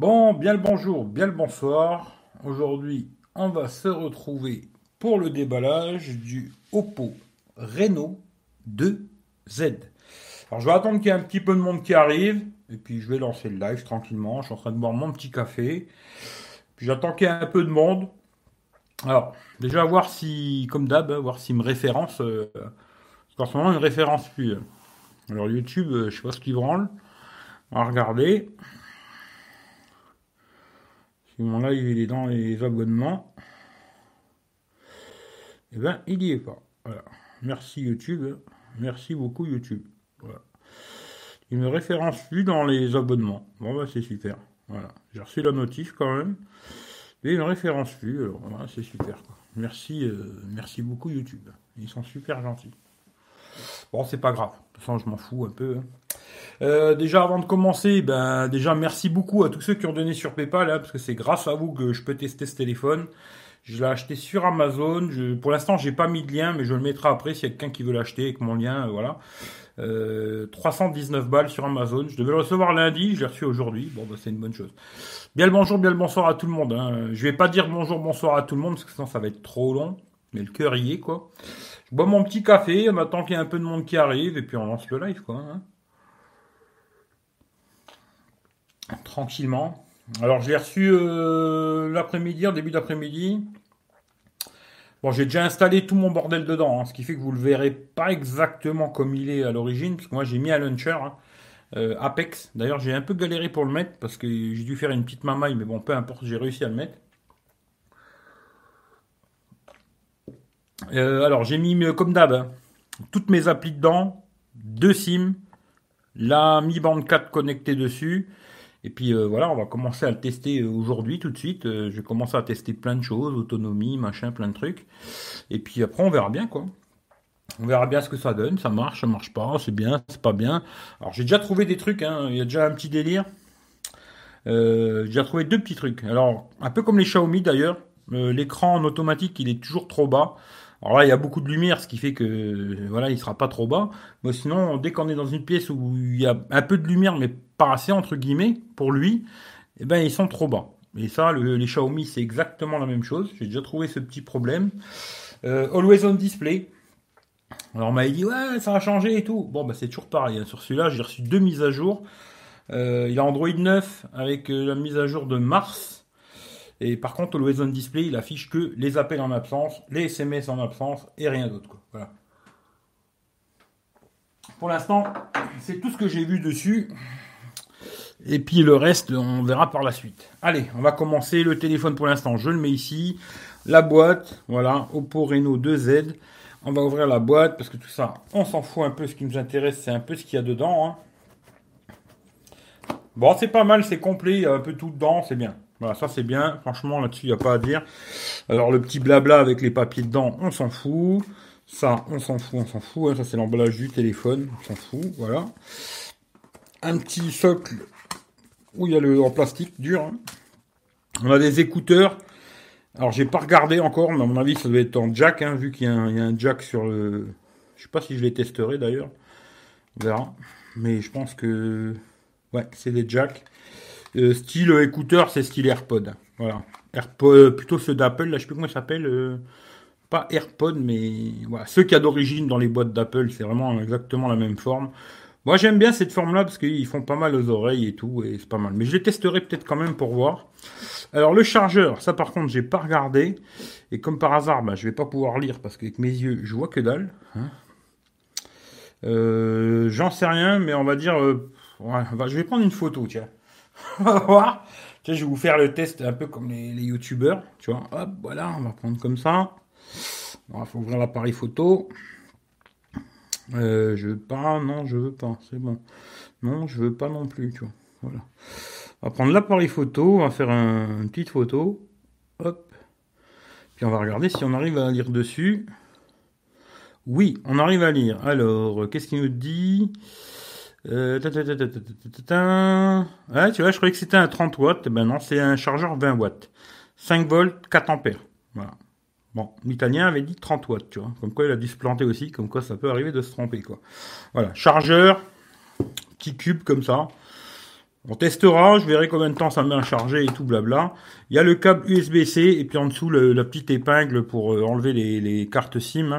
Bon, bien le bonjour, bien le bonsoir. Aujourd'hui, on va se retrouver pour le déballage du Oppo Reno 2Z. Alors, je vais attendre qu'il y ait un petit peu de monde qui arrive, et puis je vais lancer le live tranquillement. Je suis en train de boire mon petit café. Puis j'attends qu'il y ait un peu de monde. Alors, déjà voir si, comme d'hab, hein, voir s'il me référence. Euh, parce qu'en ce moment, il me référence plus. Hein. Alors YouTube, euh, je sais pas ce qu'il branle. On va regarder. Mon live il est dans les abonnements. Eh ben, il y est pas. Voilà. Merci YouTube. Merci beaucoup YouTube. Voilà. Il me référence plus dans les abonnements. Bon bah c'est super. Voilà. J'ai reçu la notif quand même. Mais il me référence plus. Alors voilà, c'est super. Merci, euh, merci beaucoup YouTube. Ils sont super gentils. Bon, c'est pas grave. De toute façon, je m'en fous un peu. Hein. Euh, déjà, avant de commencer, ben, déjà, merci beaucoup à tous ceux qui ont donné sur PayPal, hein, parce que c'est grâce à vous que je peux tester ce téléphone. Je l'ai acheté sur Amazon. Pour l'instant, j'ai pas mis de lien, mais je le mettrai après s'il y a quelqu'un qui veut l'acheter avec mon lien. Euh, voilà. 319 balles sur Amazon. Je devais le recevoir lundi, je l'ai reçu aujourd'hui. Bon, ben, c'est une bonne chose. Bien le bonjour, bien le bonsoir à tout le monde. Hein. Je vais pas dire bonjour, bonsoir à tout le monde, parce que sinon ça va être trop long. Mais le cœur y est, quoi. Je bois mon petit café, on attend qu'il y ait un peu de monde qui arrive, et puis on lance le live, quoi. Hein. Tranquillement. Alors, je l'ai reçu euh, l'après-midi, en début d'après-midi. Bon, j'ai déjà installé tout mon bordel dedans, hein, ce qui fait que vous le verrez pas exactement comme il est à l'origine, parce que moi j'ai mis un launcher hein, euh, Apex. D'ailleurs, j'ai un peu galéré pour le mettre parce que j'ai dû faire une petite mamaille, mais bon, peu importe, j'ai réussi à le mettre. Euh, alors, j'ai mis, comme d'hab, hein, toutes mes applis dedans, deux SIM, la Mi Band 4 connectée dessus. Et puis euh, voilà, on va commencer à le tester aujourd'hui tout de suite. je vais commencer à tester plein de choses, autonomie, machin, plein de trucs. Et puis après, on verra bien quoi. On verra bien ce que ça donne. Ça marche, ça marche pas, c'est bien, c'est pas bien. Alors j'ai déjà trouvé des trucs. Hein. Il y a déjà un petit délire. j'ai déjà trouvé deux petits trucs. Alors un peu comme les Xiaomi d'ailleurs. L'écran en automatique, il est toujours trop bas. Alors là, il y a beaucoup de lumière, ce qui fait que voilà, il sera pas trop bas. Mais sinon, dès qu'on est dans une pièce où il y a un peu de lumière, mais pas assez entre guillemets pour lui, eh ben ils sont trop bas. Et ça, les Xiaomi, c'est exactement la même chose. J'ai déjà trouvé ce petit problème. Euh, always on display. Alors on m'a dit ouais, ça a changé et tout. Bon, bah c'est toujours pareil. Hein. Sur celui-là, j'ai reçu deux mises à jour. Euh, il a Android 9 avec euh, la mise à jour de mars. Et par contre, Always On Display, il affiche que les appels en absence, les SMS en absence et rien d'autre. Voilà. Pour l'instant, c'est tout ce que j'ai vu dessus. Et puis le reste, on verra par la suite. Allez, on va commencer le téléphone pour l'instant. Je le mets ici. La boîte, voilà, Oppo Reno 2Z. On va ouvrir la boîte parce que tout ça, on s'en fout un peu. Ce qui nous intéresse, c'est un peu ce qu'il y a dedans. Hein. Bon, c'est pas mal, c'est complet, il y a un peu tout dedans, c'est bien. Voilà, ça c'est bien. Franchement, là-dessus, il n'y a pas à dire. Alors, le petit blabla avec les papiers dedans, on s'en fout. Ça, on s'en fout, on s'en fout. Hein. Ça, c'est l'emballage du téléphone. On s'en fout. Voilà. Un petit socle où il y a le en plastique dur. Hein. On a des écouteurs. Alors, j'ai pas regardé encore, mais à mon avis, ça doit être en jack, hein, vu qu'il y, a un jack sur le. Je sais pas si je les testerai d'ailleurs. On verra. Mais je pense que. Ouais, c'est des jacks. Euh, style écouteur, c'est style AirPod. Voilà. AirPod, euh, plutôt ceux d'Apple, là, je sais plus comment ça s'appelle. Euh, pas AirPod, mais voilà. Ceux qui a d'origine dans les boîtes d'Apple, c'est vraiment exactement la même forme. Moi, j'aime bien cette forme-là parce qu'ils font pas mal aux oreilles et tout, et c'est pas mal. Mais je les testerai peut-être quand même pour voir. Alors, le chargeur, ça par contre, j'ai pas regardé. Et comme par hasard, bah, je vais pas pouvoir lire parce qu'avec mes yeux, je vois que dalle. Hein. J'en sais rien, mais on va dire. je vais prendre une photo, tiens. je vais vous faire le test un peu comme les, youtubeurs. Tu vois, hop, voilà, on va prendre comme ça. Il faut ouvrir l'appareil photo. Euh, je veux pas, non, je veux pas, c'est bon. Non, je veux pas non plus, tu vois. Voilà. On va prendre l'appareil photo, on va faire une petite photo. Hop. Puis on va regarder si on arrive à lire dessus. Oui, on arrive à lire. Alors, qu'est-ce qu'il nous dit? Tu vois, je croyais que c'était un 30 watts. Ben non, c'est un chargeur 20 watts. 5 volts, 4 ampères. Bon, l'italien avait dit 30 watts, tu vois. Comme quoi, il a dû se planter aussi. Comme quoi, ça peut arriver de se tromper, quoi. Voilà. Chargeur, petit cube comme ça. On testera, je verrai combien de temps ça met à charger et tout blabla. Il y a le câble USB-C et puis en dessous la petite épingle pour euh, enlever les, cartes SIM.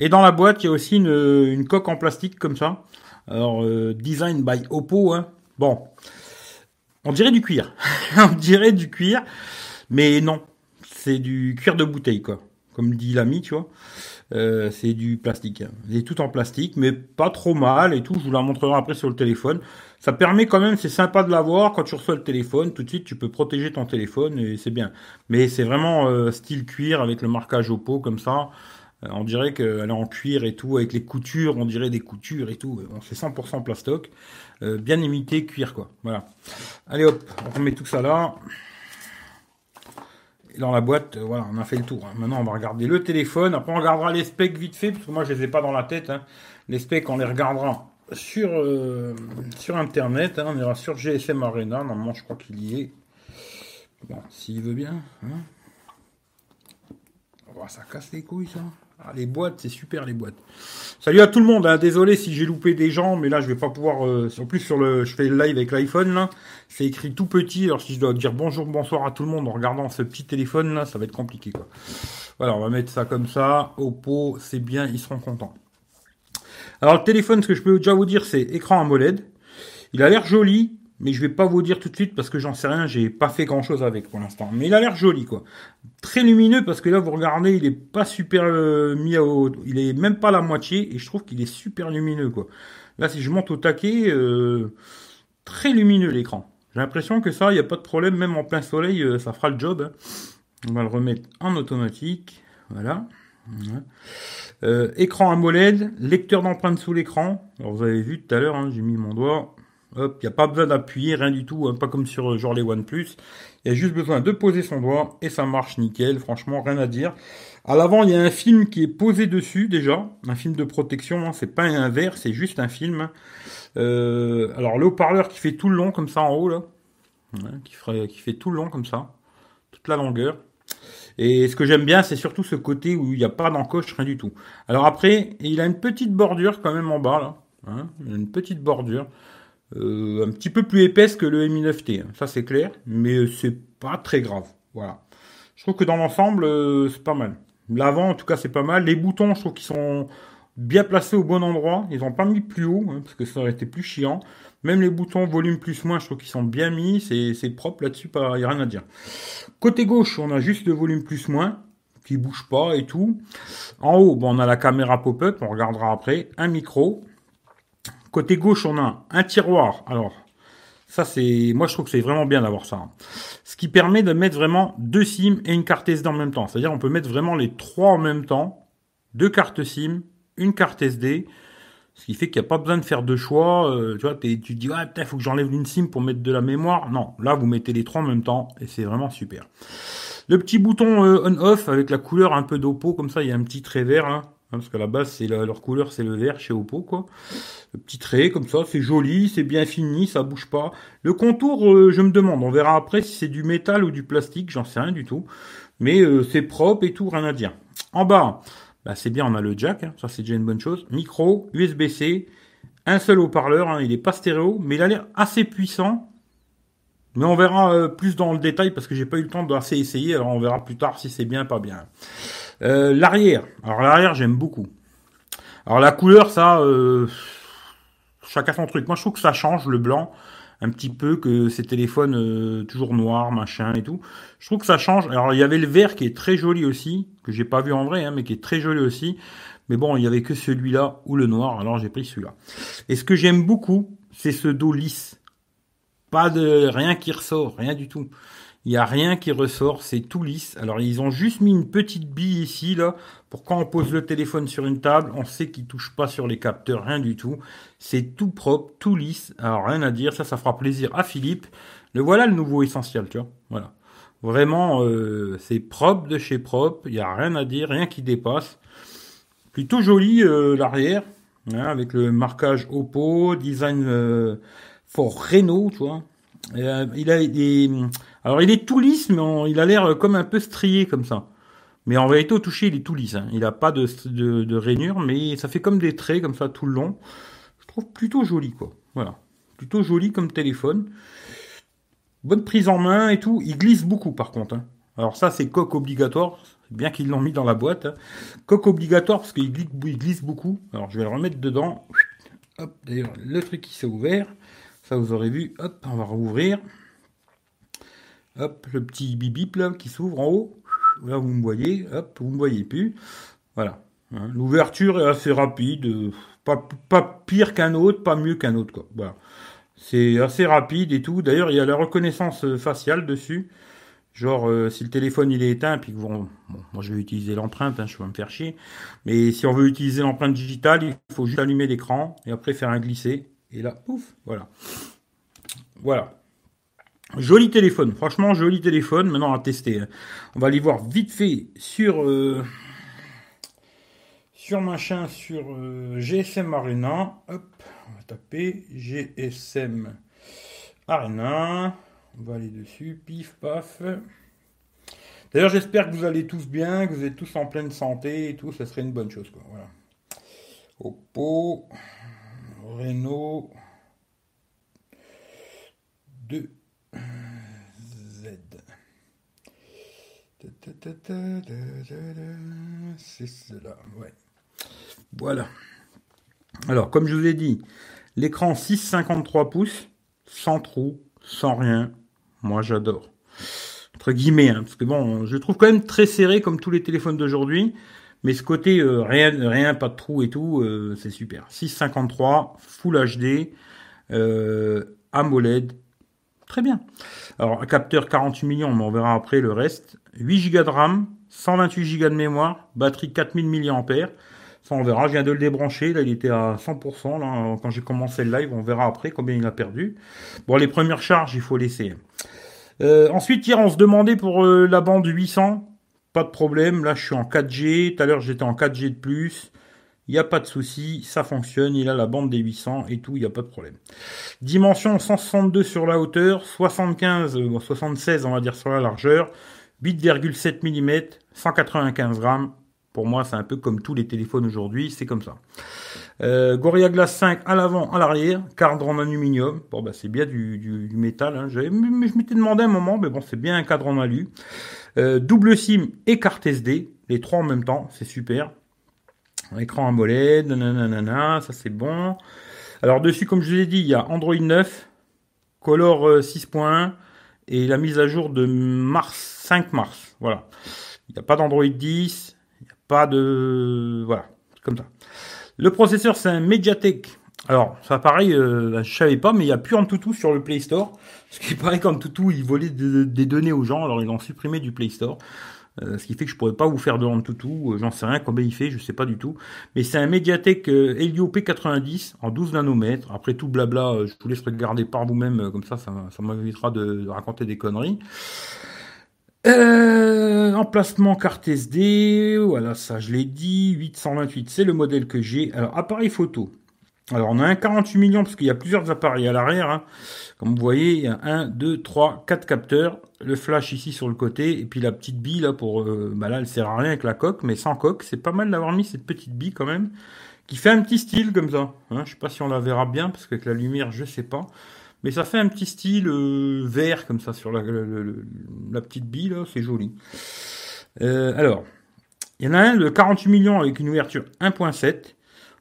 Et dans la boîte, il y a aussi une, coque en plastique comme ça. Alors, euh, design by Oppo. Hein. Bon, on dirait du cuir. on dirait du cuir, mais non, c'est du cuir de bouteille quoi. Comme dit l'ami, tu vois. Euh, c'est du plastique. C'est tout en plastique, mais pas trop mal et tout. Je vous la montrerai après sur le téléphone. Ça permet quand même, c'est sympa de l'avoir quand tu reçois le téléphone. Tout de suite, tu peux protéger ton téléphone et c'est bien. Mais c'est vraiment euh, style cuir avec le marquage Oppo comme ça. Euh, on dirait qu'elle est en cuir et tout, avec les coutures, on dirait des coutures et tout. Bon, c'est 100% plastoc. bien imité cuir, quoi. Voilà. Allez hop, on remet tout ça là dans la boîte, euh, voilà, on a fait le tour. Hein. Maintenant, on va regarder le téléphone. Après, on regardera les specs vite fait, parce que moi, je les ai pas dans la tête. Hein. Les specs, on les regardera sur, euh, sur Internet. Hein. On ira sur GSM Arena. Normalement, je crois qu'il y est. Bon, s'il veut bien. Oh, ça casse les couilles, ça. Ah, les boîtes, c'est super les boîtes. Salut à tout le monde. Hein. Désolé si j'ai loupé des gens, mais là je vais pas pouvoir. Euh, en plus sur le, je fais le live avec l'iPhone là. C'est écrit tout petit. Alors si je dois dire bonjour, bonsoir à tout le monde en regardant ce petit téléphone là, ça va être compliqué quoi. Voilà, on va mettre ça comme ça. Oppo, c'est bien, ils seront contents. Alors le téléphone, ce que je peux déjà vous dire, c'est écran AMOLED. Il a l'air joli mais je vais pas vous dire tout de suite parce que j'en sais rien, j'ai pas fait grand chose avec pour l'instant. Mais il a l'air joli quoi. Très lumineux parce que là vous regardez, il est pas super euh, mis au, il est même pas la moitié et je trouve qu'il est super lumineux quoi. Là si je monte au taquet, euh, très lumineux l'écran. J'ai l'impression que ça, il n'y a pas de problème, même en plein soleil, euh, ça fera le job. Hein. On va le remettre en automatique, voilà. écran AMOLED, lecteur d'empreintes sous l'écran. Alors vous avez vu tout à l'heure, hein, j'ai mis mon doigt, Il n'y a pas besoin d'appuyer, rien du tout, hein, pas comme sur euh, genre les OnePlus. Il y a juste besoin de poser son doigt et ça marche nickel, franchement, rien à dire. À l'avant, il y a un film qui est posé dessus déjà, un film de protection, hein, c'est pas un verre, c'est juste un film. Euh, alors le haut-parleur qui fait tout le long comme ça en haut là, qui fait tout le long comme ça, toute la longueur. Et ce que j'aime bien, c'est surtout ce côté où il n'y a pas d'encoche, rien du tout. Alors après, il a une petite bordure quand même en bas là, hein, une petite bordure. Euh, un petit peu plus épaisse que le Mi 9T, hein. ça c'est clair, mais c'est pas très grave. Voilà. Je trouve que dans l'ensemble, euh, c'est pas mal. L'avant, en tout cas, c'est pas mal. Les boutons, je trouve qu'ils sont bien placés au bon endroit. Ils ont pas mis plus haut, hein, parce que ça aurait été plus chiant. Même les boutons volume plus moins, je trouve qu'ils sont bien mis. C'est propre là-dessus, il n'y a rien à dire. Côté gauche, on a juste le volume plus moins, qui bouge pas et tout. En haut, on a la caméra pop-up, on regardera après. Un micro, Côté gauche, on a un tiroir. Alors, ça c'est, moi je trouve que c'est vraiment bien d'avoir ça. Ce qui permet de mettre vraiment deux SIM et une carte SD en même temps. C'est-à-dire on peut mettre vraiment les trois en même temps. Deux cartes SIM, une carte SD. Ce qui fait qu'il n'y a pas besoin de faire de choix. Euh, tu vois, tu te dis, ah putain, faut que j'enlève une SIM pour mettre de la mémoire. Non, là, vous mettez les trois en même temps et c'est vraiment super. Le petit bouton euh, on-off avec la couleur un peu d'Oppo, comme ça, il y a un petit trait vert. Hein. Hein, parce qu'à la base, c'est leur couleur, c'est le vert chez Oppo, quoi. Le petit trait, comme ça, c'est joli, c'est bien fini, ça bouge pas. Le contour, euh, je me demande, on verra après si c'est du métal ou du plastique, j'en sais rien du tout. Mais euh, c'est propre et tout, rien à dire. En bas, bah, c'est bien, on a le jack, hein, ça c'est déjà une bonne chose. Micro, USB-C, un seul haut-parleur, hein, il est pas stéréo, mais il a l'air assez puissant. Mais on verra euh, plus dans le détail parce que j'ai pas eu le temps d'assez essayer, alors on verra plus tard si c'est bien, pas bien. Euh, l'arrière. Alors l'arrière, j'aime beaucoup. Alors la couleur, ça, euh, chacun son truc. Moi, je trouve que ça change le blanc un petit peu que ces téléphones euh, toujours noirs, machin et tout. Je trouve que ça change. Alors il y avait le vert qui est très joli aussi, que j'ai pas vu en vrai, hein, mais qui est très joli aussi. Mais bon, il y avait que celui-là ou le noir, alors j'ai pris celui-là. Et ce que j'aime beaucoup, c'est ce dos lisse. Pas de rien qui ressort, rien du tout. Il n'y a rien qui ressort, c'est tout lisse. Alors ils ont juste mis une petite bille ici, là, pour quand on pose le téléphone sur une table, on sait qu'il touche pas sur les capteurs, rien du tout. C'est tout propre, tout lisse. Alors rien à dire, ça, ça fera plaisir à Philippe. Le voilà le nouveau essentiel, tu vois. Voilà. Vraiment, euh, c'est propre de chez propre, il n'y a rien à dire, rien qui dépasse. Plutôt joli euh, l'arrière, hein, avec le marquage Oppo, design euh, for Renault, tu vois. il a des alors il est tout lisse, mais il a l'air comme un peu strié comme ça. Mais en vérité, au toucher, il est tout lisse. Hein. Il n'a pas de, de, rainure, mais ça fait comme des traits comme ça tout le long. Je trouve plutôt joli, quoi. Voilà. plutôt joli comme téléphone. Bonne prise en main et tout. Il glisse beaucoup par contre. Hein. Alors ça, c'est coque obligatoire. Bien qu'ils l'ont mis dans la boîte. Hein. Coque obligatoire parce qu'il glisse, beaucoup. Alors je vais le remettre dedans. Hop, d'ailleurs, le truc qui s'est ouvert. Ça, vous aurez vu. Hop, on va rouvrir. Hop, le petit bip là qui s'ouvre en haut. Là, vous me voyez. Hop, vous me voyez plus. Voilà. Hein. L'ouverture est assez rapide. Euh, pas, pas pire qu'un autre, pas mieux qu'un autre. Quoi. Voilà. C'est assez rapide et tout. D'ailleurs, il y a la reconnaissance euh, faciale dessus. Genre, euh, si le téléphone il est éteint, puis bon, moi je vais utiliser l'empreinte, hein, je vais me faire chier. Mais si on veut utiliser l'empreinte digitale, il faut juste allumer l'écran et après faire un glisser. Et là, pouf, voilà. Voilà. Joli téléphone, franchement joli téléphone. Maintenant à tester. On va aller voir vite fait sur euh, sur machin sur GSM Arena. Hop, on va taper GSM Arena. On va aller dessus, pif, paf. D'ailleurs, j'espère que vous allez tous bien, que vous êtes tous en pleine santé et tout, ça serait une bonne chose. Quoi. Voilà. Oppo, Renault, 2, Z. C'est cela, ouais. Voilà. Alors, comme je vous ai dit, l'écran 6,53 pouces, sans trou, sans rien, moi, j'adore. Entre guillemets, hein, parce que bon, je trouve quand même très serré comme tous les téléphones d'aujourd'hui. Mais ce côté euh, rien, rien, pas de trou et tout, euh, c'est super. 653, Full HD, euh, AMOLED, très bien. Alors un capteur 48 millions, mais on verra après le reste. 8 Go de RAM, 128 Go de mémoire, batterie 4000 mAh. Ça on verra, je viens de le débrancher, là il était à 100% là, quand j'ai commencé le live, on verra après combien il a perdu. Bon les premières charges il faut laisser. Euh, ensuite, hier, on se demandait pour euh, la bande 800. Pas de problème. Là, je suis en 4G. Tout à l'heure, j'étais en 4G de plus. Il n'y a pas de souci. Ça fonctionne. Il a la bande des 800 et tout. Il n'y a pas de problème. Dimension 162 sur la hauteur. 75, 76, on va dire, sur la largeur. 8,7 mm. 195 grammes. Pour moi, c'est un peu comme tous les téléphones aujourd'hui. C'est comme ça. Euh, Gorilla Glass 5 à l'avant, à l'arrière, cadre en aluminium. Bon, bah, c'est bien du, métal. Hein. Je m'étais demandé un moment, mais bon, c'est bien un cadre en alu. Euh, double SIM et carte SD, les trois en même temps, c'est super. Écran AMOLED, nanana, ça c'est bon. Alors dessus, comme je vous l'ai dit, il y a Android 9, Color 6.1 euh, et la mise à jour de mars, 5 mars. Voilà. Il n'y a pas d'Android 10, il n'y a pas de... Voilà, comme ça. Le processeur, c'est un Mediatek. Alors, ça pareil, euh, je savais pas, mais il n'y a plus Antutu sur le Play Store. Ce qui paraît qu'Antutu, il volait des données aux gens, alors ils l'ont supprimé du Play Store. Euh, ce qui fait que je pourrais pas vous faire de Antutu, euh, j'en sais rien combien il fait, je sais pas du tout. Mais c'est un Mediatek euh, Helio P90 en 12 nanomètres. Après tout blabla, je vous laisse regarder par vous-même, comme ça, ça, ça m'évitera de, raconter des conneries. Euh, emplacement carte SD, voilà, ça je l'ai dit, 828, c'est le modèle que j'ai. Alors, appareil photo. Alors, on a un 48 millions parce qu'il y a plusieurs appareils à l'arrière. Hein. Comme vous voyez, il y a 1, 2, 3, 4 capteurs. Le flash ici sur le côté. Et puis la petite bille là pour... Euh, bah là, elle sert à rien avec la coque, mais sans coque. C'est pas mal d'avoir mis cette petite bille quand même. Qui fait un petit style comme ça. Hein. Je sais pas si on la verra bien parce qu'avec la lumière, je sais pas. Mais ça fait un petit style euh, vert comme ça sur la, petite bille, c'est joli. Euh, alors, il y en a un de 48 millions avec une ouverture 1.7.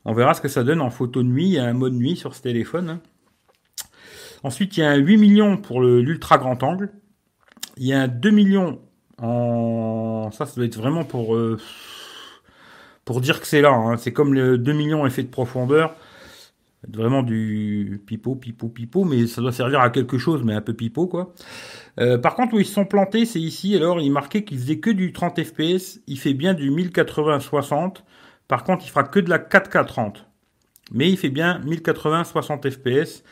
On verra ce que ça donne en photo nuit. Il y a un mode nuit sur ce téléphone. Hein. Ensuite, il y a un 8 millions pour l'ultra grand angle. Il y a un 2 millions en... Ça, ça doit être vraiment pour... Euh, pour dire que c'est là. Hein. C'est comme le 2 millions effet de profondeur vraiment du pipeau, pipeau, pipeau, mais ça doit servir à quelque chose, mais un peu pipeau, quoi. Euh, par contre, où ils se sont plantés, c'est ici. Alors, il marquait qu'il faisait que du 30 fps. Il fait bien du 1080-60. Par contre, il fera que de la 4K 30. Mais il fait bien 1080-60 fps.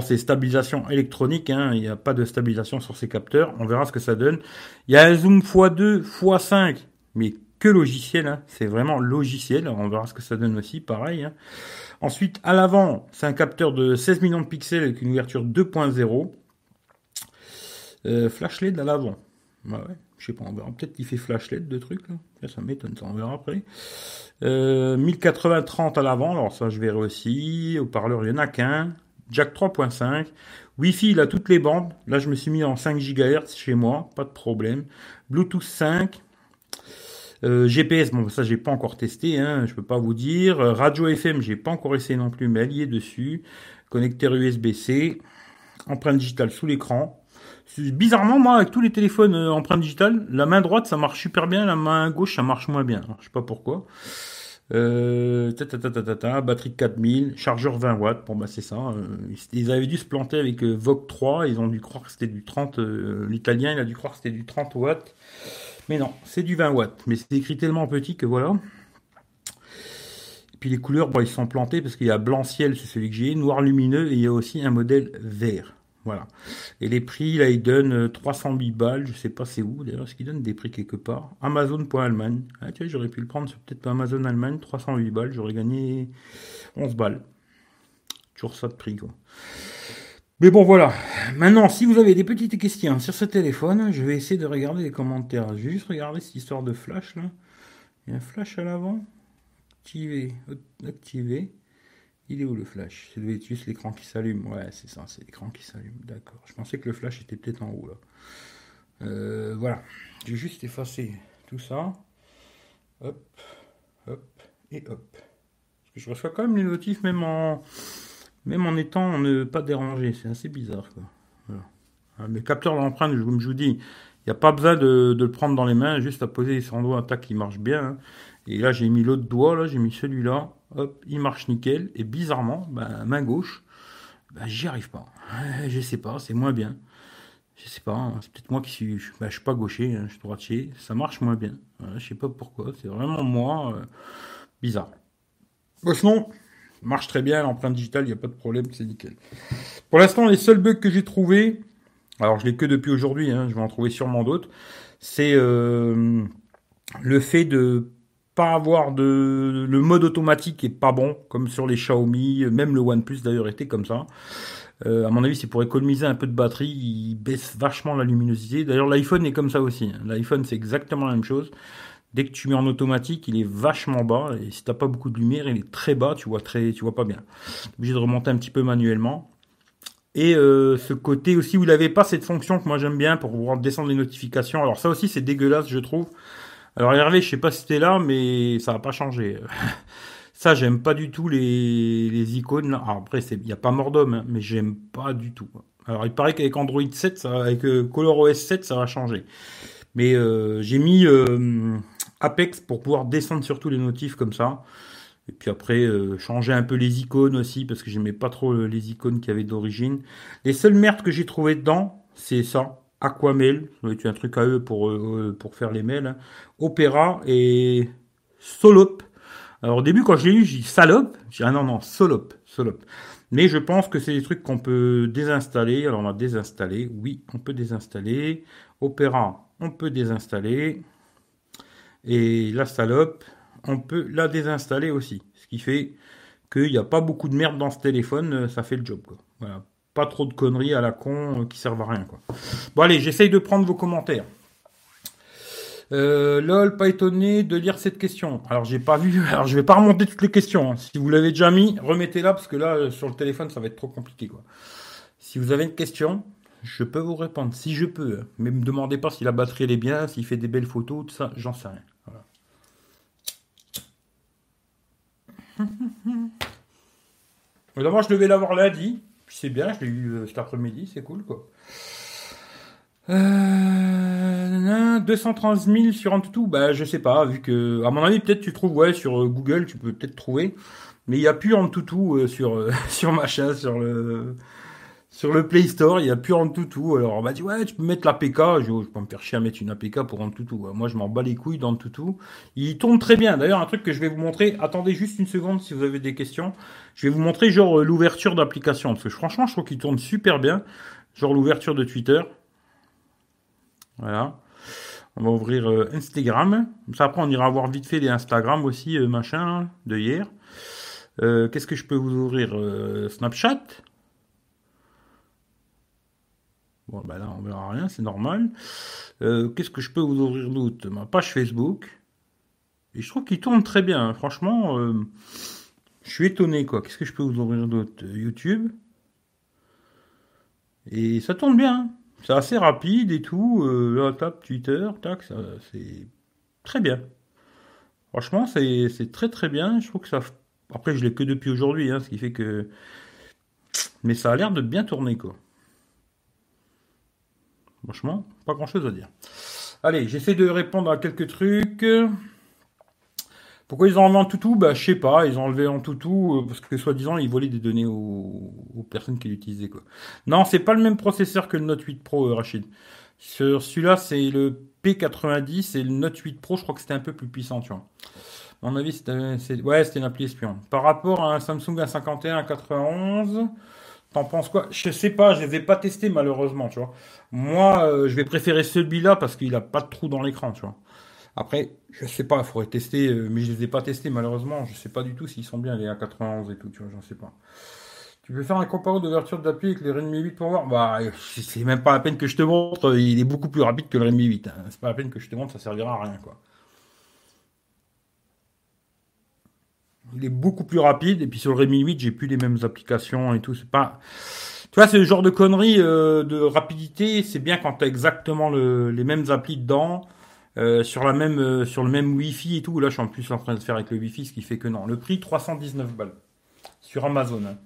C'est stabilisation électronique, hein. il n'y a pas de stabilisation sur ces capteurs. On verra ce que ça donne. Il y a un zoom x2, x5, mais que logiciel. Hein. C'est vraiment logiciel. On verra ce que ça donne aussi, pareil. Hein. Ensuite, à l'avant, c'est un capteur de 16 millions de pixels avec une ouverture 2.0. Euh, flash LED à l'avant. Bah ouais, je sais pas, on verra. Peut-être qu'il fait flash LED de trucs. Là. Ça, m'étonne, ça on verra après. Euh, 1080-30 à l'avant, alors ça je verrai aussi. Au parleur, il n'y en a qu'un. Jack 3.5. Wi-Fi, il a toutes les bandes. Là, je me suis mis en 5 GHz chez moi, pas de problème. Bluetooth 5. Euh, GPS, bon, ça j'ai pas encore testé, hein, je peux pas vous dire. Euh, radio FM, j'ai pas encore essayé non plus, mais est dessus. Connecteur USB-C, empreinte digitale sous l'écran. Bizarrement, moi, avec tous les téléphones euh, empreinte digitale, la main droite ça marche super bien, la main gauche ça marche moins bien. je sais pas pourquoi. Euh, batterie 4000, chargeur 20 watts. Bon bah c'est ça. Euh, ils avaient dû se planter avec euh, Vogue 3. Ils ont dû croire que c'était du 30. Euh, L'italien il a dû croire que c'était du 30 watts. Mais non, c'est du 20 watts. Mais c'est écrit tellement petit que voilà. Puis les couleurs, bon, ils sont plantés parce qu'il y a blanc ciel, c'est celui que j'ai, noir lumineux, et il y a aussi un modèle vert. Voilà. Et les prix, là, ils donnent 308 euh, balles. Je sais pas c'est où, d'ailleurs. Est-ce qu'ils donnent des prix quelque part? Amazon.Allemagne. Ah, tiens, j'aurais pu le prendre sur peut-être Amazon Allemagne. 308 balles. J'aurais gagné 11 balles. Toujours ça de prix, quoi. Mais bon, voilà. Maintenant, si vous avez des petites questions sur ce téléphone, je vais essayer de regarder les commentaires. juste regarder cette histoire de flash, là. Il y a un flash à l'avant. Activé. Activé. Il est où le flash? C'est juste l'écran qui s'allume. Ouais, c'est ça, c'est l'écran qui s'allume. D'accord. Je pensais que le flash était peut-être en haut là. Euh, voilà. J'ai juste effacé tout ça. Hop, hop et hop. Parce que je reçois quand même les notifs même en même en étant ne pas dérangé. C'est assez bizarre quoi. Voilà. Ah, mes capteurs d'empreinte, je vous dis, il n'y a pas besoin de, le prendre dans les mains, juste à poser son doigt tac qui marche bien. Hein. Et là j'ai mis l'autre doigt, là j'ai mis celui-là hop, il marche nickel. Et bizarrement, ben, main gauche, ben, j'y arrive pas. Je sais pas, c'est moins bien. Je sais pas, hein, c'est peut-être moi qui suis. Ben, je suis pas gaucher, hein, je suis droitier. Ça marche moins bien. je sais pas pourquoi. C'est vraiment moi. Euh, bizarre. Bon, sinon, marche très bien. L'empreinte digitale, il n'y a pas de problème, c'est nickel. Pour l'instant, les seuls bugs que j'ai trouvés, alors je l'ai que depuis aujourd'hui, hein, je vais en trouver sûrement d'autres, c'est euh, le fait de pas avoir de le mode automatique est pas bon comme sur les Xiaomi, même le OnePlus d'ailleurs était comme ça. Euh, à mon avis, c'est pour économiser un peu de batterie, il baisse vachement la luminosité. D'ailleurs, l'iPhone est comme ça aussi. Hein. L'iPhone, c'est exactement la même chose. Dès que tu mets en automatique, il est vachement bas et si t'as pas beaucoup de lumière, il est très bas, tu vois très, tu vois pas bien. obligé de remonter un petit peu manuellement. Et euh, ce côté aussi où il pas cette fonction que moi j'aime bien pour pouvoir descendre les notifications. Alors ça aussi c'est dégueulasse je trouve. Alors Hervé, je sais pas si t'es là, mais ça va pas changer. ça, j'aime pas du tout les, les icônes. Alors, après, il n'y a pas mort d'homme, hein, mais j'aime pas du tout. Alors il paraît qu'avec Android 7, ça, avec euh, ColorOS 7, ça va changer. Mais euh, j'ai mis euh, Apex pour pouvoir descendre sur tous les notifs comme ça. Et puis après, changer un peu les icônes aussi, parce que j'aimais pas trop les icônes qu'il y avait d'origine. Les seules merdes que j'ai trouvées dedans, c'est ça. Aquamail, être un truc à eux pour, faire les mails. Hein. Opera et Solop. Alors au début, quand je l'ai lu, j'ai dit salope. J'ai ah non, non, Solop, Solop. Mais je pense que c'est des trucs qu'on peut désinstaller. Alors on va désinstaller. Oui, on peut désinstaller. Opera, on peut désinstaller. Et la salope, on peut la désinstaller aussi. Ce qui fait qu'il n'y a pas beaucoup de merde dans ce téléphone, euh, ça fait le job. Voilà pas trop de conneries à la con euh, qui servent à rien. Bon allez, j'essaye de prendre vos commentaires. Euh, lol, pas étonné de lire cette question. Alors j'ai pas vu, alors je vais pas remonter toutes les questions. Hein. Si vous l'avez déjà mis, remettez-la parce que là euh, sur le téléphone ça va être trop compliqué quoi. Si vous avez une question, je peux vous répondre si je peux. Hein. Mais me demandez pas si la batterie est bien, s'il fait des belles photos, tout ça, j'en sais rien. Voilà. D'abord je devais l'avoir lundi c'est bien, je l'ai eu euh, cet après-midi, c'est cool quoi. Euh, 230 000 sur Antutu, bah je sais pas, vu que à mon avis peut-être tu trouves ouais sur euh, Google, tu peux peut-être trouver, mais il n'y a plus Antutu euh, sur euh, sur machin, sur le sur le Play Store, il n'y a plus Antutu. Alors on m'a dit ouais, tu peux mettre l'APK. Je, je peux me faire chier à mettre une APK pour Antutu. Moi je m'en bats les couilles d'Antutu. Il tourne très bien. D'ailleurs un truc que je vais vous montrer. Attendez juste une seconde si vous avez des questions. Je vais vous montrer genre euh, l'ouverture d'application parce que franchement je trouve qu'il tourne super bien. Genre l'ouverture de Twitter. Voilà. On va ouvrir euh, Instagram. Ça après on ira voir vite fait les Instagram aussi euh, machin de hier. Qu'est-ce que je peux vous ouvrir Snapchat? Bon, ben là, on verra rien, c'est normal. Euh, qu'est-ce que je peux vous ouvrir d'autre? Ma page Facebook. Et je trouve qu'il tourne très bien. Hein. Franchement, euh, je suis étonné, quoi. Qu'est-ce que je peux vous ouvrir d'autre? YouTube. Et ça tourne bien. Hein. C'est assez rapide et tout. Euh, là, tape Twitter, tac, c'est très bien. Franchement, c'est très très bien. Je trouve que ça. Après, je l'ai que depuis aujourd'hui, hein, ce qui fait que. Mais ça a l'air de bien tourner, quoi. Franchement, pas grand chose à dire. Allez, j'essaie de répondre à quelques trucs. Pourquoi ils ont enlevé en toutou? Bah, je sais pas. Ils ont enlevé en toutou euh, parce que soi-disant ils volaient des données aux, personnes qui l'utilisaient quoi. Non, c'est pas le même processeur que le Note 8 Pro, euh, Rachid. Sur celui-là, c'est le P90 et le Note 8 Pro, je crois que c'était un peu plus puissant, tu vois. À mon avis, c'était ouais, une appli espion. Par rapport à un Samsung A51 A91, t'en penses quoi? Je sais pas, je les ai pas testés malheureusement, tu vois. Moi, euh, je vais préférer celui-là parce qu'il a pas de trou dans l'écran, tu vois. Après, je sais pas, il faudrait tester, euh, mais je les ai pas testés malheureusement. Je sais pas du tout s'ils sont bien les A91 et tout, tu vois, j'en sais pas. Tu peux faire un comparo d'ouverture d'appli avec le Redmi 8 pour voir? Bah, c'est même pas la peine que je te montre. Il est beaucoup plus rapide que le Redmi 8. Hein. C'est pas la peine que je te montre, ça servira à rien, quoi. Il est beaucoup plus rapide. Et puis sur le Redmi 8, j'ai plus les mêmes applications et tout. C'est pas. Tu vois, c'est le genre de connerie euh, de rapidité. C'est bien quand tu as exactement les mêmes applis dedans. Euh, sur la même euh, sur le même Wi-Fi et tout. Là, je suis en plus en train de faire avec le Wi-Fi, ce qui fait que non. Le prix 319 balles sur Amazon. Hein.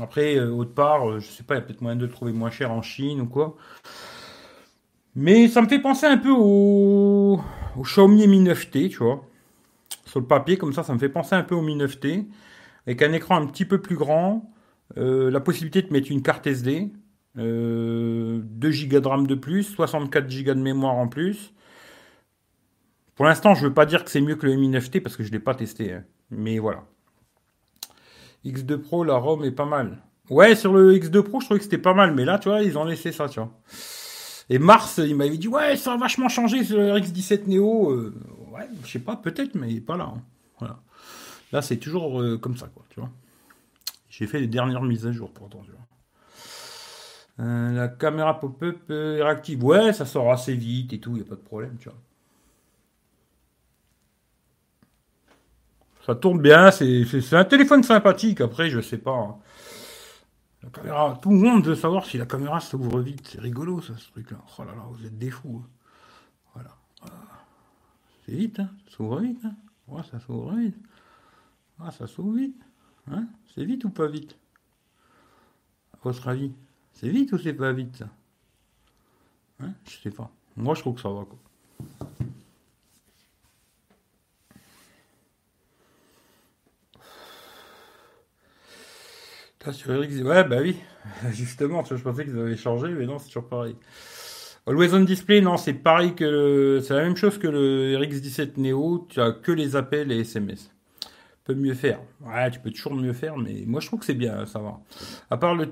Après, euh, autre part, je sais pas, il y a peut-être moyen de le trouver moins cher en Chine ou quoi. Mais ça me fait penser un peu au, au Xiaomi Mi 9T, tu vois. Sur le papier, comme ça, ça me fait penser un peu au Mi 9T. Avec un écran un petit peu plus grand. la possibilité de mettre une carte SD. 2 Go de RAM de plus, 64 Go de mémoire en plus. Pour l'instant, je ne veux pas dire que c'est mieux que le Mi 9T parce que je ne l'ai pas testé. Hein. Mais voilà. X2 Pro, la ROM est pas mal. Ouais, sur le X2 Pro, je trouvais que c'était pas mal. Mais là, tu vois, ils ont laissé ça, tu vois. Et Mars, il m'avait dit, ouais, ça a vachement changé sur le X17 Neo. Euh, ouais, je sais pas, peut-être, mais pas là. Hein. Voilà. Là, c'est toujours euh, comme ça, quoi, tu vois. J'ai fait les dernières mises à jour, pourtant. Euh, la caméra pop-up est réactive. Ouais, ça sort assez vite et tout, il n'y a pas de problème, tu vois. Ça tourne bien, c'est un téléphone sympathique. Après, je sais pas. Hein. La caméra, tout le monde veut savoir si la caméra s'ouvre vite. C'est rigolo, ça, ce truc-là. Oh là là, vous êtes des fous. Hein. Vite, hein. Ça s'ouvre vite, hein. Ça s'ouvre vite. Ça s'ouvre vite. Hein c'est vite ou pas vite? À votre avis C'est vite ou c'est pas vite, Hein? Je sais pas. Moi, je trouve que ça va, quoi. Ouais, bah oui. Justement, je pensais qu'ils avaient changé, mais non, c'est toujours pareil. Always on display, non, c'est pareil que c'est la même chose que le RX17 Neo. Tu as que les appels et SMS. Peut mieux faire. Ouais, tu peux toujours mieux faire, mais moi je trouve que c'est bien, ça va. À part le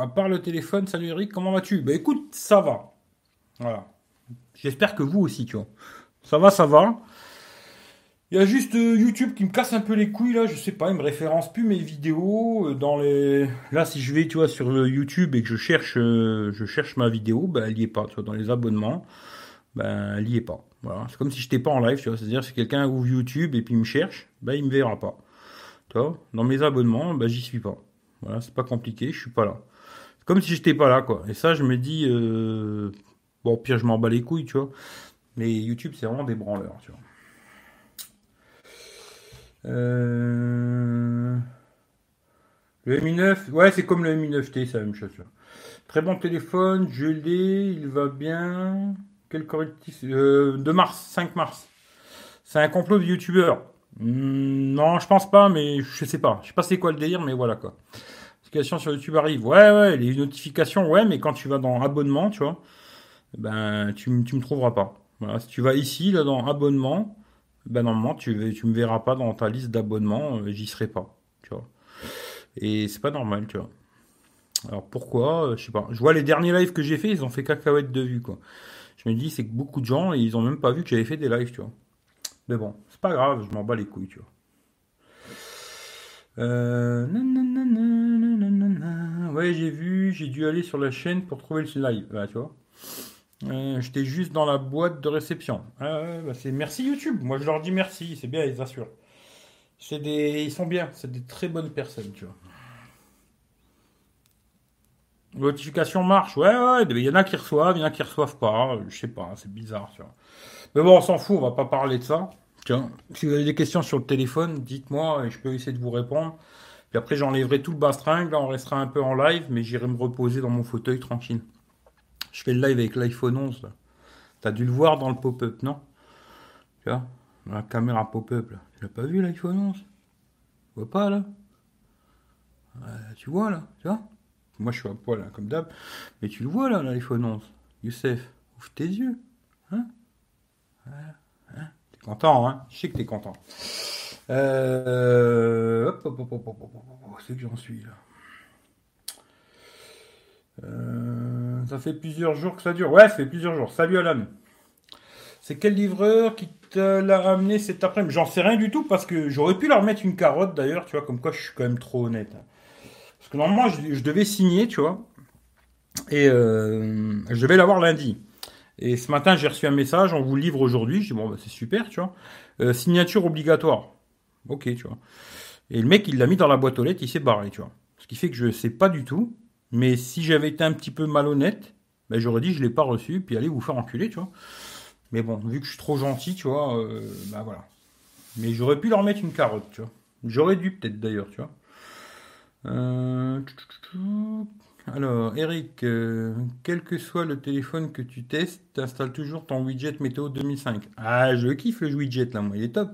à part le téléphone, salut Eric, comment vas-tu? Bah écoute, ça va. Voilà. J'espère que vous aussi, tu vois. Ça va, ça va. Il y a juste euh, YouTube qui me casse un peu les couilles là, je sais pas, il me référence plus mes vidéos euh, dans les. Là, si je vais, tu vois, sur YouTube et que je cherche, euh, je cherche ma vidéo, ben elle y est pas, tu vois, dans les abonnements, ben elle y est pas. Voilà, c'est comme si j'étais pas en live, tu vois, c'est-à-dire si quelqu'un ouvre YouTube et puis il me cherche, ben il me verra pas. Tu dans mes abonnements, ben j'y suis pas. Voilà, c'est pas compliqué, je suis pas là. C'est comme si j'étais pas là, quoi. Et ça, je me dis, bon, pire, je m'en bats les couilles, tu vois. Mais YouTube, c'est vraiment des branleurs, tu vois. Euh, le Mi 9, ouais, c'est comme le Mi 9T, c'est la même chose. Très bon téléphone, je l'ai, il va bien. Quel correctif euh, De mars, 5 mars. C'est un complot de youtubeur. Hmm, non, je pense pas, mais je sais pas. Je sais pas c'est quoi le délire, mais voilà quoi. Notification sur YouTube arrive. Ouais, ouais, les notifications, ouais, mais quand tu vas dans abonnement, tu vois, ben tu, tu me trouveras pas. Voilà, si tu vas ici, là, dans abonnement, ben normalement tu me verras pas dans ta liste d'abonnements, euh, j'y serai pas, tu vois. Et c'est pas normal, tu vois. Alors pourquoi euh, Je sais pas. Je vois les derniers lives que j'ai fait, ils ont fait cacahuète de vue, quoi. Je me dis c'est que beaucoup de gens ils ont même pas vu que j'avais fait des lives, tu vois. Mais bon, c'est pas grave, je m'en bats les couilles, tu vois. Euh... Ouais, j'ai vu, j'ai dû aller sur la chaîne pour trouver le live, là, tu vois. Euh, j'étais juste dans la boîte de réception. Ah, bah, c'est merci YouTube. Moi, je leur dis merci. C'est bien, ils assurent. C'est des, ils sont bien. C'est des très bonnes personnes, tu vois. Notification marche, ouais, ouais, il y en a qui reçoivent, il y en a qui reçoivent pas, je sais pas, c'est bizarre, tu vois. Mais bon, on s'en fout, on va pas parler de ça. Tiens, si vous avez des questions sur le téléphone, dites-moi et je peux essayer de vous répondre. Puis après, j'enlèverai tout le bastringue, là, on restera un peu en live, mais j'irai me reposer dans mon fauteuil tranquille. Je fais le live avec l'iPhone 11, là. T'as dû le voir dans le pop-up, non Tu vois la caméra pop-up. Tu l'as pas vu, l'iPhone 11 Tu vois pas, là Tu vois, là Tu vois Moi, je suis à poil, comme d'hab. Mais tu le vois, là, l'iPhone 11. Youssef, ouvre tes yeux. Hein Hein T'es content, hein Je sais que t'es content. Euh... Hop, hop, hop, hop, hop, hop, hop. C'est que j'en suis, là. Euh, ça fait plusieurs jours que ça dure. Ouais, ça fait plusieurs jours. Salut Alan. C'est quel livreur qui te l'a amené cet après-midi? J'en sais rien du tout parce que j'aurais pu leur mettre une carotte d'ailleurs, tu vois, comme quoi je suis quand même trop honnête. Parce que normalement, je, devais signer, tu vois, et euh, je devais l'avoir lundi. Et ce matin, j'ai reçu un message, on vous le livre aujourd'hui. Je dis, bon, bah, c'est super, tu vois. Euh, signature obligatoire. Ok, tu vois. Et le mec, il l'a mis dans la boîte aux lettres, il s'est barré, tu vois. Ce qui fait que je sais pas du tout. Mais si j'avais été un petit peu malhonnête, ben j'aurais dit je l'ai pas reçu, puis allez vous faire enculer, tu vois. Mais bon, vu que je suis trop gentil, tu vois, euh, bah voilà. Mais j'aurais pu leur mettre une carotte, tu vois. J'aurais dû peut-être d'ailleurs, tu vois. Euh, alors, Eric, euh, quel que soit le téléphone que tu testes, installes toujours ton widget météo 2005. Ah, je kiffe le widget là, moi, il est top.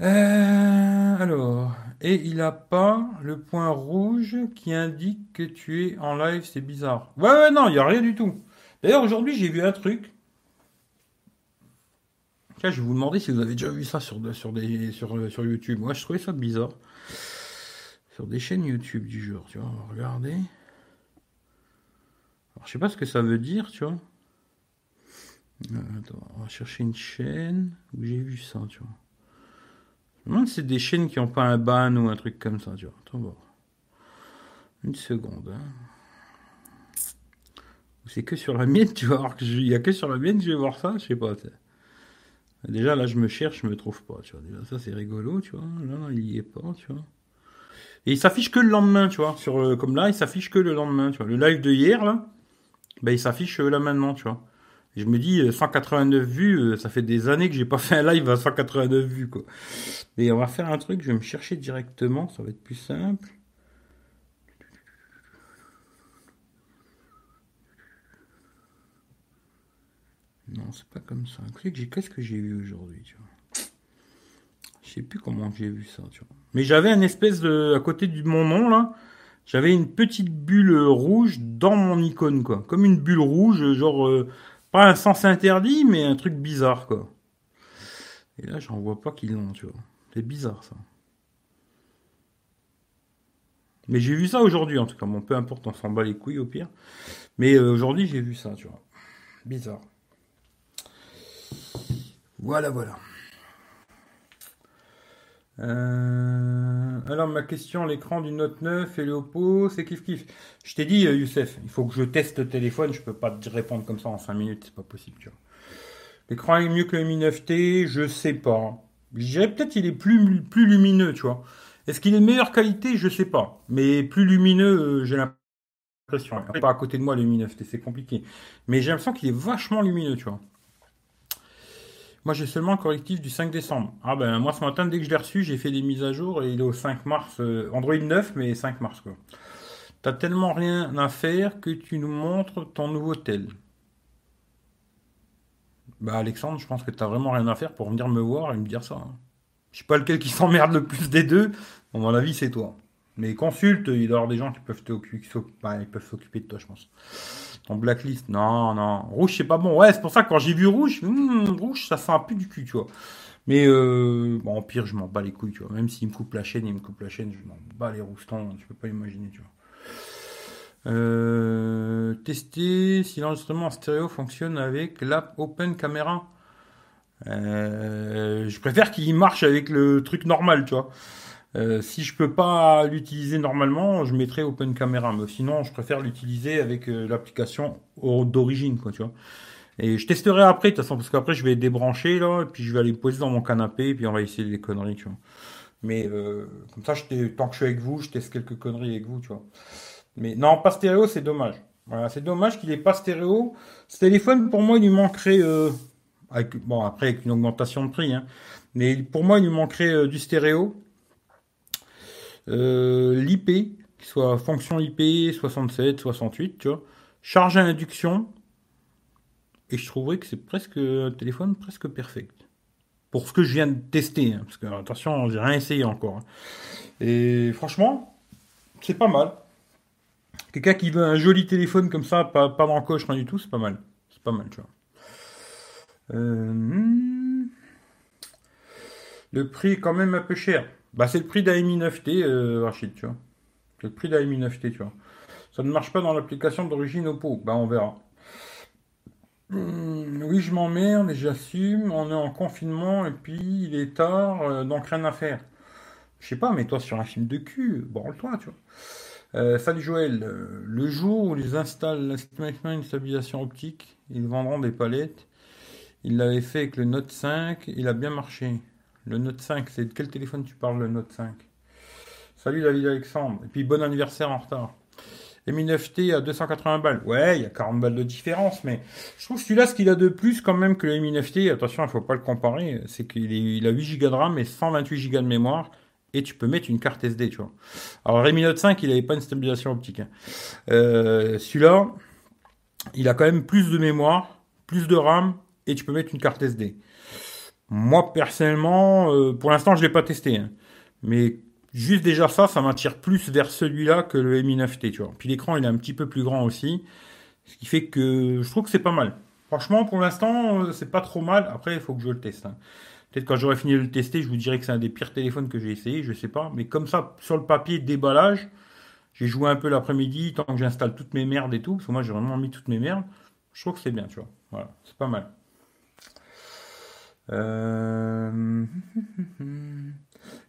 Euh, alors, et il n'a pas le point rouge qui indique que tu es en live, c'est bizarre. Ouais, ouais, non, il n'y a rien du tout. D'ailleurs, aujourd'hui, j'ai vu un truc. Je vais vous demander si vous avez déjà vu ça sur, sur, YouTube. Moi, je trouvais ça bizarre. Sur des chaînes YouTube du jour, tu vois, regardez. Alors, je sais pas ce que ça veut dire, tu vois. Euh, attends, on va chercher une chaîne où j'ai vu ça, tu vois c'est des chaînes qui n'ont pas un ban ou un truc comme ça, tu vois. Attends voir. Une seconde. Hein. C'est que sur la mienne, tu vois. Il n'y a que sur la mienne, je vais voir ça, je sais pas. Déjà, là, je me cherche, je me trouve pas, tu vois. Déjà, ça, c'est rigolo, tu vois. Là, il y est pas, tu vois. Et il s'affiche que le lendemain, tu vois. Sur, euh, comme là, il s'affiche que le lendemain, tu vois. Le live de hier, là, ben, il s'affiche euh, là maintenant, tu vois je me dis, 189 euh, vues, euh, ça fait des années que j'ai pas fait un live à 189 vues, quoi. Mais on va faire un truc, je vais me chercher directement, ça va être plus simple. Non, c'est pas comme ça. Qu'est-ce que j'ai vu aujourd'hui, tu vois? Je sais plus comment j'ai vu ça. Mais j'avais un espèce de, à côté de mon nom, là, j'avais une petite bulle rouge dans mon icône, quoi. Comme une bulle rouge, genre, euh, pas un sens interdit, mais un truc bizarre, quoi. Et là, j'en vois pas qu'ils l'ont, tu vois. C'est bizarre, ça. Mais j'ai vu ça aujourd'hui, en tout cas. Bon, peu importe, on s'en bat les couilles, au pire. Mais euh, aujourd'hui, j'ai vu ça, tu vois. Bizarre. Voilà, voilà. Euh, alors ma question, l'écran du Note 9 et le Oppo, c'est kiff kiff. Je t'ai dit, euh, Youssef, il faut que je teste le téléphone, je peux pas te répondre comme ça en 5 minutes, c'est pas possible, tu vois. L'écran est mieux que le Mi 9T, je sais pas. Je dirais peut-être qu'il est plus, plus lumineux, tu vois. Est-ce qu'il est de meilleure qualité? Je sais pas. Mais plus lumineux, euh, j'ai l'impression. Pas à côté de moi le Mi 9T, c'est compliqué. Mais j'ai l'impression qu'il est vachement lumineux, tu vois. Moi, j'ai seulement le correctif du 5 décembre. Ah ben, moi, ce matin, dès que je l'ai reçu, j'ai fait des mises à jour et il est au 5 mars. Euh, Android 9, mais 5 mars, quoi. T'as tellement rien à faire que tu nous montres ton nouveau tel. Bah, Alexandre, je pense que t'as vraiment rien à faire pour venir me voir et me dire ça. Hein. Je sais pas lequel qui s'emmerde le plus des deux. À mon avis, c'est toi. Mais consulte, il doit y avoir des gens qui peuvent bah, s'occuper de toi, je pense. En blacklist, non, non. Rouge, c'est pas bon. Ouais, c'est pour ça que quand j'ai vu rouge, hmm, rouge, ça sent un peu du cul, tu vois. Mais euh, bon, pire, je m'en bats les couilles, tu vois. Même s'il me coupe la chaîne, il me coupe la chaîne, je m'en bats les roustons, tu peux pas imaginer, tu vois. Euh, tester si l'enregistrement stéréo fonctionne avec l'app Open Camera. Euh, je préfère qu'il marche avec le truc normal, tu vois. Euh, si je peux pas l'utiliser normalement, je mettrai Open Camera. Mais sinon, je préfère l'utiliser avec euh, l'application d'origine, quoi, tu vois. Et je testerai après, de toute façon, parce qu'après, je vais débrancher, là, et puis je vais aller poser dans mon canapé, et puis on va essayer des conneries, tu vois. Mais euh, comme ça, je tant que je suis avec vous, je teste quelques conneries avec vous, tu vois. Mais non, pas stéréo, c'est dommage. Voilà, c'est dommage qu'il n'ait pas stéréo. Ce téléphone, pour moi, il lui manquerait, euh, avec, bon, après, avec une augmentation de prix, hein, mais pour moi, il lui manquerait du stéréo. Euh, L'IP, qui soit fonction IP 67, 68, tu vois. Charge à induction. Et je trouverais que c'est presque un téléphone presque perfect. Pour ce que je viens de tester, hein, parce que attention, j'ai rien essayé encore. Hein. Et franchement, c'est pas mal. Quelqu'un qui veut un joli téléphone comme ça, pas, pas dans coche, rien du tout, c'est pas mal. C'est pas mal, tu vois. Euh, hmm. Le prix est quand même un peu cher. Bah, c'est le prix d'un Mi 9T, euh, Rachid, tu vois. C'est le prix d'un Mi 9T, tu vois. Ça ne marche pas dans l'application d'origine Oppo. Bah, on verra. Hmm, oui, je m'emmerde et j'assume. On est en confinement et puis il est tard, euh, donc rien à faire. Je sais pas, mais toi sur un film de cul, branle-toi, tu vois. Euh, salut Joël, le jour où ils installent une stabilisation optique, ils vendront des palettes. Il l'avait fait avec le Note 5, il a bien marché. Le Note 5, c'est de quel téléphone tu parles, le Note 5 Salut David Alexandre, et puis bon anniversaire en retard. Mi 9T à 280 balles. Ouais, il y a 40 balles de différence, mais je trouve celui-là, ce qu'il a de plus quand même que le Mi 9T, attention, il ne faut pas le comparer, c'est qu'il a 8 Go de RAM et 128 Go de mémoire et tu peux mettre une carte SD, tu vois. Alors Redmi Note 5, il n'avait pas une stabilisation optique. Hein. Euh, celui-là, il a quand même plus de mémoire, plus de RAM, et tu peux mettre une carte SD. Moi, personnellement, euh, pour l'instant, je ne l'ai pas testé. Hein. Mais juste déjà ça, ça m'attire plus vers celui-là que le Mi 9T, tu vois. Puis l'écran, il est un petit peu plus grand aussi. Ce qui fait que je trouve que c'est pas mal. Franchement, pour l'instant, euh, c'est pas trop mal. Après, il faut que je le teste. Hein. Peut-être quand j'aurai fini de le tester, je vous dirai que c'est un des pires téléphones que j'ai essayé, je sais pas. Mais comme ça, sur le papier, déballage, j'ai joué un peu l'après-midi, tant que j'installe toutes mes merdes et tout, parce que moi j'ai vraiment mis toutes mes merdes. Je trouve que c'est bien, tu vois. Voilà, c'est pas mal. Euh,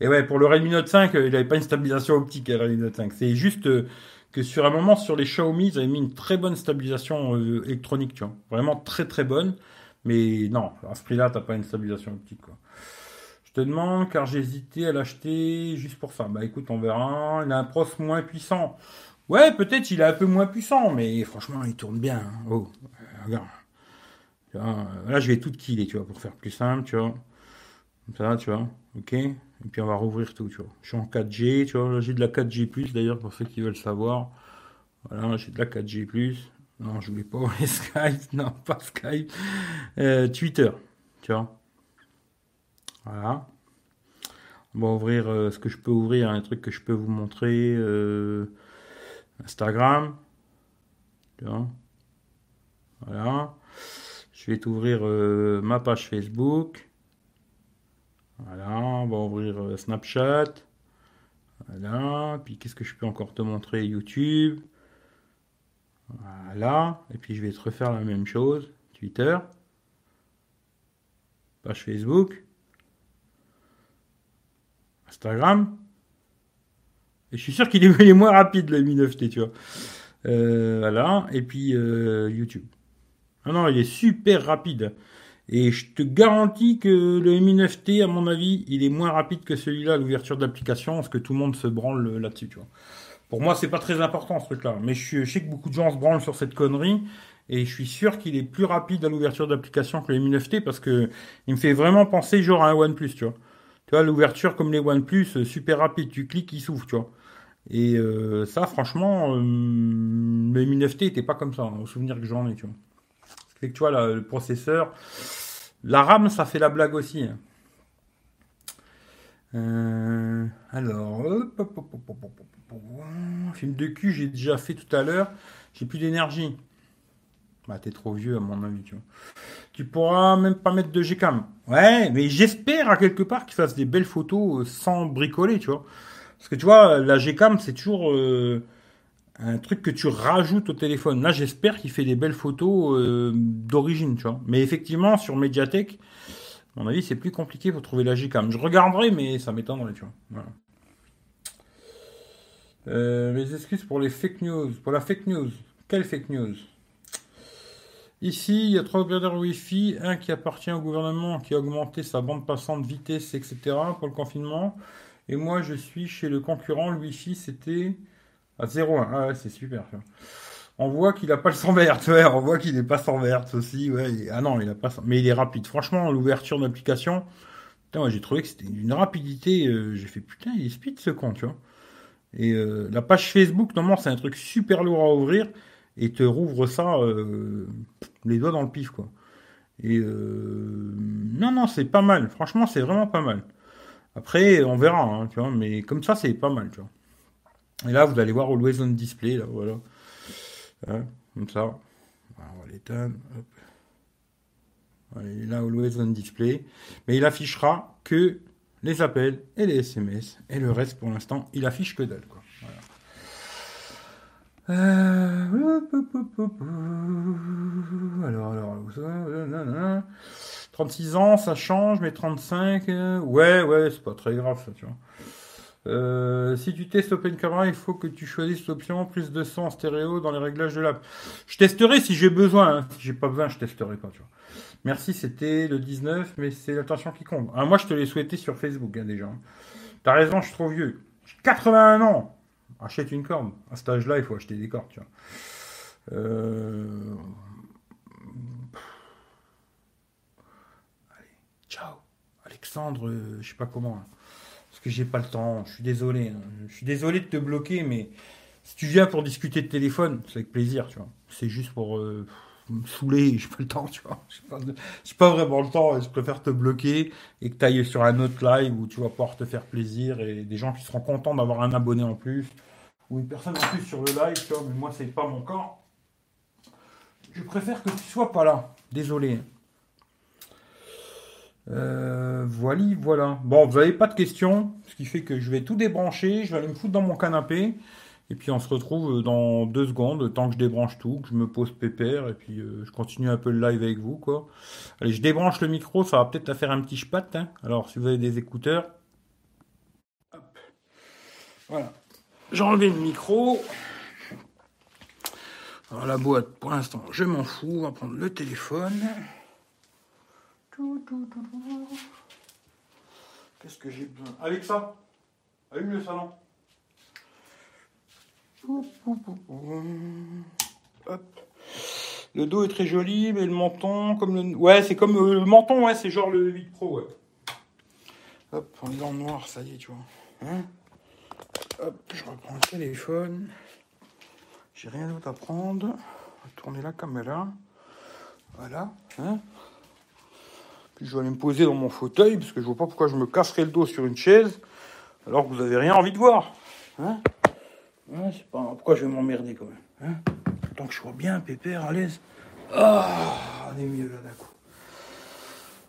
et ouais, pour le Redmi Note 5, il n'avait pas une stabilisation optique, le Redmi Note 5. C'est juste euh, que sur un moment, sur les Xiaomi, ils avaient mis une très bonne stabilisation euh, électronique, tu vois. Vraiment très très bonne. Mais non, à ce prix-là, t'as pas une stabilisation optique. Je te demande, car j'ai hésité à l'acheter juste pour ça. Bah écoute, on verra. Il a un pros moins puissant. Ouais, peut-être il est un peu moins puissant, mais franchement, il tourne bien. Hein. Oh, regarde. Là, je vais tout killer, tu vois, pour faire plus simple, tu vois. Comme ça, tu vois. Ok. Et puis on va rouvrir tout, tu vois. Je suis en 4G, tu vois. J'ai de la 4G+, d'ailleurs, pour ceux qui veulent savoir. Voilà, j'ai de la 4G+. Non, je voulais pas ouvrir Skype. Non, pas Skype. Euh, Twitter. Tu vois. Voilà. On va ouvrir euh, ce que je peux ouvrir, un truc que je peux vous montrer. Euh, Instagram. Tu vois. Voilà. Je vais t'ouvrir ma page Facebook. Voilà. On va ouvrir Snapchat. Voilà. Puis qu'est-ce que je peux encore te montrer? YouTube. Voilà. Et puis je vais te refaire la même chose. Twitter. Page Facebook. Instagram. Et je suis sûr qu'il est moins rapide le Mi 9T, tu vois. Euh, voilà. Et puis euh, YouTube. Ah non, il est super rapide. Et je te garantis que le Mi 9T, à mon avis, il est moins rapide que celui-là à l'ouverture d'application, parce que tout le monde se branle là-dessus, tu vois. Pour moi, c'est pas très important ce truc-là. Mais je, sais que beaucoup de gens se branlent sur cette connerie. Et je suis sûr qu'il est plus rapide à l'ouverture d'application que les Mi 9T parce que il me fait vraiment penser genre à un OnePlus, tu vois. Tu vois, l'ouverture comme les OnePlus, euh, super rapide. Tu cliques, il s'ouvre, tu vois. Et euh, ça, franchement, euh, les Mi 9T n'étaient pas comme ça, hein, au souvenir que j'en ai, tu vois. Fait que tu vois, le processeur, la RAM, ça fait la blague aussi. Alors, Film de cul, j'ai déjà fait tout à l'heure. J'ai plus d'énergie. Bah, t'es trop vieux, à mon avis, tu vois. Tu pourras même pas mettre de Gcam. Ouais, mais j'espère à quelque part qu'il fasse des belles photos euh, sans bricoler, tu vois. Parce que tu vois, la Gcam, c'est toujours euh, un truc que tu rajoutes au téléphone. Là, j'espère qu'il fait des belles photos euh, d'origine, tu vois. Mais effectivement, sur Mediatek, à mon avis, c'est plus compliqué pour trouver la Gcam. Je regarderai, mais ça m'étonnerait, tu vois. Euh, mes excuses pour les fake news. Pour la fake news. Quelle fake news? Ici, il y a trois opérateurs Wi-Fi. Un qui appartient au gouvernement, qui a augmenté sa bande passante, vitesse, etc. pour le confinement. Et moi, je suis chez le concurrent. Le Wi-Fi, c'était À 0,1. Ah ouais, c'est super. On voit qu'il a pas le sang vert, ouais, on voit qu'il est pas sans vert aussi, ouais. Ah non, il a pas mais il est rapide. Franchement, l'ouverture d'application, moi, j'ai trouvé que c'était d'une rapidité, euh, j'ai fait putain, il est speed ce con, tu vois. Et euh, la page Facebook, normalement, c'est un truc super lourd à ouvrir et te rouvre ça euh, les doigts dans le pif, quoi. Et non, non, c'est pas mal. Franchement, c'est vraiment pas mal. Après, on verra, hein, tu mais comme ça, c'est pas mal. Et là, vous allez voir Always on Display, là, voilà. Hein, comme ça. Voilà, on va l'éteindre. est là, Always on Display. Mais il affichera que les appels et les SMS. Et le reste, pour l'instant, il affiche que dalle, quoi. Euh. Alors, alors, ça, nanana. 36 ans, ça change, mais 35, euh, ouais, ouais, c'est pas très grave, ça, tu vois. Euh, si tu testes Open Camera, il faut que tu choisisses l'option plus de son stéréo dans les réglages de l'app. Je testerai si j'ai besoin. hein. Si j'ai pas besoin, je testerai pas. Tu. Merci, c'était le 19, mais c'est l'attention qui compte. Ah, moi, je te l'ai souhaité sur Facebook hein, déjà. T'as raison, je suis trop vieux. J'ai 81 ans. Achète une corde. À cet âge-là, il faut acheter des cordes. Euh... Ciao. Alexandre, euh, je sais pas comment. hein. Que j'ai pas le temps, je suis désolé. Je suis désolé de te bloquer, mais si tu viens pour discuter de téléphone, c'est avec plaisir, tu vois. C'est juste pour euh, me saouler, j'ai pas le temps, tu vois. J'ai pas, pas vraiment le temps, je préfère te bloquer et que tu ailles sur un autre live où tu vas pouvoir te faire plaisir et des gens qui seront contents d'avoir un abonné en plus ou une personne en plus sur le live, tu vois, mais moi c'est pas mon cas. Je préfère que tu sois pas là. Désolé. Euh, voilà. Bon, vous n'avez pas de questions, ce qui fait que je vais tout débrancher, je vais aller me foutre dans mon canapé, et puis on se retrouve dans deux secondes, temps que je débranche tout, que je me pose pépère, et puis euh, je continue un peu le live avec vous, quoi. Allez, je débranche le micro, ça va peut-être à faire un petit spat, hein. Alors, si vous avez des écouteurs. Voilà. J'ai enlevé le micro. Alors, la boîte, pour l'instant, je m'en fous, on va prendre le téléphone. Tout, tout, tout, tout. Qu'est-ce que j'ai besoin? Alexa, allume le salon. Hop. Le dos est très joli, mais le menton, comme le. Ouais, c'est comme euh, le menton, ouais, c'est genre le 8 Pro, ouais. Hop, on est dans le noir, ça y est, tu vois. Hein? Hop, je reprends le téléphone. J'ai rien d'autre à prendre. On va tourner la caméra. Voilà. Hein? Je vais aller me poser dans mon fauteuil, parce que je vois pas pourquoi je me casserais le dos sur une chaise, alors que vous avez rien envie de voir. Hein? Pourquoi je vais m'emmerder quand même hein? Tant que je sois bien, pépère, à l'aise. Ah, on est mieux là d'un coup.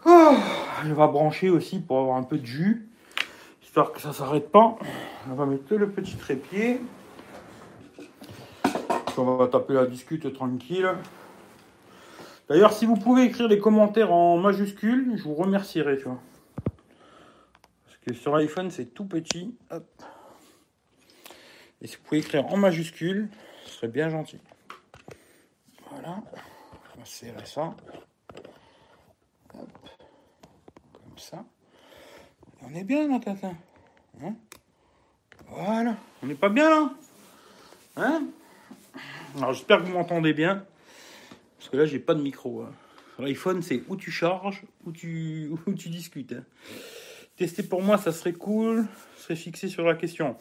Ah, je vais brancher aussi pour avoir un peu de jus, histoire que ça s'arrête pas. On va mettre le petit trépied. On va taper la discute tranquille. D'ailleurs, si vous pouvez écrire les commentaires en majuscules, je vous remercierai, tu vois. Parce que sur iPhone, c'est tout petit. Et si vous pouvez écrire en majuscules, ce serait bien gentil. Voilà. On va ça. Comme ça. On est bien là, Tintin. Hein? Voilà. On n'est pas bien là? Hein? Alors j'espère que vous m'entendez bien. Parce que là, j'ai pas de micro. hein. L'iPhone, c'est où tu charges, où tu, où tu discutes. hein. Tester pour moi, ça serait cool. Ce serait fixé sur la question.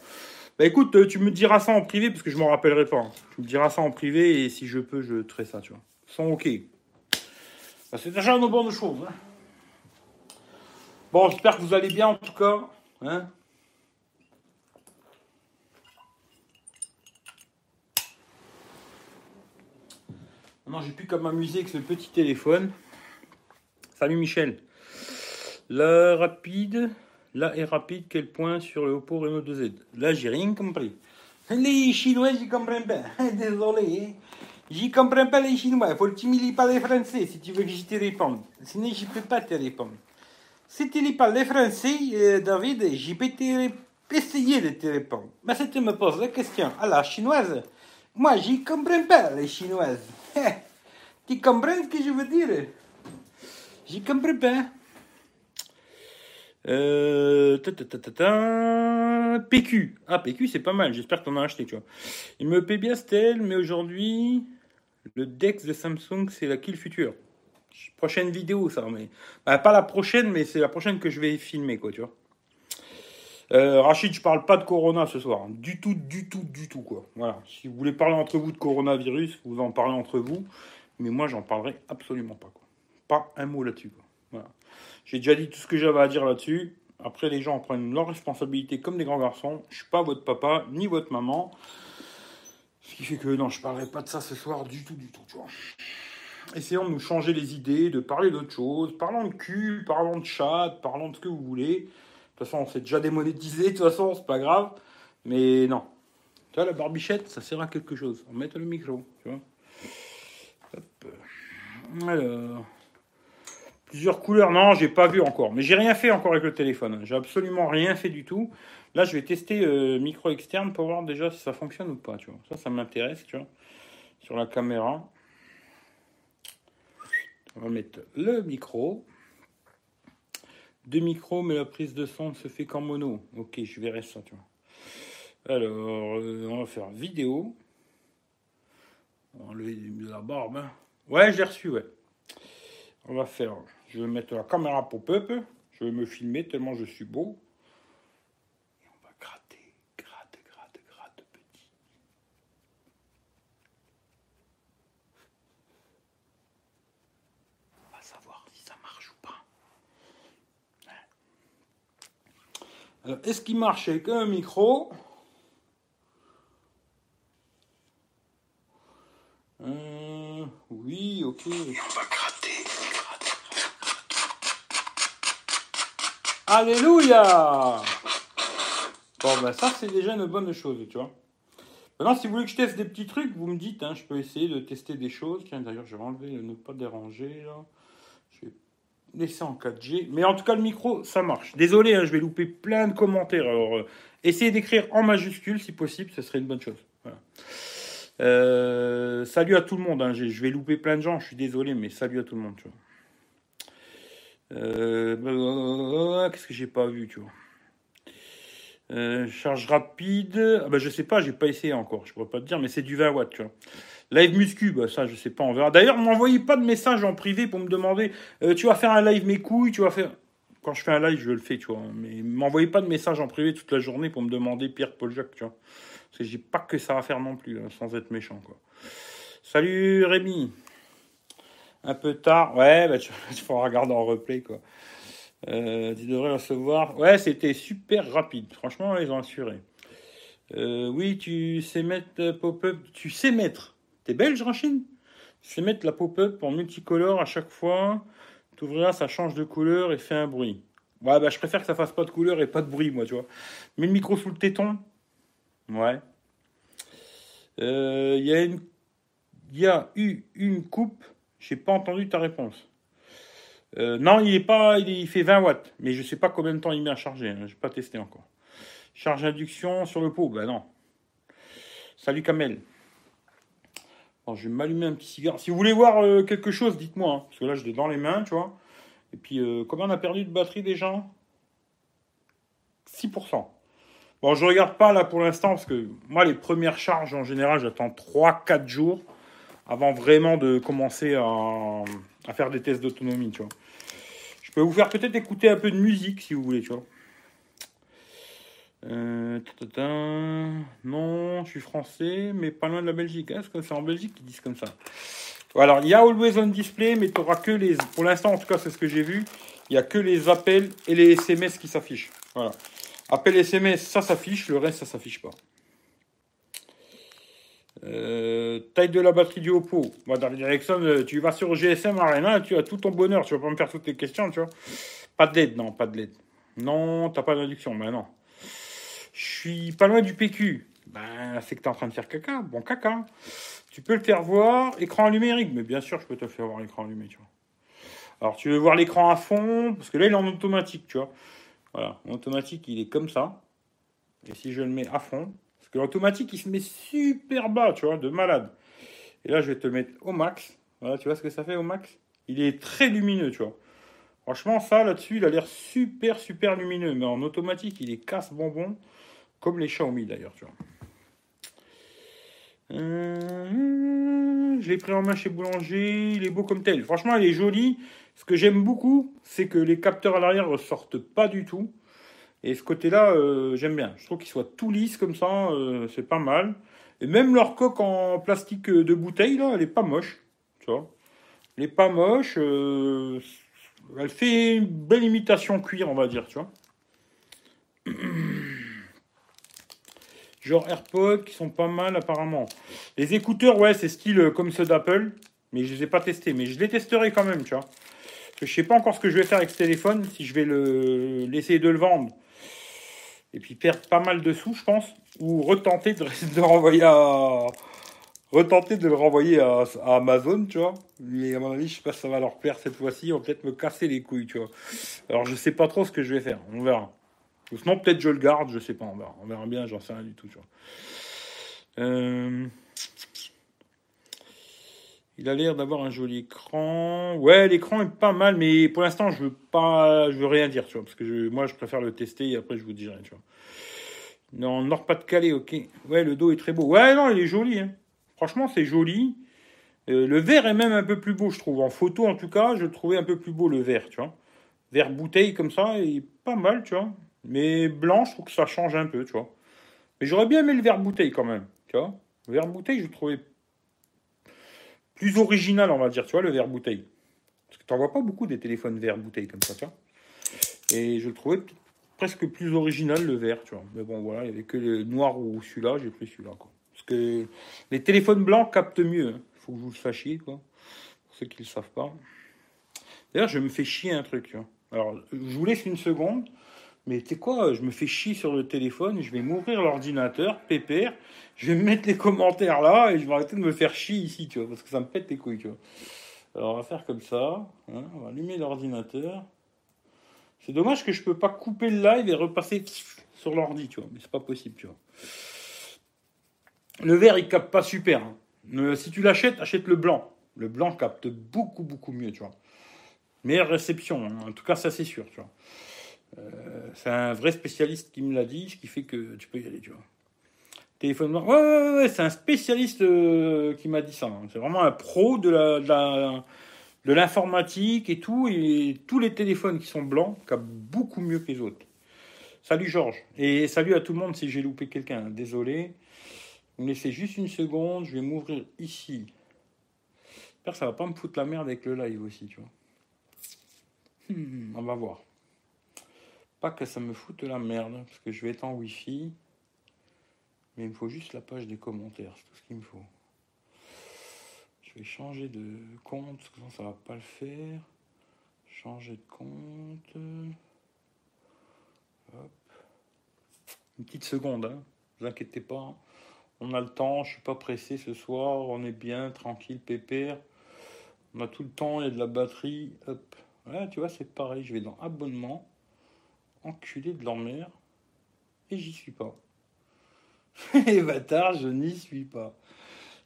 Bah écoute, euh, tu me diras ça en privé parce que je m'en rappellerai pas. hein. Tu me diras ça en privé et si je peux, je te ferai ça, tu vois. Sans ok. Bah, c'est déjà une bonne chose. hein. Bon, j'espère que vous allez bien en tout cas. Hein Maintenant, j'ai plus qu'à m'amuser avec ce petit téléphone. Salut Michel. La rapide, là est rapide, quel point sur le Oppo Reno 2Z Là, j'ai rien compris. Les Chinois, j'y comprends pas. Désolé. hein. J'y comprends pas les Chinois. Faut que tu me pas les Français si tu veux que je te réponde. Sinon, je peux pas te répondre. Si tu lis pas les Français, euh, David, je peux te- essayer de te répondre. Mais si tu me poses la question à la chinoise, moi, j'y comprends pas les Chinoises. Tu comprends ce que je veux dire J'y comprends pas. Euh, PQ. Ah, PQ, c'est pas mal. J'espère que t'en as acheté, tu vois. Il me paie bien Stel, mais aujourd'hui, le Dex de Samsung, c'est la kill future. Prochaine vidéo, ça. Mais... Bah, pas la prochaine, mais c'est la prochaine que je vais filmer, quoi, tu vois. Euh, Rachid, je parle pas de Corona ce soir. Du tout, du tout, du tout, quoi. Voilà. Si vous voulez parler entre vous de coronavirus, vous en parlez entre vous. Mais moi, j'en parlerai absolument pas. Pas un mot là-dessus. Voilà. J'ai déjà dit tout ce que j'avais à dire là-dessus. Après, les gens prennent leurs responsabilités comme des grands garçons. Je suis pas votre papa, ni votre maman. Ce qui fait que non, je parlerai pas de ça ce soir du tout, du tout, tu vois. Essayons de nous changer les idées, de parler d'autre chose. Parlons de cul, parlons de chat, parlons de ce que vous voulez. Toute façon, on s'est déjà démonétisé, de toute façon, c'est pas grave. Mais non. Tu vois, la barbichette, ça sert à quelque chose. On met le micro, tu vois. Alors. Plusieurs couleurs, non, j'ai pas vu encore. Mais j'ai rien fait encore avec le téléphone. J'ai absolument rien fait du tout. Là, je vais tester euh, micro externe pour voir déjà si ça fonctionne ou pas. Tu vois. Ça, ça m'intéresse, tu vois. Sur la caméra. On va mettre le micro. Deux micros, mais la prise de son se fait qu'en mono. Ok, je verrai ça, tu vois. Alors, euh, on va faire vidéo. On va enlever la barbe. Hein. Ouais, j'ai reçu, ouais. On va faire je vais mettre la caméra pop-up. Je vais me filmer tellement je suis beau. Et on va gratter, gratte, gratte, gratte petit. On va savoir si ça marche ou pas. Alors, est-ce qu'il marche avec un micro euh, Oui, ok. Alléluia Bon, ben ça, c'est déjà une bonne chose, tu vois. Maintenant, si vous voulez que je teste des petits trucs, vous me dites, hein, je peux essayer de tester des choses. Tiens, d'ailleurs, je vais enlever le ne pas déranger, là. Laisser en 4G. Mais en tout cas, le micro, ça marche. Désolé, hein, je vais louper plein de commentaires. Alors, euh, essayez d'écrire en majuscule, si possible, ce serait une bonne chose. Euh, salut à tout le monde. Hein, je vais louper plein de gens, je suis désolé, mais salut à tout le monde. Euh, qu'est-ce que j'ai pas vu, tu vois charge rapide, ah bah je sais pas, j'ai pas essayé encore, je pourrais pas te dire, mais c'est du 20 watts, tu vois. Live muscu, bah ça je sais pas, on verra. D'ailleurs, m'envoyez pas de message en privé pour me demander, euh, tu vas faire un live mes couilles, tu vas faire. Quand je fais un live, je le fais, tu vois. Mais m'envoyez pas de message en privé toute la journée pour me demander Pierre Paul Jacques, tu vois. Parce que j'ai pas que ça à faire non plus, hein, sans être méchant, quoi. Salut Rémi un peu tard. Ouais, bah, tu, tu regarder en replay, quoi. Euh, tu devrais recevoir. Ouais, c'était super rapide. Franchement, ils ont assuré. Euh, oui, tu sais mettre pop-up. Tu sais mettre. T'es belge, Rachine Tu sais mettre la pop-up en multicolore à chaque fois. Tu ouvriras, ça change de couleur et fait un bruit. Ouais, bah, je préfère que ça fasse pas de couleur et pas de bruit, moi, tu vois. Mets le micro sous le téton. Ouais. Euh, il y, a une... y a eu une coupe j'ai pas entendu ta réponse. Euh, non, il est pas, il, fait 20 watts, mais je sais pas combien de temps il met à charger. Hein, j'ai pas testé encore. Charge induction sur le pot, ben non. Salut Kamel. Je vais m'allumer un petit cigare. Si vous voulez voir euh, quelque chose, dites-moi, hein, parce que là je l'ai dans les mains, tu vois. Et puis, euh, combien on a perdu de batterie déjà? 6%. Bon, je regarde pas là pour l'instant, parce que moi, les premières charges, en général, j'attends 3-4 jours avant vraiment de commencer à, faire des tests d'autonomie, tu vois. Je peux vous faire peut-être écouter un peu de musique si vous voulez, tu vois. Euh, non, je suis français, mais pas loin de la Belgique. Est-ce que c'est en Belgique qu'ils disent comme ça Alors, il y a Always on Display, mais tu que les. Pour l'instant, en tout cas, c'est ce que j'ai vu. Il n'y a que les appels et les SMS qui s'affichent. Voilà. Appel SMS, ça s'affiche, le reste, ça s'affiche pas. Euh, taille de la batterie du Oppo. Dans Ericsson, euh, tu vas sur GSM Arena, tu as tout ton bonheur. Tu vas pas me faire toutes tes questions, tu vois. Pas de LED, non, pas de LED. Non, t'as pas d'induction, ben non. Je suis pas loin du PQ. Ben, c'est que tu es en train de faire caca. Bon, caca. Tu peux le faire voir, écran numérique. Mais bien sûr, je peux te faire voir l'écran allumé, tu. Alors, tu veux voir l'écran à fond, parce que là, il est en automatique, tu vois. Voilà, en automatique, il est comme ça. Et si je le mets à fond, que l'automatique, il se met super bas, tu vois, de malade. Et là, je vais te le mettre au max. Voilà, tu vois ce que ça fait au max? Il est très lumineux, tu vois. Franchement, ça là-dessus, il a l'air super, super lumineux. Mais en automatique, il est casse-bonbon. Comme les Xiaomi d'ailleurs, tu vois. Euh, je l'ai pris en main chez Boulanger, il est beau comme tel. Franchement, il est joli. Ce que j'aime beaucoup, c'est que les capteurs à l'arrière ne ressortent pas du tout. Et ce côté-là, euh, j'aime bien. Je trouve qu'ils soient tout lisses comme ça, euh, c'est pas mal. Et même leur coque en plastique de bouteille, là, elle est pas moche. Tu vois. Elle est pas moche. elle fait une belle imitation cuir, on va dire, tu vois. genre AirPods qui sont pas mal apparemment. Les écouteurs, ouais, c'est style euh, comme ceux d'Apple, mais je les ai pas testés. Mais je les testerai quand même, tu vois. Je sais pas encore ce que je vais faire avec ce téléphone, si je vais le l'essayer de le vendre et puis perdre pas mal de sous, je pense, ou retenter de, de renvoyer à retenter de le renvoyer à, Amazon, tu vois. Mais à mon avis, je sais pas si ça va leur plaire cette fois-ci. Ils vont peut-être me casser les couilles, tu vois. Alors je sais pas trop ce que je vais faire. On verra. Sinon, peut-être je le garde, je sais pas, on verra, on verra bien, j'en sais rien du tout. Euh, il a l'air d'avoir un joli écran. Ouais, l'écran est pas mal, mais pour l'instant, je veux pas, je veux rien dire, tu vois, parce que moi, je préfère le tester et après, je vous dirai, tu vois. Non, Nord-Pas-de-Calais, ok. Ouais, le dos est très beau. Ouais, non, il est joli. Hein. Franchement, c'est joli. Euh, le vert est même un peu plus beau, je trouve. En photo, en tout cas, je trouvais un peu plus beau, le vert, tu vois. Vert bouteille comme ça, il est pas mal, tu vois. Mais blanc, je trouve que ça change un peu, tu vois. Mais j'aurais bien aimé le verre bouteille quand même, tu vois. Le verre bouteille, je le trouvais plus original, on va dire, tu vois, le verre bouteille. Parce que tu n'en vois pas beaucoup des téléphones verre bouteille comme ça, tu vois. Et je le trouvais presque plus original, le verre, tu vois. Mais bon, voilà, il n'y avait que le noir ou celui-là, j'ai pris celui-là, quoi. Parce que les téléphones blancs captent mieux. Il hein. faut que vous le sachiez, quoi. Pour ceux qui ne le savent pas. D'ailleurs, je me fais chier un truc, tu vois. Alors, je vous laisse une seconde. Mais tu sais quoi, je me fais chier sur le téléphone, je vais m'ouvrir l'ordinateur, pépère, je vais me mettre les commentaires là et je vais arrêter de me faire chier ici, tu vois, parce que ça me pète les couilles, tu vois. Alors on va faire comme ça, hein, on va allumer l'ordinateur. C'est dommage que je peux pas couper le live et repasser sur l'ordi, tu vois, mais c'est pas possible, tu vois. Le vert, il capte pas super. Hein. si tu l'achètes, achète le blanc. Le blanc capte beaucoup, beaucoup mieux, tu vois. Meilleure réception, hein. en tout cas, ça c'est sûr, tu vois. Euh, c'est un vrai spécialiste qui me l'a dit, ce qui fait que tu peux y aller, tu vois. Téléphone Ouais, ouais, ouais, c'est un spécialiste euh, qui m'a dit ça. Hein. C'est vraiment un pro de la, de l'informatique et tout. Et tous les téléphones qui sont blancs capent beaucoup mieux que les autres. Salut Georges. Et salut à tout le monde si j'ai loupé quelqu'un. Désolé. Vous me laissez juste une seconde. Je vais m'ouvrir ici. J'espère que ça va pas me foutre la merde avec le live aussi, tu vois. Hmm, on va voir. Pas que ça me foute la merde, parce que je vais être en Wi-Fi. Mais il me faut juste la page des commentaires, c'est tout ce qu'il me faut. Je vais changer de compte, parce que ça va pas le faire. Changer de compte. Hop. Une petite seconde, hein. Vous inquiétez pas. On a le temps, je suis pas pressé ce soir, on est bien, tranquille, pépère. On a tout le temps, il y a de la batterie. Hop. Voilà, tu vois, c'est pareil. Je vais dans abonnement enculé de leur mère. Et j'y suis pas. Et bâtard, je n'y suis pas.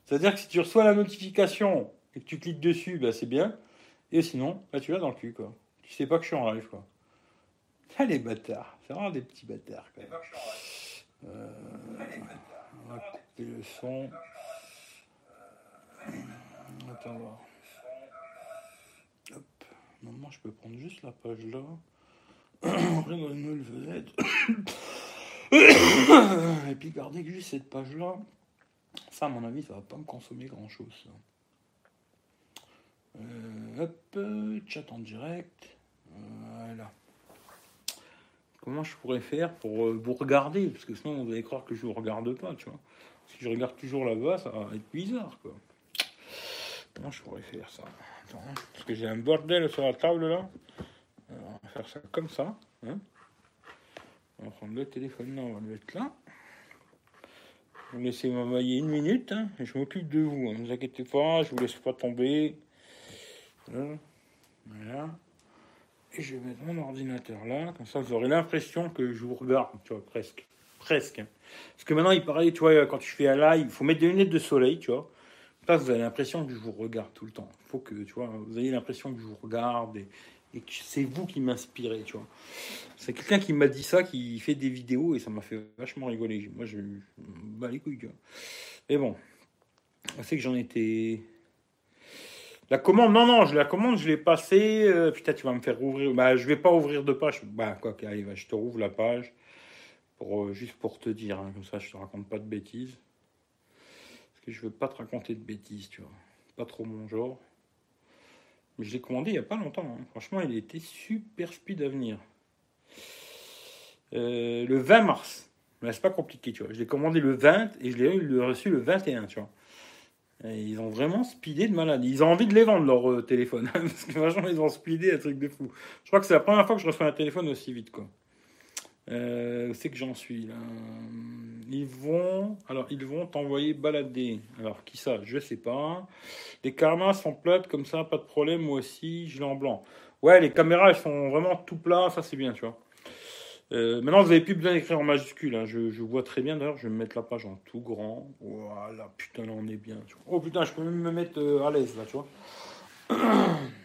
C'est-à-dire que si tu reçois la notification et que tu cliques dessus, bah c'est bien. Et sinon, bah tu l'as dans le cul, quoi. Tu sais pas que je suis en live, quoi. Ah, les bâtards. C'est vraiment des petits bâtards, quoi. Euh, on va couper le son. Attends, voir. Hop. Normalement, je peux prendre juste la page là. Et puis garder que juste cette page-là, ça à mon avis, ça va pas me consommer grand-chose. Euh, hop, chat en direct. Voilà. Comment je pourrais faire pour euh, vous regarder? Parce que sinon, vous allez croire que je vous regarde pas, tu vois. Si je regarde toujours là-bas, ça va être bizarre, quoi. Comment je pourrais faire ça? Parce que j'ai un bordel sur la table là faire ça comme ça. Hein. On va prendre le téléphone là, on va le mettre là. Vous laissez m'envoyer une minute hein, je m'occupe de vous. Hein. Ne vous inquiétez pas, je vous laisse pas tomber. Voilà. Et je vais mettre mon ordinateur là, comme ça vous aurez l'impression que je vous regarde, tu vois, presque. Presque. Parce que maintenant, il paraît, tu vois, quand tu fais un live, il faut mettre des lunettes de soleil, tu vois. Là, vous avez l'impression que je vous regarde tout le temps. Il faut que, tu vois, vous ayez l'impression que je vous regarde et, c'est vous qui m'inspirez, tu vois. C'est quelqu'un qui m'a dit ça, qui fait des vidéos et ça m'a fait vachement rigoler. Moi, je, bats les couilles, tu vois. Mais bon, c'est que j'en étais. La commande, non, non, je la commande, je l'ai passée. Euh, putain, tu vas me faire ouvrir. Bah, je vais pas ouvrir de page. Bah, quoi qu'il je te rouvre la page. Pour, euh, juste pour te dire, hein, comme ça, je te raconte pas de bêtises. Parce que je veux pas te raconter de bêtises, tu vois. Pas trop mon genre. Mais je l'ai commandé il n'y a pas longtemps. Hein. Franchement, il était super speed à venir. Euh, le 20 mars. Mais c'est pas compliqué, tu vois. Je l'ai commandé le 20 et je l'ai reçu le 21, tu vois. ils ont vraiment speedé de malade. Ils ont envie de les vendre, leur euh, téléphone. Parce que franchement, ils ont speedé un truc de fou. Je crois que c'est la première fois que je reçois un téléphone aussi vite, quoi. Euh, c'est que j'en suis là? Ils vont, alors ils vont t'envoyer balader. Alors qui ça? Je sais pas. Les karmas sont plates comme ça, pas de problème. Moi aussi, je l'ai en blanc. Ouais, les caméras elles sont vraiment tout plats, ça c'est bien, tu vois. Euh, maintenant, vous n'avez plus besoin d'écrire en majuscule. Hein. Je, vois très bien. D'ailleurs, je vais me mettre la page en tout grand. Voilà, putain, là, on est bien. Oh putain, je peux même me mettre euh, à l'aise, là, tu vois.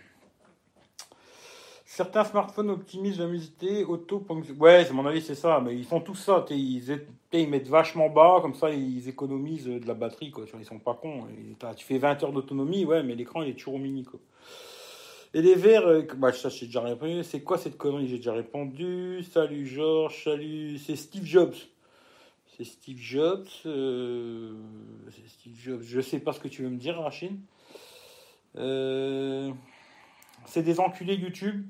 Certains smartphones optimisent la musique auto. Ouais, à mon avis, c'est ça. Mais ils font tout ça. Ils, ils, mettent vachement bas, comme ça, ils économisent de la batterie. Quoi. Ils sont pas cons. tu fais 20 heures d'autonomie, ouais, mais l'écran, il est toujours au mini. Et les verts, euh, bah, ça, j'ai déjà répondu. C'est quoi cette connerie J'ai déjà répondu. Salut Georges, salut. C'est Steve Jobs. C'est Steve Jobs. Euh... C'est Steve Jobs. Je sais pas ce que tu veux me dire, Rachid. Euh... C'est des enculés YouTube.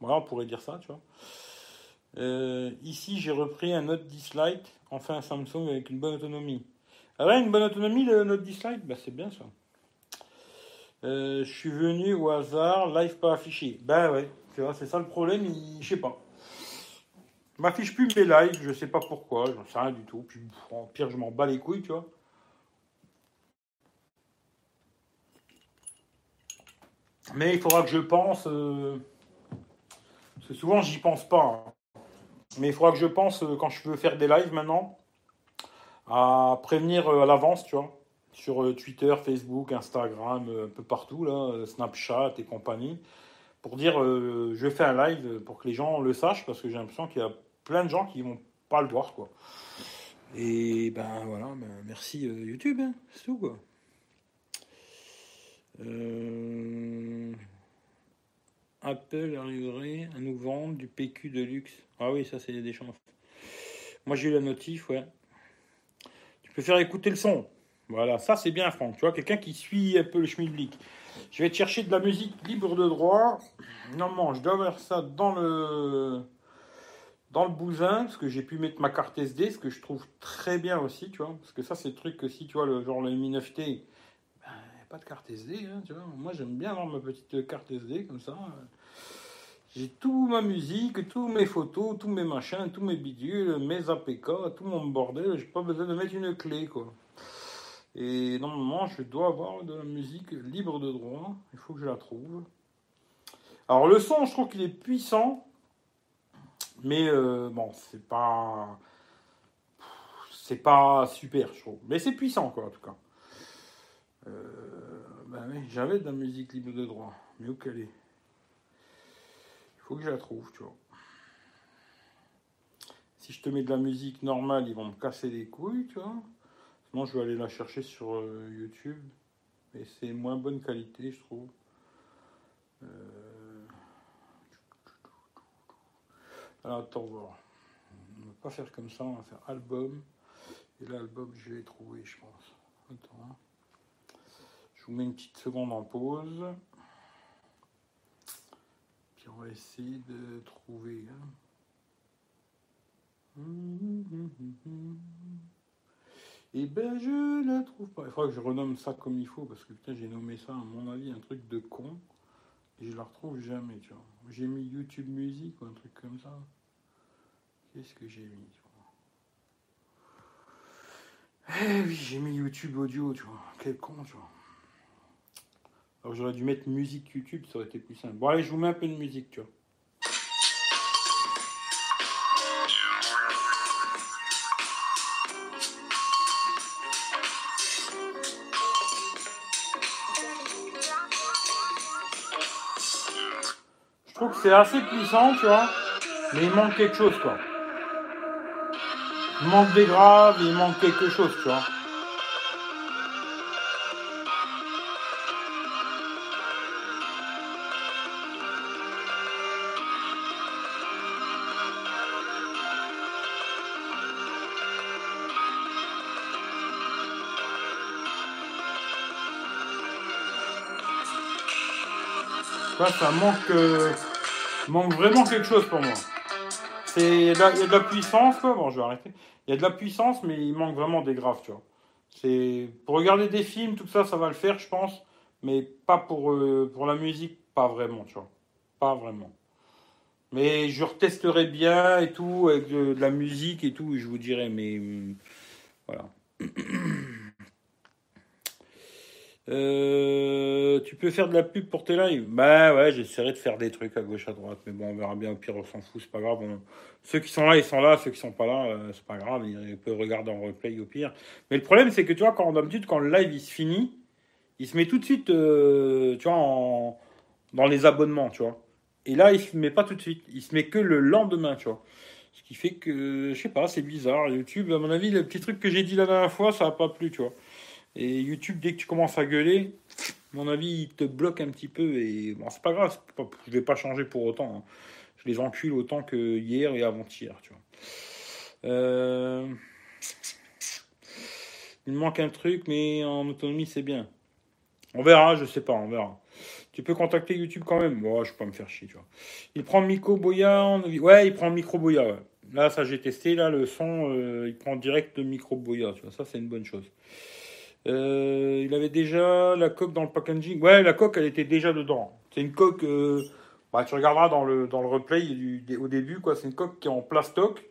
Voilà, on pourrait dire ça, tu vois. Euh, ici, j'ai repris un Note 10 Lite, enfin un Samsung avec une bonne autonomie. Ah ouais, une bonne autonomie, le Note 10 Lite bah, C'est bien ça. Euh, je suis venu au hasard, live pas affiché. Ben ouais, tu vois, c'est ça le problème, je sais pas. M'affiche plus mes lives, je sais pas pourquoi, j'en sais rien du tout. Puis, en pire, je m'en bats les couilles, tu vois. Mais il faudra que je pense. Euh, parce que souvent, j'y pense pas. Hein. Mais il faudra que je pense, euh, quand je veux faire des lives maintenant, à prévenir à l'avance, tu vois sur euh, Twitter, Facebook, Instagram, euh, un peu partout, là, euh, Snapchat et compagnie, pour dire je fais un live pour que les gens le sachent, parce que j'ai l'impression qu'il y a plein de gens qui vont pas le voir, quoi. Et ben voilà, ben, merci YouTube, hein, c'est tout, quoi. Apple arriverait à nous vendre du PQ de luxe. Ah oui, ça c'est des chances. Moi j'ai eu la notif, ouais. Tu peux faire écouter le son. Voilà, ça c'est bien, Franck. Tu vois, quelqu'un qui suit un peu le schmilblick. Je vais te chercher de la musique libre de droit. Normalement, je dois avoir ça dans le dans le bousin, parce que j'ai pu mettre ma carte SD, ce que je trouve très bien aussi, tu vois. Parce que ça, c'est le truc que si tu vois, le genre le Mi 9T, ben, pas de carte SD, hein, tu vois. Moi, j'aime bien avoir ma petite carte SD comme ça. J'ai toute ma musique, tous mes photos, tous mes machins, tous mes bidules, mes APK, tout mon bordel. J'ai pas besoin de mettre une clé, quoi. Et normalement, je dois avoir de la musique libre de droit. Il faut que je la trouve. Alors le son, je trouve qu'il est puissant, mais euh, bon, c'est pas, c'est pas super, je trouve. Mais c'est puissant, quoi, en tout cas. Ben oui, j'avais de la musique libre de droit, mais où qu'elle est? Faut que je la trouve, tu vois. Si je te mets de la musique normale, ils vont me casser les couilles, tu vois je vais aller la chercher sur euh, YouTube. Mais c'est moins bonne qualité, je trouve. Euh, attends, voir. On va pas faire comme ça, on va faire album. Et l'album, je vais trouver, je pense. Attends. Hein. Je vous mets une petite seconde en pause. On va essayer de trouver. Hein. Et eh ben je la trouve pas. Il faudra que je renomme ça comme il faut parce que putain j'ai nommé ça à mon avis un truc de con et je la retrouve jamais. Tu vois. J'ai mis YouTube Music ou un truc comme ça. Qu'est-ce que j'ai mis tu vois? Eh oui j'ai mis YouTube Audio tu vois. Quel con tu vois. Alors j'aurais dû mettre musique YouTube ça aurait été plus simple. Bon allez je vous mets un peu de musique tu vois. trouve que c'est assez puissant, tu vois. Mais il manque quelque chose, quoi. Il manque des graves, il manque quelque chose, tu vois. Ça manque, euh, manque vraiment quelque chose pour moi. Il y, a de la puissance, quoi. Bon, je vais arrêter. Il y a de la puissance, mais il manque vraiment des graves, tu vois. Pour regarder des films, tout ça, ça va le faire, je pense, mais pas pour euh, pour la musique, pas vraiment, tu vois, pas vraiment. Mais je retesterai bien et tout avec de, de la musique et tout, je vous dirai, mais hum, voilà. Euh, tu peux faire de la pub pour tes lives? Bah ouais, j'essaierai de faire des trucs à gauche, à droite. Mais bon, on verra bien. Au pire, on s'en fout, c'est pas grave. Ceux qui sont là, ils sont là. Ceux qui sont pas là, euh, c'est pas grave. Ils peuvent regarder en replay au pire. Mais le problème, c'est que tu vois, quand d'habitude, quand le live il se finit, il se met tout de suite, euh, tu vois, en... dans les abonnements, tu vois. Et là, il se met pas tout de suite. Il se met que le lendemain, tu vois. Ce qui fait que, je sais pas, c'est bizarre. YouTube, à mon avis, le petit truc que j'ai dit la dernière fois, ça a pas plu, tu vois. Et YouTube, dès que tu commences à gueuler, mon avis, il te bloque un petit peu. Et bon, c'est pas grave, je vais pas changer pour autant. Hein. Je les encule autant que hier et avant-hier, tu vois. Euh, il me manque un truc, mais en autonomie, c'est bien. On verra, je sais pas, on verra. Tu peux contacter YouTube quand même. Bon, je peux pas me faire chier, tu vois. Il prend micro Boya. Ouais, il prend micro Boya. Là, ça j'ai testé. Là, le son, euh, il prend direct le micro Boya. Tu vois, ça c'est une bonne chose. Euh, il avait déjà la coque dans le packaging. Ouais, la coque, elle était déjà dedans. C'est une coque. Euh, bah, tu regarderas dans le, dans le replay au début, quoi. C'est une coque qui est en plastoc,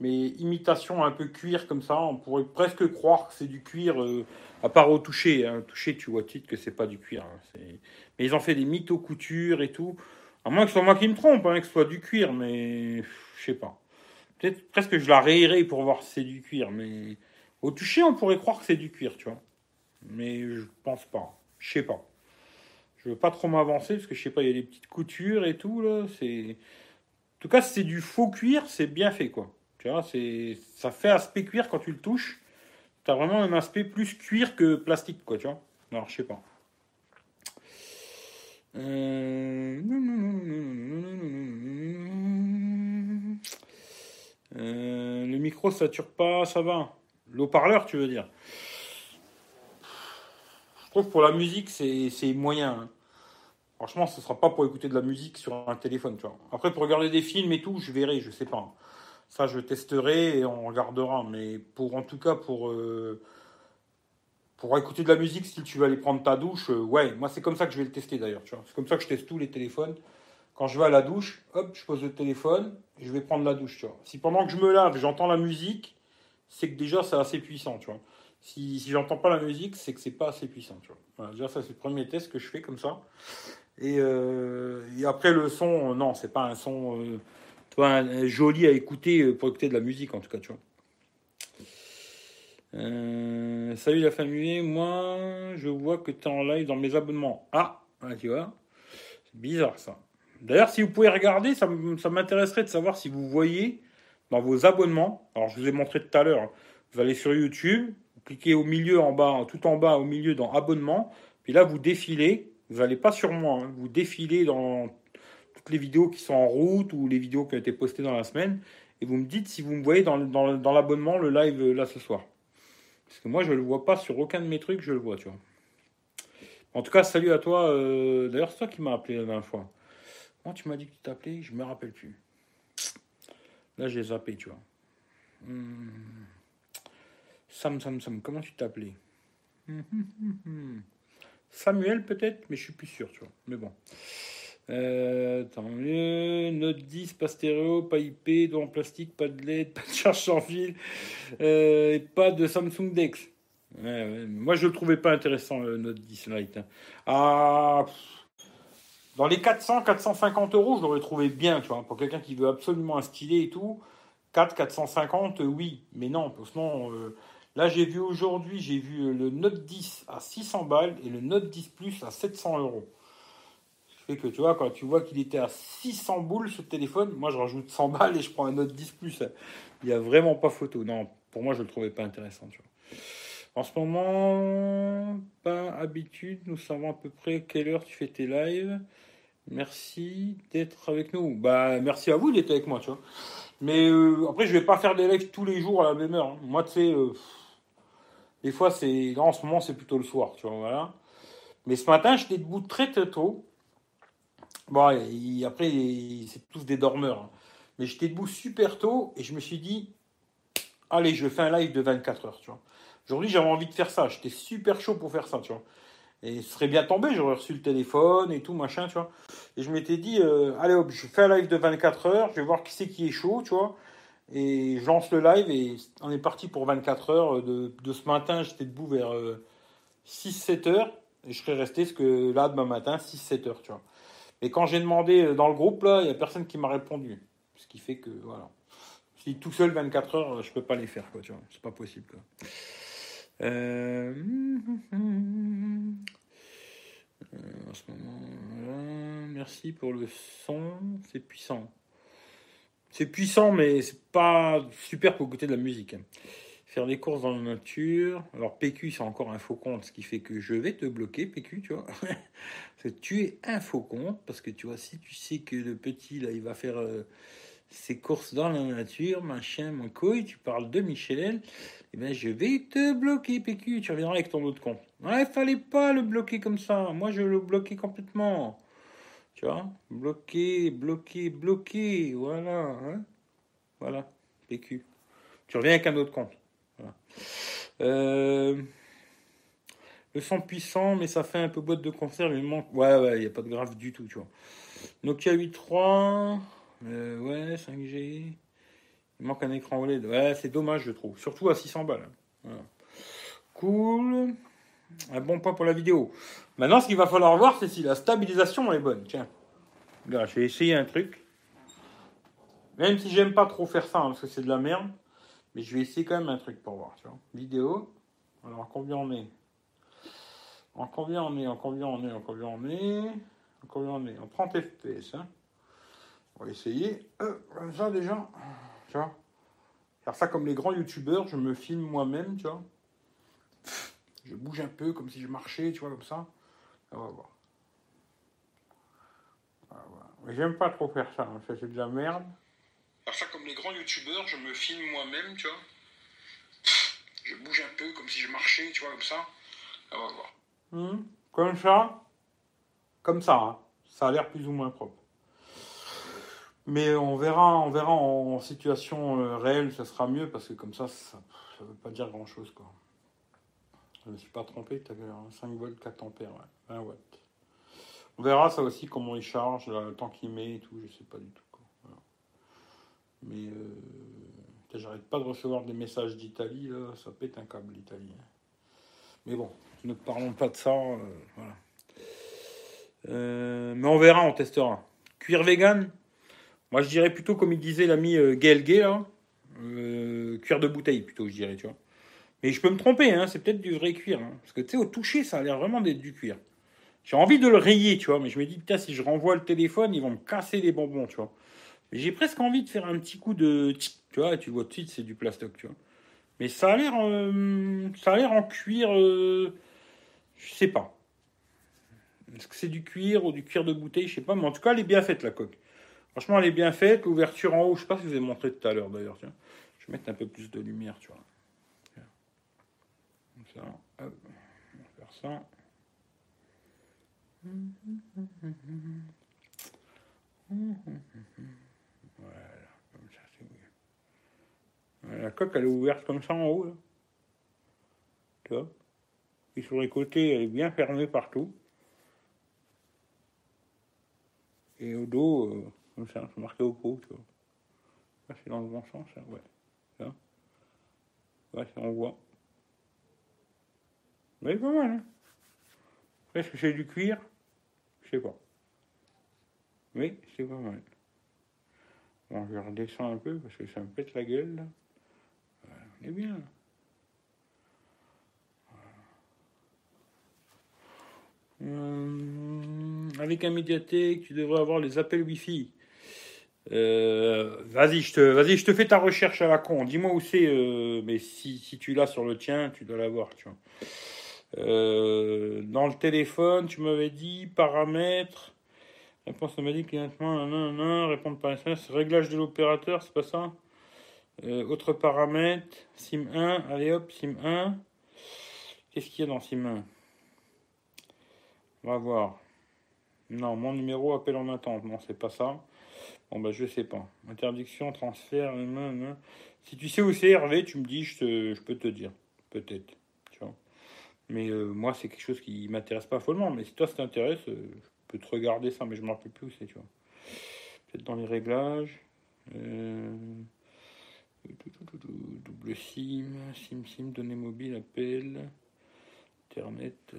mais imitation un peu cuir comme ça. On pourrait presque croire que c'est du cuir, euh, à part au toucher. Hein. toucher, tu vois titre que c'est pas du cuir. Hein. Mais ils ont fait des mythos coutures et tout. À moins que ce soit moi qui me trompe, hein, que ce soit du cuir, mais je sais pas. Peut-être presque je la rayerai pour voir si c'est du cuir, mais au toucher, on pourrait croire que c'est du cuir, tu vois. Mais je pense pas. Je sais pas. Je veux pas trop m'avancer parce que je sais pas, il y a des petites coutures et tout là. C'est, en tout cas, c'est du faux cuir, c'est bien fait quoi. Tu vois, c'est, ça fait aspect cuir quand tu le touches. T'as vraiment un aspect plus cuir que plastique quoi, tu vois. Alors je sais pas. le micro sature pas, ça va. L'eau-parleur, tu veux dire pour la musique, c'est moyen. Hein. Franchement, ce sera pas pour écouter de la musique sur un téléphone, tu vois. Après, pour regarder des films et tout, je verrai, je sais pas. Ça, je testerai et on regardera. Mais pour, en tout cas, pour, euh, pour écouter de la musique, si tu veux aller prendre ta douche, euh, ouais, moi, c'est comme ça que je vais le tester d'ailleurs. C'est comme ça que je teste tous les téléphones. Quand je vais à la douche, hop, je pose le téléphone et je vais prendre la douche, tu vois. Si pendant que je me lave, j'entends la musique, c'est que déjà, c'est assez puissant, tu vois. Si, j'entends pas la musique, c'est que c'est pas assez puissant. Tu vois. déjà, ça, c'est le premier test que je fais comme ça. Et, euh, après, le son, non, c'est pas un son euh, joli à écouter euh, pour écouter de la musique, en tout cas, tu vois. salut la famille, moi je vois que tu es en live dans mes abonnements. Ah, tu vois, c'est bizarre ça. D'ailleurs, si vous pouvez regarder, ça m'intéresserait de savoir si vous voyez dans vos abonnements. Alors, je vous ai montré tout à l'heure. Hein. Vous allez sur YouTube, cliquez au milieu en bas, tout en bas au milieu dans abonnement. Puis là, vous défilez. Vous n'allez pas sur moi. Hein. vous défilez dans toutes les vidéos qui sont en route ou les vidéos qui ont été postées dans la semaine. Et vous me dites si vous me voyez dans, l'abonnement le live euh, là ce soir. Parce que moi, je le vois pas sur aucun de mes trucs, je le vois, tu vois. En tout cas, salut à toi. Euh, d'ailleurs, c'est toi qui m'as appelé la dernière fois. Moi, tu m'as dit que tu t'appelais, je me rappelle plus. Là, j'ai zappé, tu vois. Hmm. Sam, Sam, Sam, comment tu t'appelais? Samuel peut-être, mais je suis plus sûr, tu vois. Mais bon. Euh, tant mieux. Note 10, pas stéréo, pas IP, dos en plastique, pas de LED, pas de charge sans fil, euh, et pas de Samsung Dex. Moi, je le trouvais pas intéressant, le Note 10 Lite. Hein. Ah, dans les 400, 450 euros, je l'aurais trouvé bien, tu vois, pour quelqu'un qui veut absolument un stylet et tout. 4, 450, oui, mais non, sinon, euh, Là, j'ai vu aujourd'hui, j'ai vu le Note 10 à 600 balles et le Note 10 Plus à 700 euros. fait que tu vois, quand tu vois qu'il était à 600 boules ce téléphone, moi je rajoute 100 balles et je prends un autre 10 plus. Il n'y a vraiment pas photo. Non, pour moi je le trouvais pas intéressant. Tu vois. En ce moment, pas habitude, nous savons à peu près quelle heure tu fais tes lives. Merci d'être avec nous. Bah, merci à vous d'être avec moi, tu vois. Mais euh, après, je vais pas faire des lives tous les jours à la même heure. Hein. Moi, tu sais, euh, des fois, c'est. en ce moment, c'est plutôt le soir, tu vois, voilà. Mais ce matin, j'étais debout très très tôt. Bon, après, c'est tous des dormeurs. Hein. Mais j'étais debout super tôt et je me suis dit, allez, je fais un live de 24 heures, tu vois. Aujourd'hui, j'avais envie de faire ça. J'étais super chaud pour faire ça, tu vois. Et ce serait bien tombé, j'aurais reçu le téléphone et tout, machin, tu vois. Et je m'étais dit, euh, allez je fais un live de 24 heures, je vais voir qui c'est qui est chaud, tu vois. Et je lance le live et on est parti pour 24 heures. De, ce matin, j'étais debout vers 6-7 euh, heures. Et je serais resté ce que là, demain matin, 6-7 heures, tu vois. Et quand j'ai demandé euh, dans le groupe, là, il n'y a personne qui m'a répondu. Ce qui fait que, voilà. Si tout seul 24 heures, je peux pas les faire, quoi, tu vois. C'est pas possible. Euh... merci pour le son, c'est puissant. C'est puissant, mais c'est pas super pour écouter de la musique. Faire des courses dans la nature. Alors, PQ, c'est encore un faux compte, ce qui fait que je vais te bloquer, PQ, tu vois. tu es un faux compte, parce que tu vois, si tu sais que le petit, là, il va faire euh, ses courses dans la nature, machin, mon couille, tu parles de Michel, eh bien, je vais te bloquer, PQ. Tu reviendras avec ton autre compte. Ouais, fallait pas le bloquer comme ça. Moi, je le bloquais complètement. Tu vois Bloqué, bloqué, bloqué. Voilà. Hein voilà, PQ. Tu reviens avec un autre compte. Euh, le son puissant, mais ça fait un peu boîte de concert. Il manque. Ouais, ouais, il n'y a pas de grave du tout, tu vois. Nokia 8.3. Euh, ouais, 5G. Il manque un écran OLED. Ouais, c'est dommage, je trouve. Surtout à 600 balles. Cool. Un bon point pour la vidéo. Maintenant, ce qu'il va falloir voir, c'est si la stabilisation est bonne. Tiens. Je vais essayer un truc. Même si j'aime pas trop faire ça, hein, parce que c'est de la merde. Mais je vais essayer quand même un truc pour voir. Tu vois. Vidéo. Alors, combien on est? En combien on est? En combien on est? En combien on est? En combien on est? En 30 FPS. On va essayer. Euh, comme ça, déjà. Tu vois Faire ça comme les grands youtubeurs, je me filme moi-même, tu vois. Je bouge un peu comme si je marchais, tu vois, comme ça. On va voir. J'aime pas trop faire ça, hein. ça c'est de la merde. Ça comme les grands youtubeurs, je me filme moi-même, tu vois. Je bouge un peu comme si je marchais, tu vois, comme ça. On va voir. Comme ça. Comme ça, hein. ça a l'air plus ou moins propre. Mais on verra, on verra en, situation euh, réelle, ça sera mieux parce que comme ça, ça ne veut pas dire grand chose. Quoi. Je ne me suis pas trompé, tu avais 5 volts, 4 ampères, ouais, 20 watts. On verra ça aussi, comment il charge, le temps qu'il met et tout, je sais pas du tout. Mais euh, j'arrête pas de recevoir des messages d'Italie, ça pète un câble l'Italie. Hein. Mais bon, ne parlons pas de ça. Euh, voilà. mais on verra, on testera. Cuir vegan moi, je dirais plutôt, comme il disait l'ami euh, Gaël Gay, euh, cuir de bouteille, plutôt, je dirais, tu vois. Mais je peux me tromper, hein, c'est peut-être du vrai cuir. Hein, parce que, tu sais, au toucher, ça a l'air vraiment d'être du cuir. J'ai envie de le rayer, tu vois, mais je me dis, putain, si je renvoie le téléphone, ils vont me casser les bonbons, tu vois. J'ai presque envie de faire un petit coup de... Tu vois, tu vois tout de suite, c'est du plastoc, tu vois. Mais ça a l'air euh, ça a l'air en cuir... Euh, je sais pas. Est-ce que c'est du cuir ou du cuir de bouteille Je sais pas, mais en tout cas, elle est bien faite, la coque. Franchement, elle est bien faite. L'ouverture en haut, je sais pas si je vous ai montré tout à l'heure d'ailleurs. Je vais mettre un peu plus de lumière, tu vois. On va faire ça. Voilà, comme ça, c'est mieux. La coque, elle est ouverte comme ça en haut. Là. Tu vois? Et sur les côtés, elle est bien fermée partout. Et au dos, euh, comme ça, c'est marqué au pot, tu vois. Là, c'est dans le bon sens, ça, ouais. Ça. Ouais, ça, on voit. Mais pas mal, hein. Est-ce que c'est du cuir? Je sais pas. Oui, c'est pas mal. Bon, je redescends un peu parce que ça me pète la gueule, on est bien. Euh, avec un médiathèque, tu devrais avoir les appels Wi-Fi. Euh, vas-y, je te, vas-y, je te fais ta recherche à la con. Dis-moi où c'est, euh, mais si, si tu l'as sur le tien, tu dois l'avoir, tu vois. Euh, dans le téléphone, tu m'avais dit paramètres. Réponse automatique, clientement, répondre par SMS, réglage de l'opérateur, c'est pas ça? Autre paramètre, SIM 1, allez hop, SIM 1. Qu'est-ce qu'il y a dans SIM 1 On va voir. Non, mon numéro appel en attente. Non, c'est pas ça. Bon, bah, je sais pas. Interdiction, transfert. Si tu sais où c'est, Hervé, tu me dis, je peux te dire. Peut-être. Mais euh, moi, c'est quelque chose qui m'intéresse pas follement. Mais si toi, ça t'intéresse, euh, je peux te regarder ça. Mais je me rappelle plus où c'est, tu vois. Peut-être dans les réglages. Euh, double SIM, SIM, SIM, données mobiles, appel, Internet.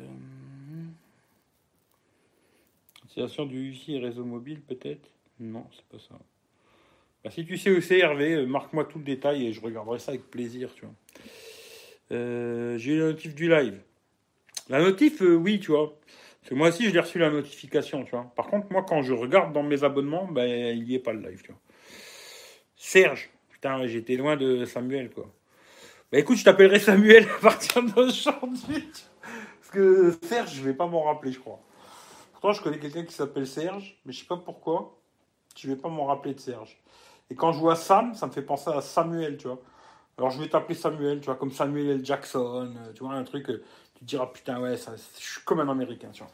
Installation du Wi-Fi et réseau mobile, peut-être? Non, c'est pas ça. Bah, si tu sais où c'est, Hervé, euh, marque-moi tout le détail et je regarderai ça avec plaisir, tu vois. Euh, j'ai eu la notif du live. La notif, euh, oui, tu vois. Parce que moi aussi, je l'ai reçu la notification, tu vois. Par contre, moi, quand je regarde dans mes abonnements, ben, il n'y est pas le live, tu vois. Serge. Putain, j'étais loin de Samuel, quoi. Bah écoute, je t'appellerai Samuel à partir d'aujourd'hui. Parce que Serge, je vais pas m'en rappeler, je crois. Pourtant, je connais quelqu'un qui s'appelle Serge, mais je sais pas pourquoi. Je vais pas m'en rappeler de Serge. Et quand je vois Sam, ça me fait penser à Samuel, tu vois. Alors je vais t'appeler Samuel, tu vois, comme Samuel L. Jackson, euh, tu vois, un truc, euh, tu diras, putain, ouais, ça, je suis comme un Américain, tu vois.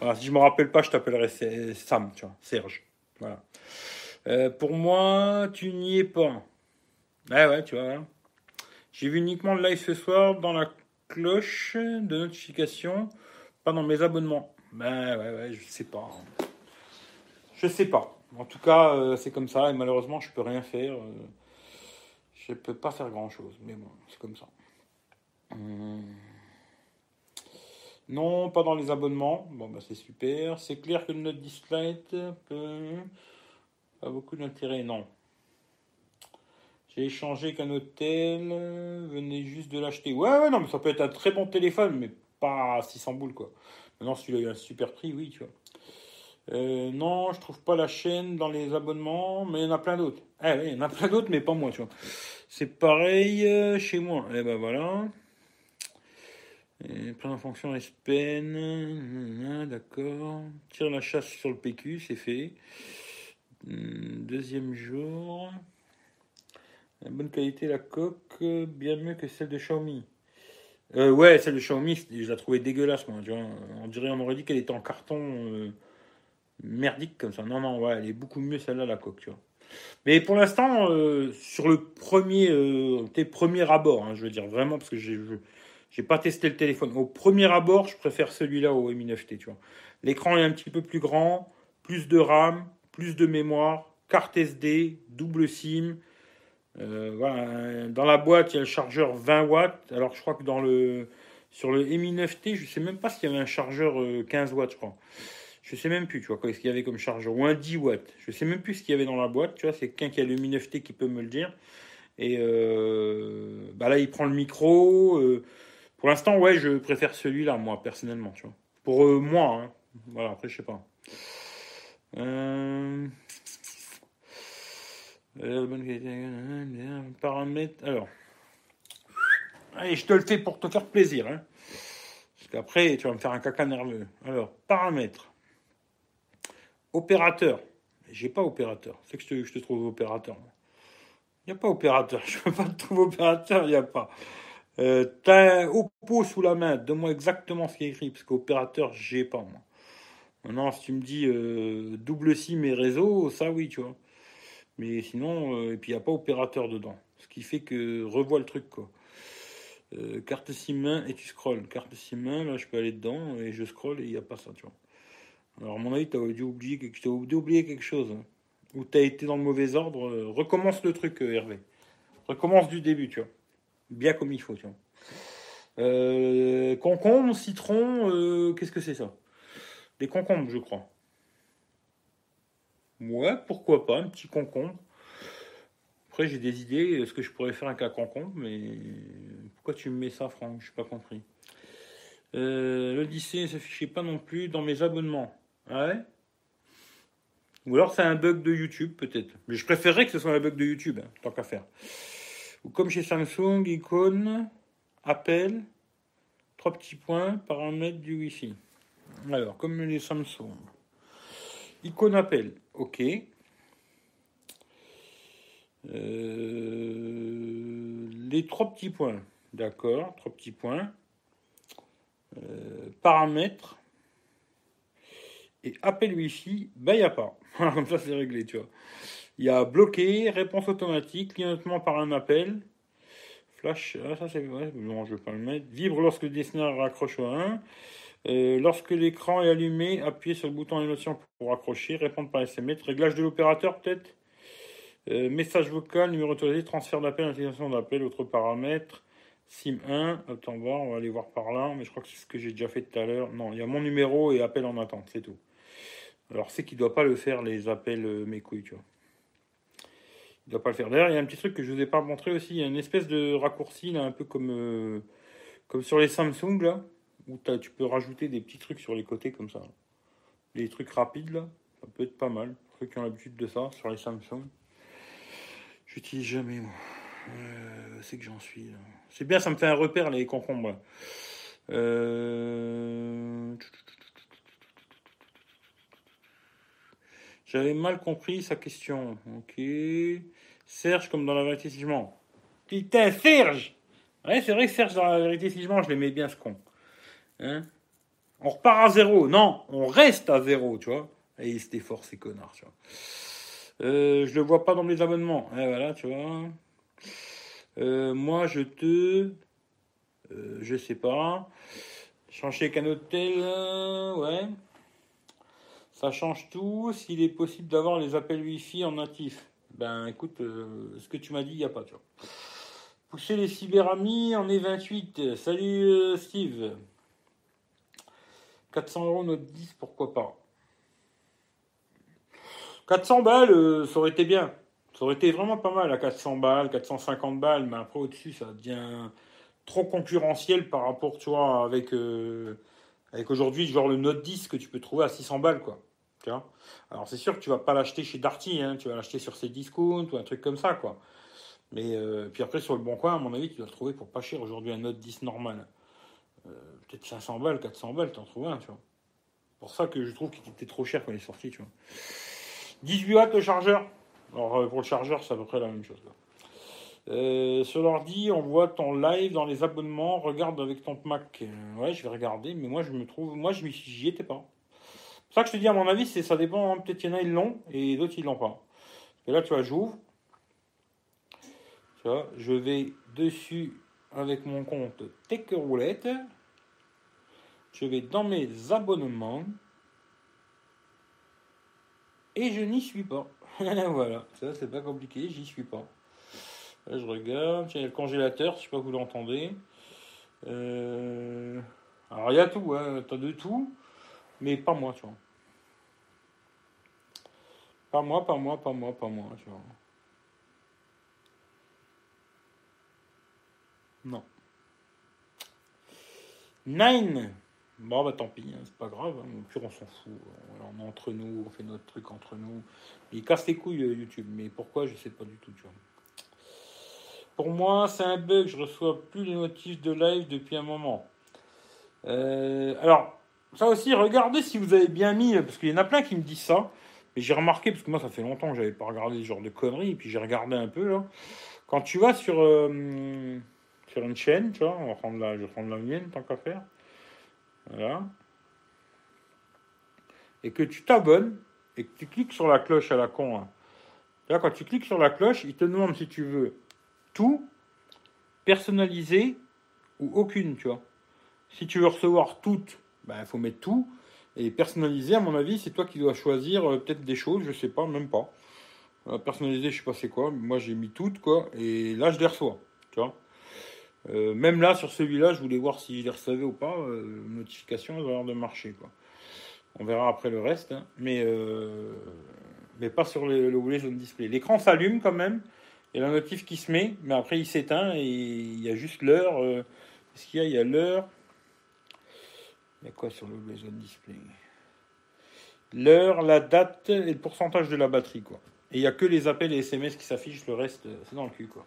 Voilà, si je me rappelle pas, je t'appellerai Sam, tu vois, Serge. Voilà. Euh, pour moi, tu n'y es pas. Ouais, ouais, tu vois. J'ai vu uniquement le live ce soir dans la cloche de notification, pas dans mes abonnements. Ben ouais, ouais, je sais pas. Je sais pas. En tout cas, euh, c'est comme ça et malheureusement, je peux rien faire. Euh, je peux pas faire grand chose, mais bon, c'est comme ça. Hum. Non, pas dans les abonnements. Bon, bah c'est super. C'est clair que notre peut... pas beaucoup d'intérêt. Non. J'ai échangé qu'un hôtel. Venez juste de l'acheter. Ouais, ouais, non, mais ça peut être un très bon téléphone, mais pas 600 boules, quoi. Maintenant, celui-là, il a un super prix, oui, tu vois. Euh, non, je trouve pas la chaîne dans les abonnements, mais il y en a plein d'autres. Ah oui, il y en a plein d'autres, mais pas moi, tu vois. C'est pareil euh, chez moi. Eh ben voilà. Plein de fonctions SPN. D'accord. Tire la chasse sur le PQ, c'est fait. Hum, deuxième jour. La bonne qualité, la coque, bien mieux que celle de Xiaomi. Euh, ouais, celle de Xiaomi, je la trouvais dégueulasse. On dirait, on aurait dit qu'elle était en carton euh, merdique comme ça. Non, non, ouais, elle est beaucoup mieux celle-là, la coque, tu vois. Mais pour l'instant, euh, sur le premier, tes premiers abords, hein, je veux dire vraiment, parce que j'ai, j'ai pas testé le téléphone. Au premier abord, je préfère celui-là au Mi 9T, tu vois. L'écran est un petit peu plus grand, plus de RAM, plus de mémoire, carte SD, double SIM, euh, dans la boîte, il y a le chargeur 20 watts. Alors, je crois que dans le, sur le Mi 9T, je sais même pas s'il y avait un chargeur 15 euh, watts, je crois. Je sais même plus, tu vois, qu'est-ce qu'il y avait comme chargeur. Ou un 10 watts. Je sais même plus ce qu'il y avait dans la boîte, tu vois. C'est quelqu'un qui a le Mi 9T qui peut me le dire. Et euh, bah là, il prend le micro. Pour l'instant, ouais, je préfère celui-là, moi, personnellement, tu vois. Pour moi, hein. Voilà, après, je sais pas. Euh... Euh, paramètres. Alors. Allez, je te le fais pour te faire plaisir. Hein. Parce qu'après, tu vas me faire un caca nerveux. Alors, paramètres. Opérateur. J'ai pas opérateur. C'est que je te, je te trouve opérateur. Il n'y a pas opérateur. Je ne peux pas te trouver opérateur, il n'y a pas. Euh, T'as Oppo sous la main. Donne-moi exactement ce qui est écrit. Parce qu'opérateur, j'ai pas, moi. Maintenant, si tu me dis euh, double SIM et réseau, ça oui, tu vois. Mais sinon, euh, et puis il n'y a pas opérateur dedans. Ce qui fait que revois le truc quoi. Euh, carte SIM main et tu scrolls. Carte SIM main, là je peux aller dedans et je scroll et il n'y a pas ça, tu vois. Alors à mon avis, tu as dû oublier quelque, as dû oublier quelque chose. Hein. Ou tu as été dans le mauvais ordre. Recommence le truc, Hervé. Recommence du début, tu vois. Bien comme il faut, tu vois. concombre, citron, qu'est-ce que c'est ça? Des concombres, je crois. Ouais, pourquoi pas, un petit concombre. Après, j'ai des idées, ce que je pourrais faire avec un concombre, mais pourquoi tu me mets ça, Franck? Je n'ai pas compris. Euh, L'Odyssée ne s'affichait pas non plus dans mes abonnements. Ah ouais? Ou alors c'est un bug de YouTube, peut-être. Mais je préférerais que ce soit un bug de YouTube, hein, tant qu'à faire. Ou comme chez Samsung, icône, appel, trois petits points, paramètres du Wi-Fi. Alors, comme les Samsung. Icône appel, ok. Euh, les trois petits points, d'accord, trois petits points. Euh, paramètres et appel Wi-Fi, bah il n'y a pas. Comme ça c'est réglé, tu vois. Il y a bloqué, réponse automatique, clignotement par un appel. Flash, ah, ça c'est ouais, non, je vais pas le mettre. Vibre lorsque le dessinateur raccroche au 1. Euh, lorsque l'écran est allumé, appuyez sur le bouton animation pour raccrocher, répondre par SMS. Réglage de l'opérateur peut-être? Euh, message vocal, numéro autorisé, transfert d'appel, utilisation d'appel, autres paramètres. SIM 1, attends voir, on va aller voir par là, mais je crois que c'est ce que j'ai déjà fait tout à l'heure. Non, il y a mon numéro et appel en attente, c'est tout. Alors c'est qu'il ne doit pas le faire les appels euh, mes couilles, tu vois. Il doit pas le faire. D'ailleurs, il y a un petit truc que je vous ai pas montré aussi, il y a une espèce de raccourci là, un peu comme, euh, comme sur les Samsung là, où tu peux rajouter des petits trucs sur les côtés comme ça. Les trucs rapides là, ça peut être pas mal. Ceux qui ont l'habitude de ça sur les Samsung. J'utilise jamais moi. Euh, c'est que j'en suis. C'est bien, ça me fait un repère les concombres. Euh, j'avais mal compris sa question. Ok. Serge comme dans la vérité si je mens. Putain, Serge Ouais, c'est vrai que Serge dans la vérité si je mens, je l'aimais bien ce con. Hein? On repart à zéro. Non, on reste à zéro, tu vois. Et c'était fort ces connards, tu vois. Euh, je le vois pas dans mes abonnements. Et voilà, tu vois. Euh, moi, je te. Euh, je sais pas. Changer qu'un hôtel, ouais. Ça change tout. S'il est possible d'avoir les appels Wi-Fi en natif. Ben écoute, euh, ce que tu m'as dit, il n'y a pas, tu vois. Pousser les cyberamis en E28. Salut Steve. 400 euros notre 10, pourquoi pas 400 balles, ça aurait été bien. Ça aurait été vraiment pas mal à 400 balles, 450 balles, mais après au-dessus, ça devient trop concurrentiel par rapport, tu vois, avec, euh, avec aujourd'hui, genre le Note 10 que tu peux trouver à 600 balles, quoi. Alors c'est sûr que tu vas pas l'acheter chez Darty, hein, tu vas l'acheter sur ses discounts ou un truc comme ça, quoi. Mais euh, puis après, sur le bon coin, à mon avis, tu vas le trouver pour pas cher aujourd'hui un Note 10 normal. Euh, peut-être 500 balles, 400 balles, t'en trouves un, tu vois. pour ça que je trouve qu'il était trop cher quand il est sorti, tu vois. 18 watts le chargeur, alors euh, pour le chargeur, c'est à peu près la même chose. Euh, sur l'ordi, on voit ton live dans les abonnements. Regarde avec ton Mac. Ouais, je vais regarder, mais moi je me trouve, moi je j'y étais pas. Ça que je te dis, à mon avis, c'est ça dépend. Hein. Peut-être qu'il y en a ils l'ont et d'autres ils l'ont pas. Et là, tu vois, j'ouvre. Tu vois, je vais dessus avec mon compte Tech Roulette. Je vais dans mes abonnements et je n'y suis pas. voilà, ça c'est pas compliqué, j'y suis pas. Là, je regarde, il y a le congélateur, je sais pas vous l'entendez. Euh, alors il y a tout, hein, t'as de tout, mais pas moi, tu vois. Pas moi, pas moi, pas moi, pas moi, tu vois. Non. Nine. Bon, bah tant pis, hein, c'est pas grave. Hein. Pire, on s'en fout. On est entre nous, on fait notre truc entre nous. Il casse les couilles, euh, YouTube. Mais pourquoi, je sais pas du tout, tu vois. Pour moi, c'est un bug. Je reçois plus les notifs de live depuis un moment. Euh, alors, ça aussi, regardez si vous avez bien mis, parce qu'il y en a plein qui me disent ça. Mais j'ai remarqué, parce que moi, ça fait longtemps que j'avais pas regardé ce genre de conneries, et puis j'ai regardé un peu, là. Quand tu vas sur, euh, sur une chaîne, tu vois, on va prendre la, je vais prendre la mienne, tant qu'à faire. Voilà. Et que tu t'abonnes et que tu cliques sur la cloche à la con. Hein. Là, quand tu cliques sur la cloche, il te demande si tu veux tout, personnalisé ou aucune, tu vois. Si tu veux recevoir toutes, ben, il faut mettre tout. Et personnalisé, à mon avis, c'est toi qui dois choisir euh, peut-être des choses, je sais pas, même pas. Euh, personnalisé, je sais pas c'est quoi. Moi, j'ai mis toutes, quoi. Et là, je les reçois, tu vois. Euh, même là, sur celui-là, je voulais voir si je les recevais ou pas. Notification, elles ont l'air de marcher. Quoi. On verra après le reste. Hein. Mais, mais pas sur le, le zone display. L'écran s'allume quand même. A la notif qui se met, mais après il s'éteint et il y a juste l'heure. Qu'est-ce qu'il y a? Il y a l'heure. Il y a quoi sur le zone display? L'heure, la date et le pourcentage de la batterie, quoi. Et il n'y a que les appels et SMS qui s'affichent, le reste, euh, c'est dans le cul, quoi.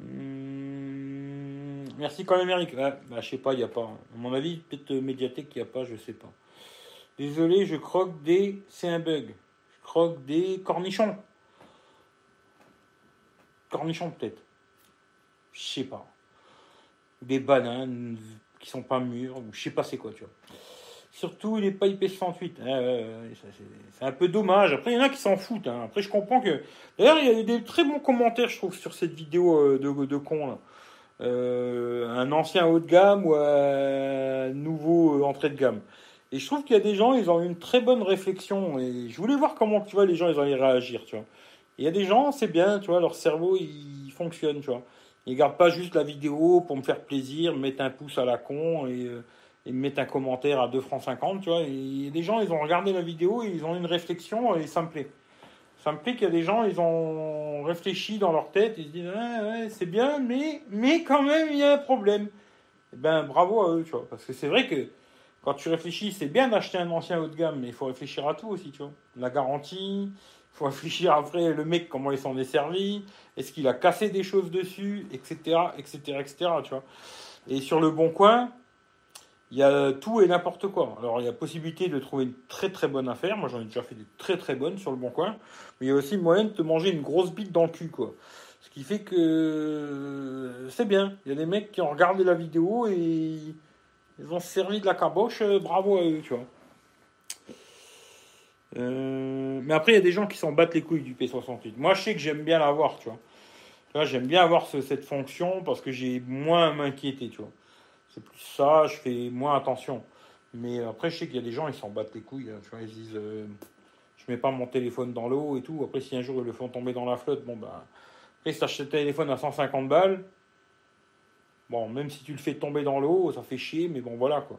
Hum, merci quand même, Eric. je sais pas, il n'y a pas. À mon avis, peut-être euh, médiathèque, il n'y a pas, je sais pas. Désolé, je croque des. C'est un bug. Je croque des cornichons. Cornichons, peut-être. Je sais pas. Des bananes qui sont pas mûres, ou je sais pas c'est quoi, tu vois. Surtout, il n'est pas IP68. c'est un peu dommage. Après, il y en a qui s'en foutent. Hein. Après, je comprends que. D'ailleurs, il y a des très bons commentaires, je trouve, sur cette vidéo euh, de, de con. Euh, un ancien haut de gamme ou un nouveau euh, entrée de gamme. Et je trouve qu'il y a des gens, ils ont une très bonne réflexion. Et je voulais voir comment, tu vois, les gens, ils allaient réagir, tu vois. Il y a des gens, c'est bien, tu vois, leur cerveau, il fonctionne, tu vois. Ils gardent pas juste la vidéo pour me faire plaisir, mettre un pouce à la con et et mettre un commentaire à 2 francs 50, tu vois. Et des gens, ils ont regardé la vidéo et ils ont une réflexion et ça me plaît. Ça me plaît qu'il y a des gens, ils ont réfléchi dans leur tête, ils se disent, ouais, c'est bien, mais, mais quand même, il y a un problème. Et eh ben, bravo à eux, tu vois. Parce que c'est vrai que quand tu réfléchis, c'est bien d'acheter un ancien haut de gamme, mais il faut réfléchir à tout aussi, tu vois. La garantie, faut réfléchir après le mec, comment il s'en est servi, est-ce qu'il a cassé des choses dessus, etc., etc., etc., tu vois. Et sur le bon coin, il y a tout et n'importe quoi. Alors, il y a possibilité de trouver une très très bonne affaire. Moi, j'en ai déjà fait des très très bonnes sur le bon coin. Mais il y a aussi moyen de te manger une grosse bite dans le cul, quoi. Ce qui fait que c'est bien. Il y a des mecs qui ont regardé la vidéo et ils ont servi de la caboche. Bravo à eux, tu vois. Euh, mais après, il y a des gens qui s'en battent les couilles du P68. Moi, je sais que j'aime bien l'avoir, tu vois. J'aime bien avoir cette fonction parce que j'ai moins à m'inquiéter, tu vois plus ça, je fais moins attention. Mais après, je sais qu'il y a des gens, ils s'en battent les couilles. Hein, tu vois, ils disent, euh, je mets pas mon téléphone dans l'eau et tout. Après, si un jour ils le font tomber dans la flotte, bon, bah. Après, si t'achètes téléphone à 150 balles, bon, même si tu le fais tomber dans l'eau, ça fait chier, mais bon, voilà, quoi.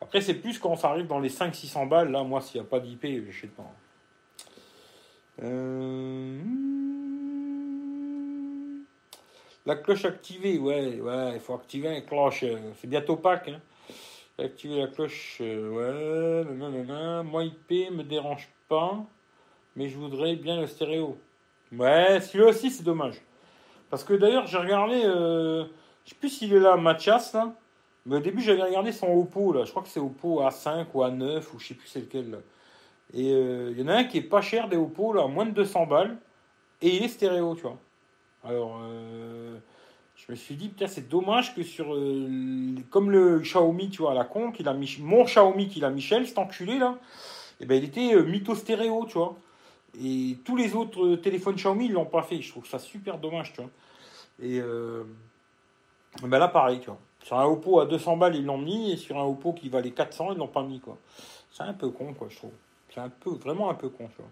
Après, c'est plus quand ça arrive dans les 500-600 balles. Là, moi, s'il n'y a pas d'IP, je sais pas. Euh... La cloche activée, ouais, ouais, il faut activer la cloche. C'est bientôt Pâques. Hein. Activer la cloche, euh, ouais. Moi, IP me dérange pas, mais je voudrais bien le stéréo. Ouais, celui-là aussi, c'est dommage. Parce que d'ailleurs, j'ai regardé, euh, je sais plus s'il est là, Mathias, là. Au début, j'avais regardé son Oppo, là. Je crois que c'est Oppo A5 ou A9, ou je sais plus c'est lequel. Et euh, il y en a un qui est pas cher des Oppo, là, moins de 200 balles. Et il est stéréo, tu vois. Alors, euh, je me suis dit, putain, c'est dommage que sur. Euh, comme le Xiaomi, tu vois, la con, qu'il a mis, mon Xiaomi qu'il a Michel, cet enculé là, et eh ben, il était euh, mytho stéréo, tu vois. Et tous les autres téléphones Xiaomi, ils l'ont pas fait. Je trouve ça super dommage, tu vois. Et ben là, pareil, tu vois. Sur un Oppo à 200 balles, ils l'ont mis, et sur un Oppo qui valait 400, ils l'ont pas mis, quoi. C'est un peu con, quoi, je trouve. C'est un peu, vraiment un peu con, tu vois.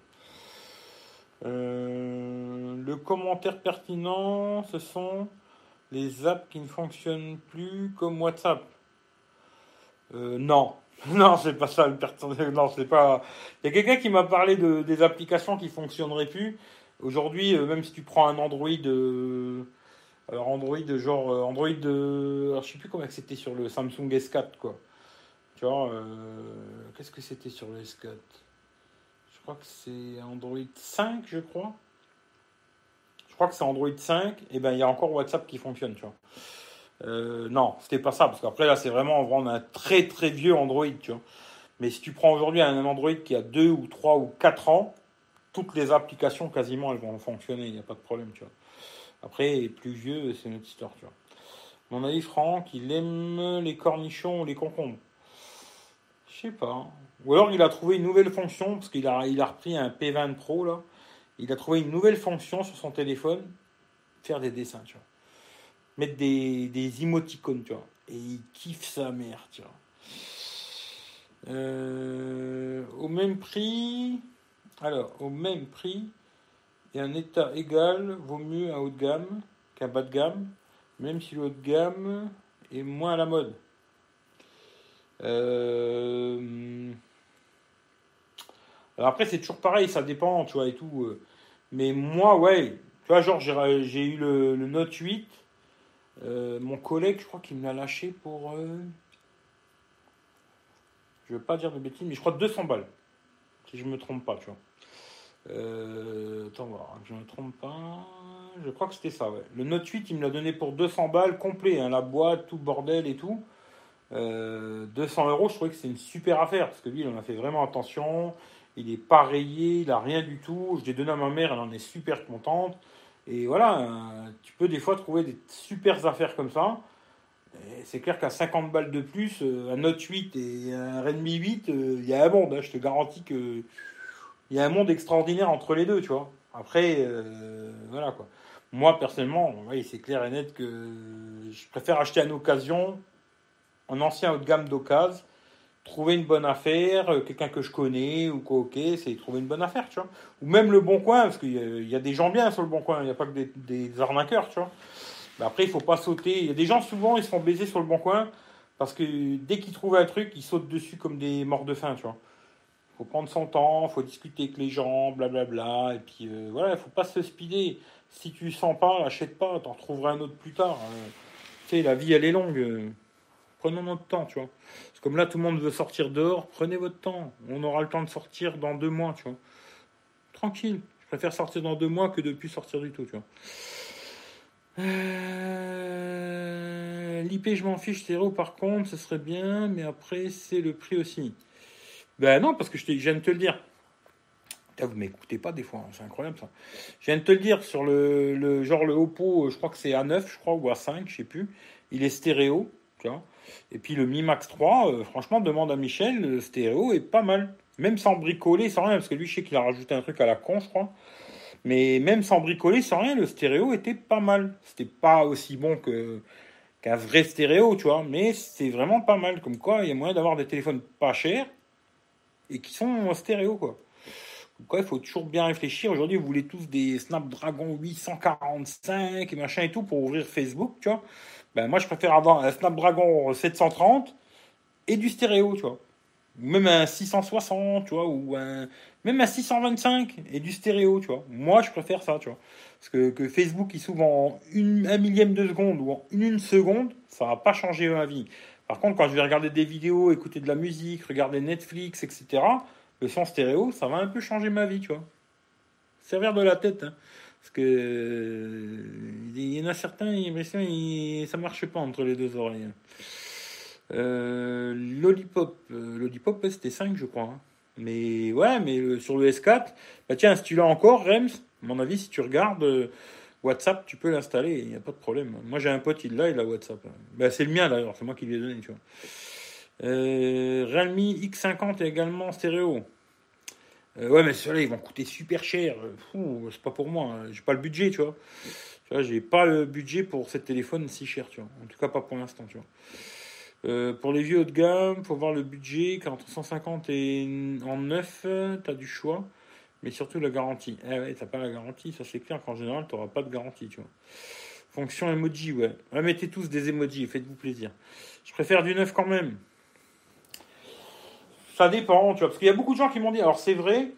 Euh, le commentaire pertinent, ce sont les apps qui ne fonctionnent plus comme WhatsApp. Euh, non, non, c'est pas ça le pertinent. Non, c'est pas. Il y a quelqu'un qui m'a parlé de, des applications qui fonctionneraient plus. Aujourd'hui, euh, même si tu prends un Android, alors Android genre Android, de, alors je sais plus comment c'était sur le Samsung S4 quoi. Tu vois, qu'est-ce que c'était sur le S4 crois que c'est Android 5, je crois. Je crois que c'est Android 5, et ben il y a encore WhatsApp qui fonctionne, tu vois. Euh, non, c'était pas ça, parce qu'après là, c'est vraiment un très très vieux Android, tu vois. Mais si tu prends aujourd'hui un Android qui a 2 ou 3 ou 4 ans, toutes les applications quasiment elles vont fonctionner, il n'y a pas de problème, tu vois. Après, plus vieux, c'est notre histoire, tu vois. Mon ami Franck, il aime les cornichons ou les concombres. Je sais pas. Ou alors il a trouvé une nouvelle fonction, parce qu'il a, il a repris un P20 Pro là. Il a trouvé une nouvelle fonction sur son téléphone, faire des dessins, tu vois. Mettre des, des émoticônes, tu vois. Et il kiffe sa mère, tu vois. Euh, au même prix, alors, au même prix, et un état égal vaut mieux un haut de gamme qu'un bas de gamme, même si le haut de gamme est moins à la mode. Euh, alors après, c'est toujours pareil, ça dépend, tu vois, et tout. Euh. Mais moi, ouais, tu vois, genre, j'ai eu le, Note 8. Euh, mon collègue, je crois qu'il me l'a lâché pour. Je veux pas dire de bêtises, mais je crois 200 balles. Si je me trompe pas, tu vois. Euh, attends, voir, je me trompe pas. Je crois que c'était ça. Le Note 8, il me l'a donné pour 200 balles complet, hein, la boîte, tout bordel et tout. 200 euh, euros, je trouvais que c'est une super affaire parce que lui, il en a fait vraiment attention. Il est pas rayé, il a rien du tout. Je l'ai donné à ma mère, elle en est super contente. Et voilà, euh, tu peux des fois trouver des super affaires comme ça. C'est clair qu'à 50 balles de plus, un Note 8 et un Redmi 8, il y a un monde. Hein. je te garantis que il y a un monde extraordinaire entre les deux, tu vois. Après, euh, voilà quoi. Moi, personnellement, oui, c'est clair et net que je préfère acheter en occasion, un ancien haut de gamme d'occasion, trouver une bonne affaire, euh, quelqu'un que je connais ou quoi, ok, c'est trouver une bonne affaire, tu vois. Ou même le bon coin, parce qu'il y, a des gens bien sur le bon coin, il n'y a pas que des, arnaqueurs, tu vois. Mais après, il faut pas sauter. Il y a des gens, souvent, ils se font baiser sur le bon coin, parce que dès qu'ils trouvent un truc, ils sautent dessus comme des morts de faim, tu vois faut prendre son temps, faut discuter avec les gens, blablabla. Et puis euh, voilà, il faut pas se speeder. Si tu sens pas, achète pas, t'en retrouveras un autre plus tard. Euh, tu sais, la vie elle est longue. Prenons notre temps, tu vois. C'est comme là, tout le monde veut sortir dehors. Prenez votre temps. On aura le temps de sortir dans deux mois, tu vois. Tranquille. Je préfère sortir dans deux mois que de plus sortir du tout, tu vois. Euh, L'IP, je m'en fiche, zéro par contre, ce serait bien, mais après, c'est le prix aussi. Ben non, parce que je, viens de te le dire. vous m'écoutez pas des fois, hein, c'est incroyable ça. Je viens de te le dire sur le, genre le Oppo, je crois que c'est A9, je crois, ou A5, je sais plus. Il est stéréo, tu vois. Et puis le Mi Max 3, euh, franchement, demande à Michel, le stéréo est pas mal. Même sans bricoler, sans rien, parce que lui, je sais qu'il a rajouté un truc à la con, je crois. Mais même sans bricoler, sans rien, le stéréo était pas mal. C'était pas aussi bon que qu'un vrai stéréo, tu vois. Mais c'est vraiment pas mal. Comme quoi, il y a moyen d'avoir des téléphones pas chers et qui sont stéréo, quoi. Quoi, il faut toujours bien réfléchir. Aujourd'hui, vous voulez tous des Snapdragon 845 et machin et tout pour ouvrir Facebook, tu vois. Ben, moi, je préfère avoir un Snapdragon 730 et du stéréo, tu vois. Même un 660, tu vois, ou un, même un 625 et du stéréo, tu vois. Moi, je préfère ça, tu vois. Parce que, Facebook, il s'ouvre en une, un millième de seconde ou en une seconde, ça va pas changer ma vie. Par contre, quand je vais regarder des vidéos, écouter de la musique, regarder Netflix, etc., le son stéréo, ça va un peu changer ma vie, tu vois. Servir de la tête, hein. Parce que il y en a certains, il, ça marche pas entre les deux oreilles. Hein. Euh, Lollipop, euh, Lollipop c'était 5 je crois. Hein. Mais ouais, mais sur le S4, bah tiens, si tu l'as encore, Rems, à mon avis, si tu regardes, euh, WhatsApp, tu peux l'installer, il n'y a pas de problème. Moi, j'ai un pote, il l'a, il a WhatsApp. Ben, c'est le mien d'ailleurs, c'est moi qui l'ai donné, tu vois. Euh, Realme X50 est également stéréo. Euh, ouais, mais ceux-là, ils vont coûter super cher. c'est pas pour moi. Hein. J'ai pas le budget, tu vois. J'ai pas le budget pour ce téléphone si cher, tu vois. En tout cas, pas pour l'instant, tu vois. Euh, pour les vieux haut de gamme, faut voir le budget. Entre 150 et en 9, tu du choix mais surtout la garantie. Eh ouais, t'as pas la garantie, ça c'est clair qu'en général, tu n'auras pas de garantie, tu vois. Fonction emoji, ouais. mettez tous des emojis, faites-vous plaisir. Je préfère du neuf quand même. Ça dépend, tu vois, parce qu'il y a beaucoup de gens qui m'ont dit, alors c'est vrai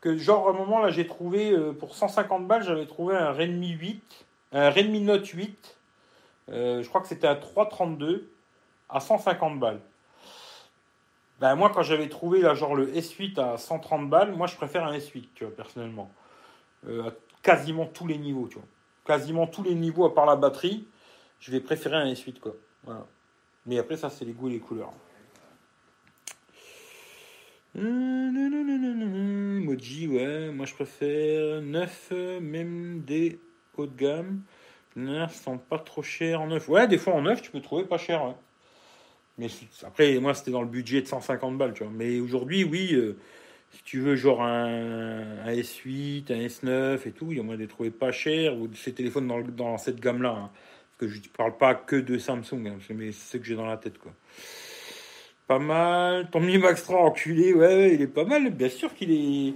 que genre à un moment là, j'ai trouvé, euh, pour 150 balles, j'avais trouvé un Redmi 8, un Redmi Note 8, euh, je crois que c'était à 332, à 150 balles. Ben moi, quand j'avais trouvé là, genre le S8 à 130 balles, moi je préfère un S8, tu vois, personnellement. Euh, à quasiment tous les niveaux, tu vois. Quasiment tous les niveaux à part la batterie, je vais préférer un S8, quoi. Voilà. Mais après, ça, c'est les goûts et les couleurs. Emoji, ouais, moi je préfère 9, même des haut de gamme. ne sont pas trop chers en neuf. Ouais, des fois en neuf, tu peux trouver pas cher. Ouais. Mais après, moi, c'était dans le budget de 150 balles, tu vois. Mais aujourd'hui, oui, euh, si tu veux, genre un, S8, un S9 et tout, il y a moyen de les trouver pas cher ou ces téléphones dans, dans cette gamme-là. Hein. Parce que je ne parle pas que de Samsung, hein, mais c'est ce que j'ai dans la tête, quoi. Pas mal. Ton Mi Max 3 enculé, ouais, il est pas mal. Bien sûr qu'il est.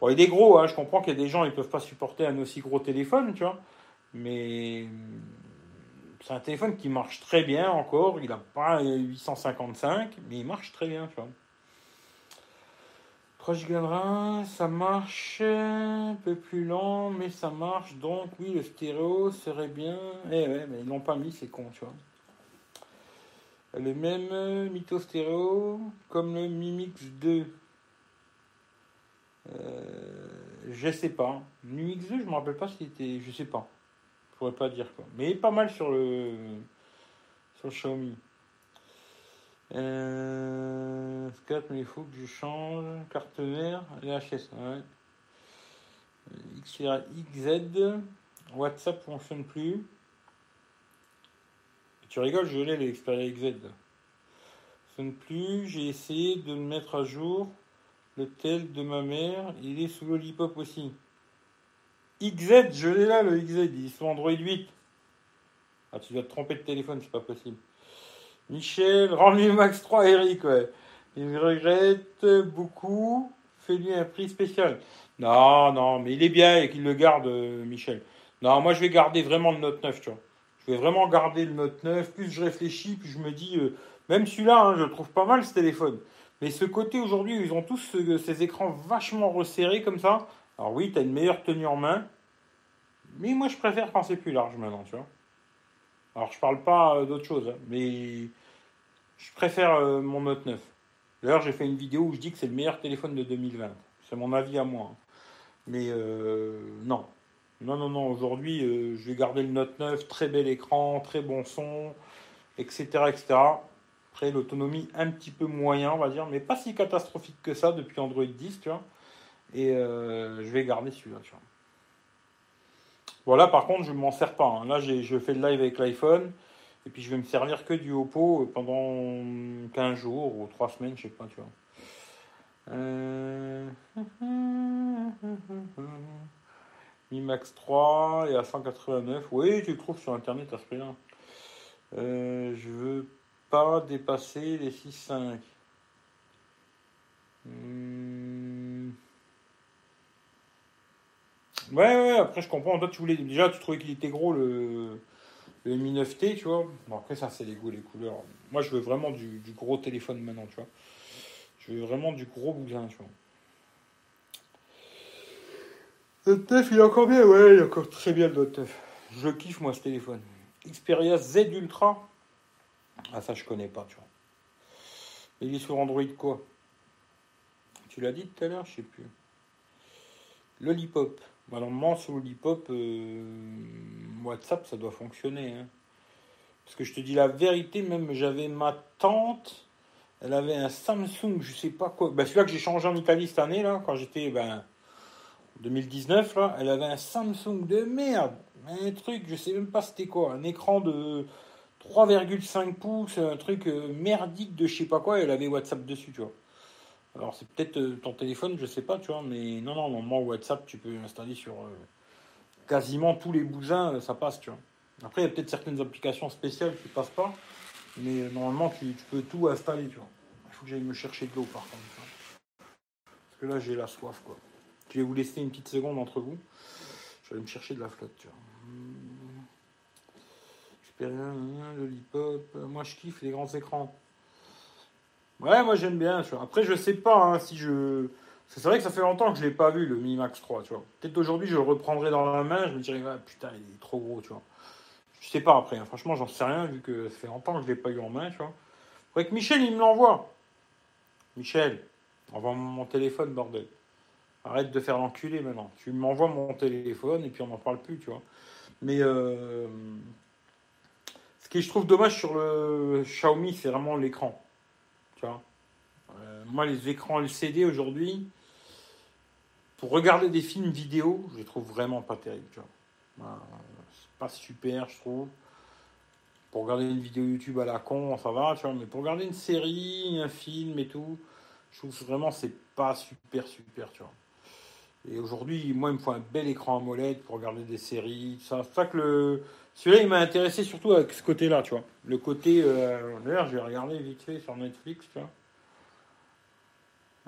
Bon, il est gros, hein. je comprends qu'il y a des gens, ils peuvent pas supporter un aussi gros téléphone, tu vois. Mais c'est un téléphone qui marche très bien encore. Il n'a pas 855, mais il marche très bien, tu vois. 3 Go de RAM, ça marche un peu plus lent, mais ça marche. Donc, oui, le stéréo serait bien. Eh ouais, mais ils l'ont pas mis, c'est con, tu vois. Le même mytho stéréo comme le Mimix 2. Euh, je sais pas. Mimix 2, je me rappelle pas si c'était. Je sais pas. Pourrais pas dire quoi. Mais pas mal sur le. Sur le Xiaomi. Euh, 4, mais il faut que je change. Carte mère, HS. Ouais. XZ. WhatsApp fonctionne plus. Tu rigoles, je l'ai l'Xperia XZ. Fonctionne plus. J'ai essayé de mettre à jour. Le tel de ma mère, il est sous Lollipop aussi. XZ, je l'ai là, le XZ, il est sous Android 8. Ah, tu dois te tromper de téléphone, c'est pas possible. Michel, rends-lui Max 3, Eric, ouais. Il regrette beaucoup. Fais-lui un prix spécial. Non, non, mais il est bien et qu'il le garde, euh, Michel. Non, moi je vais garder vraiment le Note 9, tu vois. Je vais vraiment garder le Note 9. Plus je réfléchis, plus je me dis, euh, même celui-là, hein, je le trouve pas mal ce téléphone. Mais ce côté aujourd'hui, ils ont tous ces écrans vachement resserrés comme ça. Alors oui, tu as une meilleure tenue en main. Mais moi je préfère quand c'est plus large maintenant, tu vois. Alors je parle pas euh, d'autre chose, hein, mais je préfère euh, mon Note 9. D'ailleurs, j'ai fait une vidéo où je dis que c'est le meilleur téléphone de 2020. C'est mon avis à moi. Hein. Mais non, non, non, non, aujourd'hui, euh, je vais garder le Note 9, très bel écran, très bon son, etc. etc. Après, l'autonomie un petit peu moyen, on va dire, mais pas si catastrophique que ça depuis Android 10, tu vois. Et euh, je vais garder celui-là, tu vois. Voilà, par contre, je ne m'en sers pas. Hein. Là, je fais le live avec l'iPhone, et puis je vais me servir que du Oppo pendant 15 jours ou 3 semaines, je sais pas, tu vois. Euh... Mi Max 3 et à 189. Oui, tu le trouves sur internet à ce prix-là. Euh, je veux pas dépasser les 6,5. Hmm. Ouais, ouais, après je comprends. Toi, tu voulais déjà, tu trouvais qu'il était gros le, le Mi 9T, tu vois. Bon, après, ça, c'est les goûts, les couleurs. Moi, je veux vraiment du, gros téléphone maintenant, tu vois. Je veux vraiment du gros bousin, tu vois. Le TEF, il est encore bien, ouais, il est encore très bien le TEF. Je kiffe moi ce téléphone. Xperia Z Ultra. Ah ça je connais pas, tu vois. Il est sur Android quoi Tu l'as dit tout à l'heure, je sais plus. Lollipop. Alors moi sur Lollipop, euh, WhatsApp ça doit fonctionner. Hein. Parce que je te dis la vérité, même j'avais ma tante, elle avait un Samsung, je sais pas quoi. Ben, celui-là que j'ai changé en Italie cette année, là, quand j'étais ben, 2019, là, elle avait un Samsung de merde. Un truc, je sais même pas c'était quoi. Un écran de 3,5 pouces, un truc euh, merdique de je sais pas quoi. elle avait WhatsApp dessus, tu vois. Alors c'est peut-être euh, ton téléphone, je sais pas, tu vois. Mais non, non, normalement WhatsApp, tu peux l'installer sur euh, quasiment tous les bousins, ça passe, tu vois. Après, il y a peut-être certaines applications spéciales qui passent pas. Mais normalement, tu, peux tout installer, tu vois. Il faut que j'aille me chercher de l'eau, par contre. Parce que là, j'ai la soif, quoi. Je vais vous laisser une petite seconde entre vous. Je vais aller me chercher de la flotte, tu vois. le lollipop. Moi, je kiffe les grands écrans. Ouais, moi, j'aime bien. Tu vois. Après, je sais pas hein, si je. C'est vrai que ça fait longtemps que je l'ai pas vu, le Mi Max 3, tu vois. Peut-être aujourd'hui, je le reprendrai dans la main, je me dirais, ah, putain, il est trop gros, tu vois. Je sais pas après, hein. franchement, j'en sais rien, vu que ça fait longtemps que je l'ai pas eu en main, tu vois. Faudrait que Michel, il me l'envoie. Michel, envoie mon téléphone, bordel. Arrête de faire l'enculé maintenant. Tu m'envoies mon téléphone et puis on n'en parle plus, tu vois. Mais euh, ce que je trouve dommage sur le Xiaomi, c'est vraiment l'écran. Tu vois. Euh, moi, les écrans LCD aujourd'hui, pour regarder des films vidéo, je les trouve vraiment pas terribles, tu vois. c'est pas super, je trouve. Pour regarder une vidéo YouTube à la con, ça va, tu vois. Mais pour regarder une série, un film et tout, je trouve vraiment c'est pas super, super, tu vois. Et aujourd'hui, moi, il me faut un bel écran AMOLED pour regarder des séries, ça. C'est ça que le... Celui-là, il m'a intéressé surtout avec ce côté-là, tu vois. Le côté... Euh... D'ailleurs, je vais regarder vite fait sur Netflix, tu vois.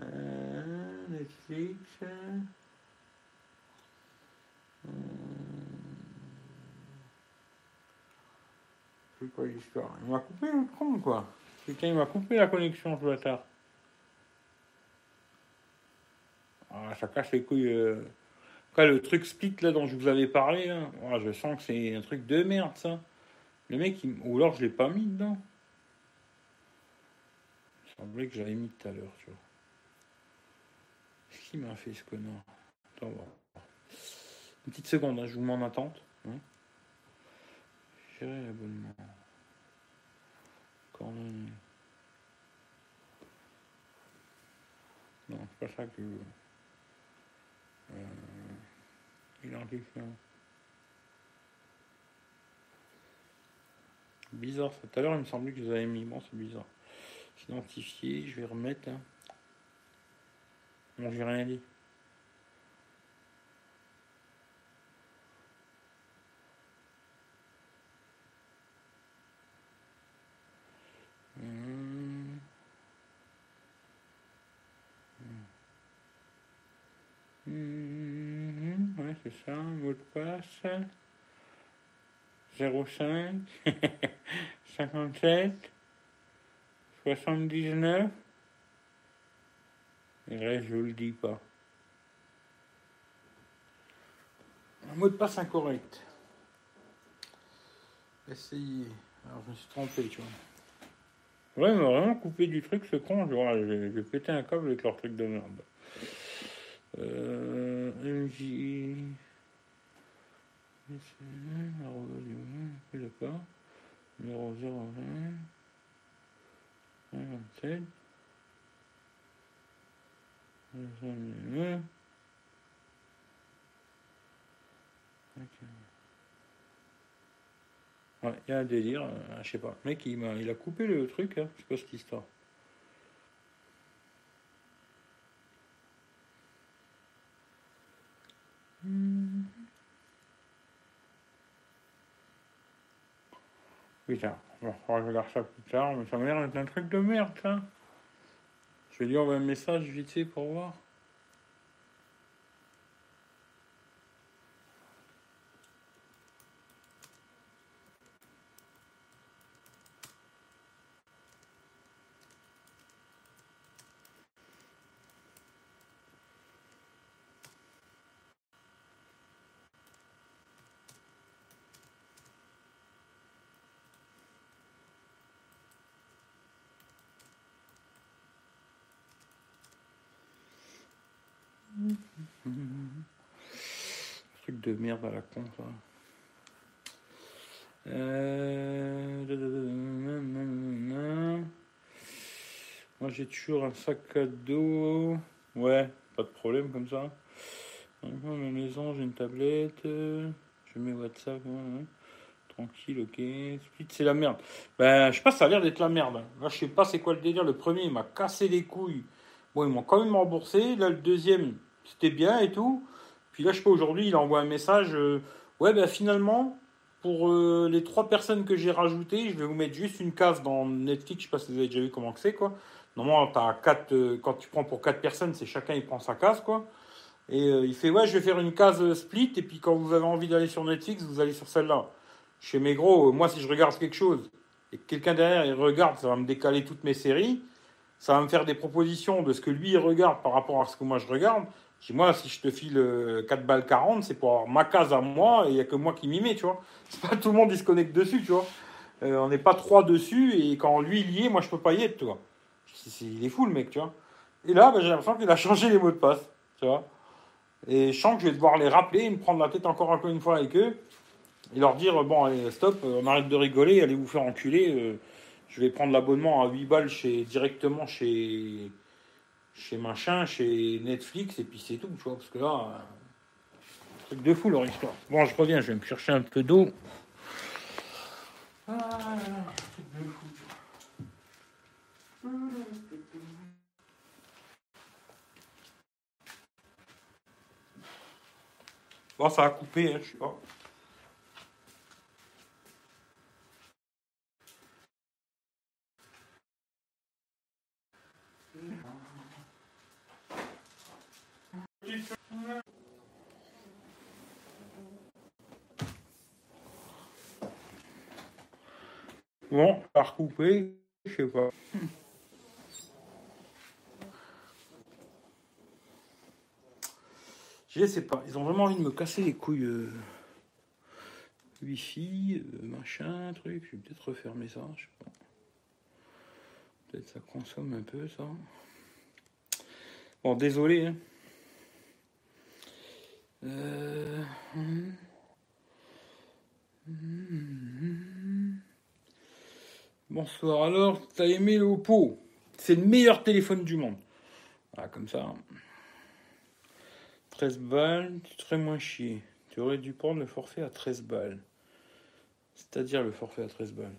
Euh, Netflix... Euh... C'est quoi l'histoire Il m'a coupé le con, quoi. Quelqu'un, il m'a coupé la connexion, ce bâtard. Ah, ça casse les couilles. Le truc split là dont je vous avais parlé, je sens que c'est un truc de merde ça. Le mec, ou alors je l'ai pas mis dedans. semblait que j'avais mis tout à l'heure, tu vois. Qu'est-ce qu'il m'a fait ce connard? Attends, voir. Une petite seconde, hein, je vous mets en attente. Hein. L'abonnement. Non, c'est pas ça que. Euh, Bizarre, ça. tout à l'heure il me semblait que vous avez mis. Bon, c'est bizarre. Identifié, je vais remettre. Hein. Bon, j'ai rien dit. Hum. C'est ça, mot de passe. 05 57 79 et là je vous le dis pas. Un mot de passe incorrect. Essayez. Alors je me suis trompé, tu vois. Ouais, il m'a vraiment coupé du truc ce con. J'ai j'ai pété un câble avec leur truc de merde. Euh, MJ. D'accord. Numéro 020. 27. Ouais, il y a un délire, euh, je sais pas. Le mec, il, m'a, il a coupé le truc, hein. c'est quoi cette histoire Putain, bon, je regarder ça plus tard, mais ça m'a l'air d'être un truc de merde, ça. Je vais envoyer un message vite fait pour voir. De merde à la con. Moi, j'ai toujours un sac à dos. Ouais, pas de problème comme ça. La maison, j'ai une tablette. Je mets WhatsApp. ouais. Tranquille, ok. Split, c'est la merde. Ben, je sais pas, ça a l'air d'être la merde. Là, je sais pas c'est quoi le délire. Le premier, il m'a cassé les couilles. Bon, ils m'ont quand même remboursé. Là, le deuxième, c'était bien et tout. Puis là, pas, aujourd'hui, il envoie un message. euh, ouais, ben finalement, pour euh, les trois personnes que j'ai rajoutées, je vais vous mettre juste une case dans Netflix. Je sais pas si vous avez déjà vu comment c'est, quoi. Normalement, t'as quatre, euh, quand tu prends pour quatre personnes, c'est chacun, il prend sa case, quoi. Et il fait, ouais, je vais faire une case split. Et puis quand vous avez envie d'aller sur Netflix, vous allez sur celle-là. Fais, mais gros, moi, si je regarde quelque chose et que quelqu'un derrière, il regarde, ça va me décaler toutes mes séries. Ça va me faire des propositions de ce que lui, regarde par rapport à ce que moi, je regarde. Je dis, moi, si je te file euh, 4 balles 40, c'est pour avoir ma case à moi et il n'y a que moi qui m'y mets, tu vois. C'est pas tout le monde qui se connecte dessus, tu vois. Euh, on n'est pas trois dessus et quand lui, il y est, moi, je peux pas y être, tu vois. Il est fou, le mec, tu vois. Et là, bah, j'ai l'impression qu'il a changé les mots de passe, tu vois. Et je sens que je vais devoir les rappeler me prendre la tête encore, encore une fois avec eux et leur dire, bon, allez, stop, on arrête de rigoler, allez vous faire enculer. euh, je vais prendre l'abonnement à 8 balles chez, directement chez, chez machin, chez Netflix, et puis c'est tout, tu vois, parce que là, euh, truc de fou leur histoire. Bon, je reviens, je vais me chercher un peu d'eau. Ah, truc de fou. Bon, ça a coupé, hein, je sais pas. Je sais pas. Je sais pas, ils ont vraiment envie de me casser les couilles. Euh... Wi-Fi, euh, machin, truc. Je vais peut-être refermer ça, je sais pas. Peut-être ça consomme un peu ça. Bon, désolé. Hein. Euh, hum. Bonsoir. Alors, t'as aimé l'Oppo? C'est le meilleur téléphone du monde. Ah, comme ça. 13 balles, tu serais moins chier. Tu aurais dû prendre le forfait à 13 balles. C'est-à-dire le forfait à 13 balles.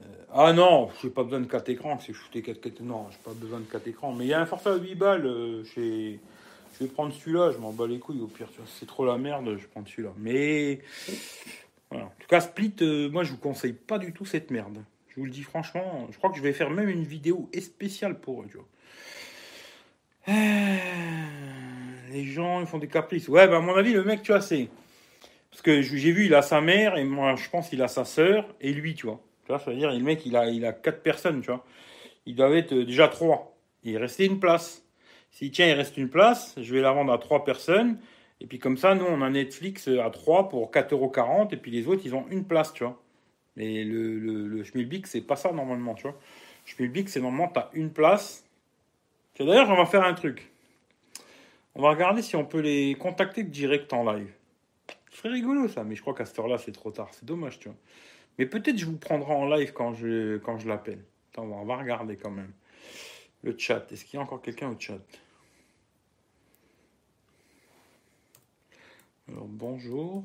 Euh, ah non, j'ai pas besoin de 4 écrans, c'est shooter 4 Non, j'ai pas besoin de 4 écrans. Mais il y a un forfait à 8 balles euh, chez. Je vais prendre celui-là, je m'en bats les couilles au pire. C'est trop la merde, je prends celui-là. Mais. En tout cas, Split, euh, moi je vous conseille pas du tout cette merde. Je vous le dis franchement, je crois que je vais faire même une vidéo spéciale pour eux, vois. Les gens, ils font des caprices. Ouais, bah à mon avis, le mec, tu vois, c'est. Parce que j'ai vu, il a sa mère, et moi, je pense qu'il a sa sœur, et lui, tu vois. Tu vois, ça veut dire, le mec, il a, il a quatre personnes, tu vois. Il doit être euh, déjà trois. Il restait une place. Si tiens, il reste une place, je vais la vendre à trois personnes. Et puis comme ça, nous, on a Netflix à 3 pour 4,40€. Et puis les autres, ils ont une place, tu vois. Mais le, le, le Schmilblick, c'est pas ça normalement, tu vois. Schmilblick, c'est normalement, tu as une place. D'ailleurs, on va faire un truc. On va regarder si on peut les contacter direct en live. Ce serait rigolo ça, mais je crois qu'à cette heure-là, c'est trop tard. C'est dommage, tu vois. Mais peut-être je vous prendrai en live quand je, quand je l'appelle. On va regarder quand même. Le chat. Est-ce qu'il y a encore quelqu'un au chat? Alors, bonjour.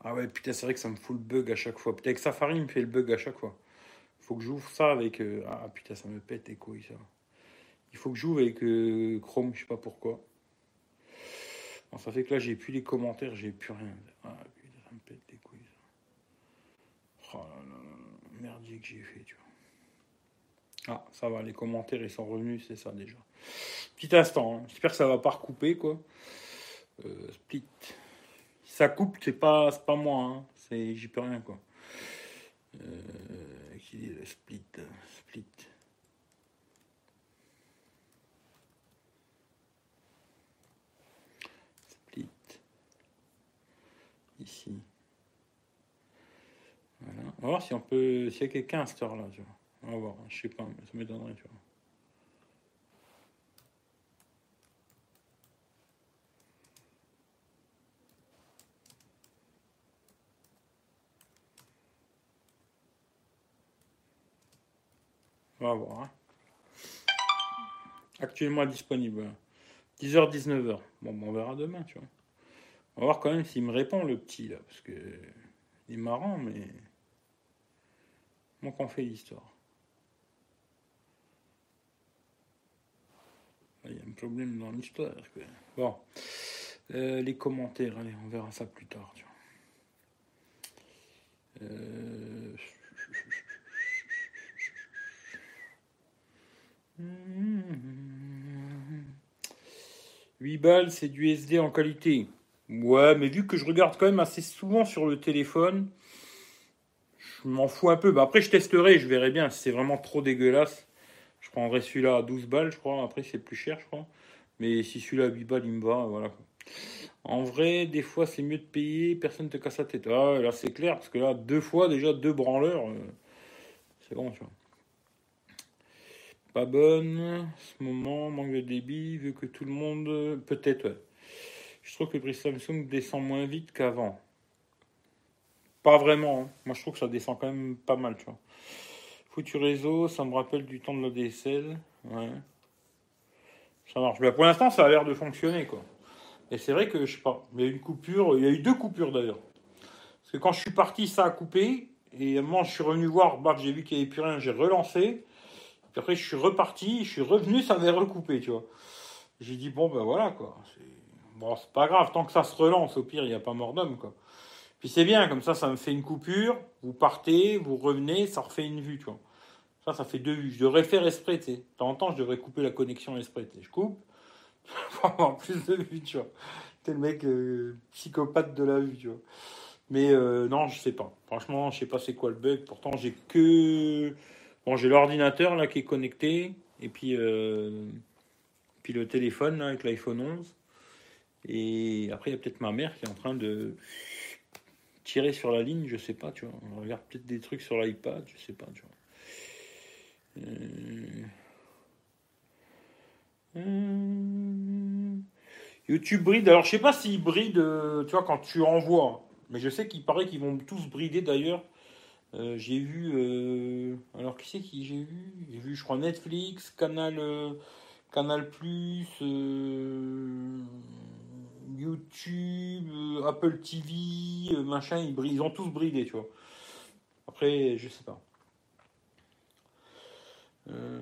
Ah ouais, putain, c'est vrai que ça me fout le bug à chaque fois. Putain, avec Safari, me fait le bug à chaque fois. Il faut que j'ouvre ça avec... Euh, ah putain, ça me pète les couilles, ça. Il faut que j'ouvre avec euh, Chrome, je sais pas pourquoi. Bon, ça fait que là, j'ai plus les commentaires, j'ai plus rien. Ah putain, ça me pète les couilles, ça. Oh là là, merdier que j'ai fait, tu vois. Ah, ça va, les commentaires, ils sont revenus, c'est ça déjà. Petit instant, hein. j'espère que ça va pas recouper, quoi. Euh, split. Ça coupe, c'est pas, pas moi, hein. c'est, j'y peux rien, quoi. Euh, qui dit split Split? ici. Voilà. On va voir si on peut, s'il y a quelqu'un à cette heure-là, tu vois. On va voir, je sais pas, ça m'étonnerait, tu vois. On va voir. Hein. Actuellement disponible. 10h, 19h. Bon, bon, on verra demain, tu vois. On va voir quand même s'il me répond le petit là, parce que il est marrant, mais comment qu'on fait l'histoire Il y a un problème dans l'histoire. Bon, euh, les commentaires, allez, on verra ça plus tard. Tu vois. Euh... 8 balles, c'est du SD en qualité. Ouais, mais vu que je regarde quand même assez souvent sur le téléphone, je m'en fous un peu. Bah, après, je testerai, je verrai bien. Si c'est vraiment trop dégueulasse, je prendrai celui-là à 12 balles, je crois. Après, c'est plus cher, je crois. Mais si celui-là à 8 balles, il me va, voilà. En vrai, des fois, c'est mieux de payer, personne ne te casse la tête. Ah, là, c'est clair, parce que là, deux fois, déjà, deux branleurs, euh, c'est bon, tu vois. Pas bonne, ce moment, manque de débit, vu que tout le monde, peut-être. Je trouve que le prix Samsung descend moins vite qu'avant. Pas vraiment. Hein. Moi, je trouve que ça descend quand même pas mal, tu vois. Foutu réseau, ça me rappelle du temps de la DSL. Ouais. Ça marche. Mais pour l'instant, ça a l'air de fonctionner, quoi. Et c'est vrai que, je sais pas, il y a une coupure, il y a eu deux coupures d'ailleurs. Parce que quand je suis parti, ça a coupé. Et moment, je suis revenu voir, bah, j'ai vu qu'il n'y avait plus rien, j'ai relancé. Puis après, je suis reparti, je suis revenu, ça avait recoupé, tu vois. J'ai dit, bon, ben voilà, quoi. Bon, c'est pas grave, tant que ça se relance, au pire, il n'y a pas mort d'homme, quoi. Puis c'est bien, comme ça, ça me fait une coupure, vous partez, vous revenez, ça refait une vue, tu vois. Ça, ça fait deux vues. Je devrais faire esprit, tu sais. De en temps, je devrais couper la connexion esprit, Je coupe pour avoir plus de vues, tu vois. T'es le mec euh, psychopathe de la vue, tu vois. Mais euh, non, je sais pas. Franchement, je sais pas c'est quoi le bug. Pourtant, j'ai que... Bon, j'ai l'ordinateur, là, qui est connecté. Et puis, euh... puis le téléphone, là, avec l'iPhone 11. Et après, il y a peut-être ma mère qui est en train de tirer sur la ligne, je sais pas, tu vois. On regarde peut-être des trucs sur l'iPad, je sais pas, tu vois. Euh, YouTube bride. Alors, je sais pas s'il bride, tu vois, quand tu envoies. Mais je sais qu'il paraît qu'ils vont tous brider d'ailleurs. J'ai vu. alors, qui c'est qui j'ai vu? J'ai vu, je crois, Netflix, Canal. Canal Plus, YouTube, euh, Apple TV, euh, machin, ils, ils, ont tous bridé, tu vois. Après, je sais pas. Euh,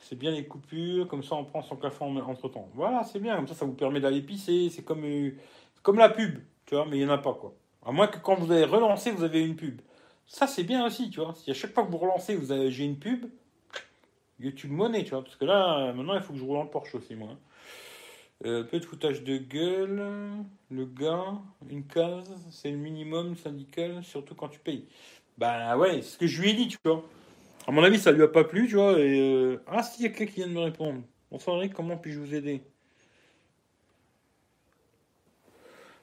c'est bien les coupures, comme ça on prend son café entre temps. Voilà, c'est bien, comme ça ça vous permet d'aller pisser. C'est comme, comme la pub, tu vois, mais il n'y en a pas quoi. À moins que quand vous avez relancé, vous avez une pub. Ça c'est bien aussi, tu vois. Si à chaque fois que vous relancez, vous avez j'ai une pub, YouTube monnaie, tu vois. Parce que là, maintenant il faut que je roule en Porsche aussi, moi. Hein. Euh, peu de foutage de gueule. Le gars, une case, c'est le minimum syndical, surtout quand tu payes. Ben ouais, c'est ce que je lui ai dit, tu vois. À mon avis, ça lui a pas plu, tu vois. Et euh, Ah, si, y a quelqu'un qui vient de me répondre. Bonsoir Eric, comment puis-je vous aider?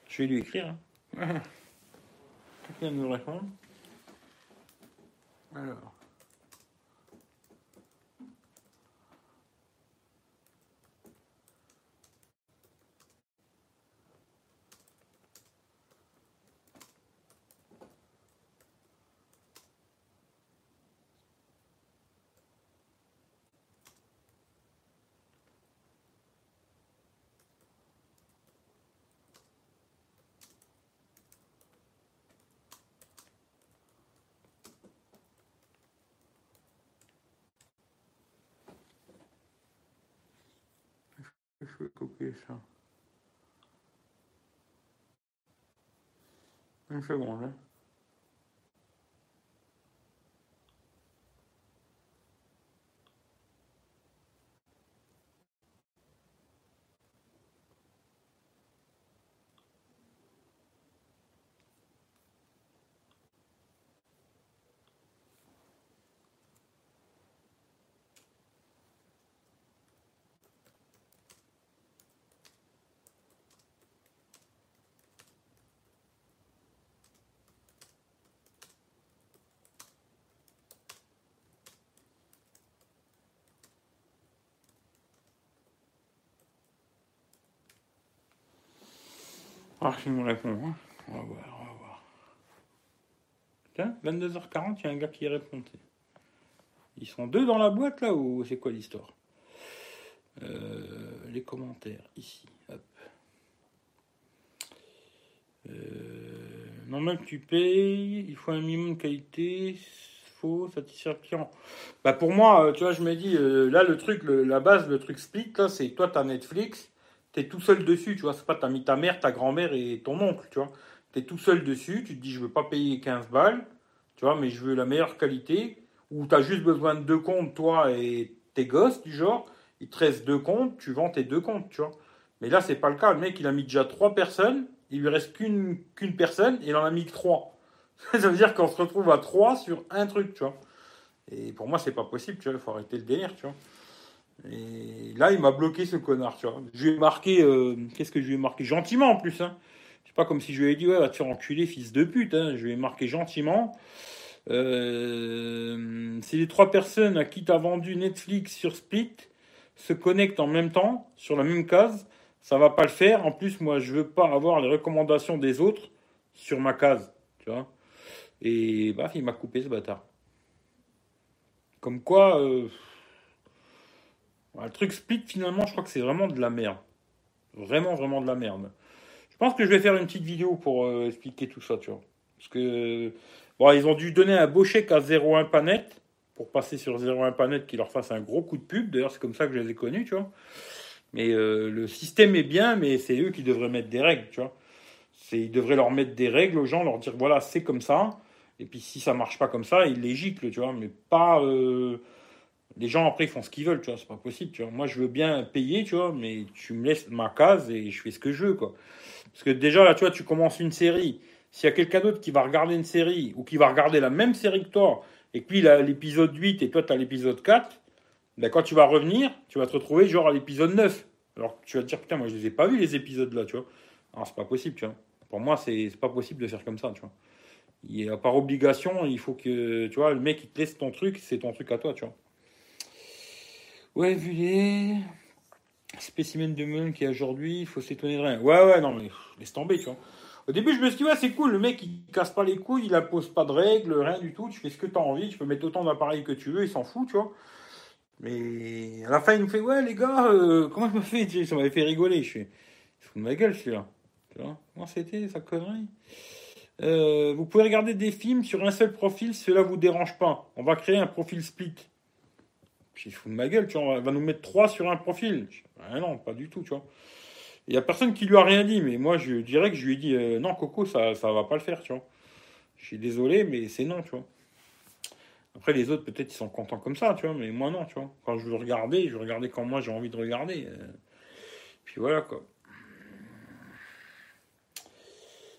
Je vais lui écrire. Hein. quelqu'un vient de me répondre. Alors. Je vais copier ça. Une seconde. Hein. Ah, il me répond. Hein. On va voir, on va voir. Tiens, 22h40, il y a un gars qui répond. Ils sont deux dans la boîte là ou c'est quoi l'histoire? Euh, Les commentaires, ici. Hop. Euh, tu payes, il faut un minimum de qualité, faux, client. Bah pour moi, euh, tu vois, je me dis, euh, là le truc, la base, le truc split, c'est toi, tu as Netflix, tu es tout seul dessus, tu vois. C'est pas, tu as mis ta mère, ta grand-mère et ton oncle, tu vois. Tu es tout seul dessus, tu te dis, je veux pas payer 15 balles, tu vois, mais je veux la meilleure qualité. Ou tu as juste besoin de deux comptes, toi et tes gosses, du genre. Il te reste deux comptes, tu vends tes deux comptes, tu vois. Mais là, c'est pas le cas. Le mec, il a mis déjà trois personnes, il lui reste qu'une personne il en a mis trois. Ça veut dire qu'on se retrouve à trois sur un truc, tu vois. Et pour moi, c'est pas possible, tu vois. Il faut arrêter le délire, tu vois. Et là, il m'a bloqué ce connard, tu vois. Je lui ai marqué, euh, qu'est-ce que je lui ai marqué? Gentiment en plus, hein. C'est pas comme si je lui avais dit, ouais, va te faire enculer, fils de pute, hein. Je lui ai marqué gentiment. Euh, si les trois personnes à qui tu as vendu Netflix sur Split se connectent en même temps, sur la même case, ça va pas le faire. En plus, moi, je veux pas avoir les recommandations des autres sur ma case, tu vois. Et bah, il m'a coupé ce bâtard. Comme quoi, euh, le truc split, finalement, je crois que c'est vraiment de la merde. Vraiment, vraiment de la merde. Je pense que je vais faire une petite vidéo pour euh, expliquer tout ça, tu vois. Parce que, bon, ils ont dû donner un beau chèque à 01 Panet pour passer sur 01 Panet qui leur fasse un gros coup de pub. D'ailleurs, c'est comme ça que je les ai connus, tu vois. Mais euh, le système est bien, mais c'est eux qui devraient mettre des règles, tu vois. Ils devraient leur mettre des règles aux gens, leur dire voilà, c'est comme ça. Et puis si ça marche pas comme ça, ils les giclent, tu vois. Mais pas. Euh, les gens après font ce qu'ils veulent, tu vois, c'est pas possible, tu vois. Moi je veux bien payer, tu vois, mais tu me laisses ma case et je fais ce que je veux, quoi. Parce que déjà là, tu vois, tu commences une série. S'il y a quelqu'un d'autre qui va regarder une série ou qui va regarder la même série que toi et lui il a l'épisode 8 et toi tu as l'épisode 4, ben quand tu vas revenir, tu vas te retrouver genre à l'épisode 9. Alors tu vas te dire putain, moi je les ai pas vus les épisodes là, tu vois. Alors c'est pas possible, tu vois. Pour moi, c'est pas possible de faire comme ça, tu vois. A, par obligation, il faut que, tu vois, le mec, il te laisse ton truc, c'est ton truc à toi, tu vois. Ouais, vu les spécimens de melon qu'il y a aujourd'hui, il faut s'étonner de rien. Ouais, ouais, non, mais laisse tomber, tu vois. Au début, je me suis dit, ouais, c'est cool, le mec, il casse pas les couilles, il impose pas de règles, rien du tout, tu fais ce que tu as envie, tu peux mettre autant d'appareils que tu veux, il s'en fout, tu vois. Mais à la fin, il nous fait, ouais, les gars, euh, comment je me fais Ça m'avait fait rigoler. Je fais, il fout de ma gueule, celui-là. Tu vois Comment c'était, sa connerie? Euh, Vous pouvez regarder des films sur un seul profil, cela vous dérange pas. On va créer un profil split. Il se fout de ma gueule, tu vois, on va- nous mettre trois sur un profil. Ah non, pas du tout, tu vois. Il y a personne qui lui a rien dit, mais moi, je dirais que je lui ai dit, euh, non, Coco, ça, ça va pas le faire, tu vois. Je suis désolé, mais c'est non, tu vois. Après, les autres, peut-être, ils sont contents comme ça, tu vois, mais moi, non, tu vois. Quand je veux regarder, je regarder quand moi j'ai envie de regarder. euh. Puis voilà, quoi.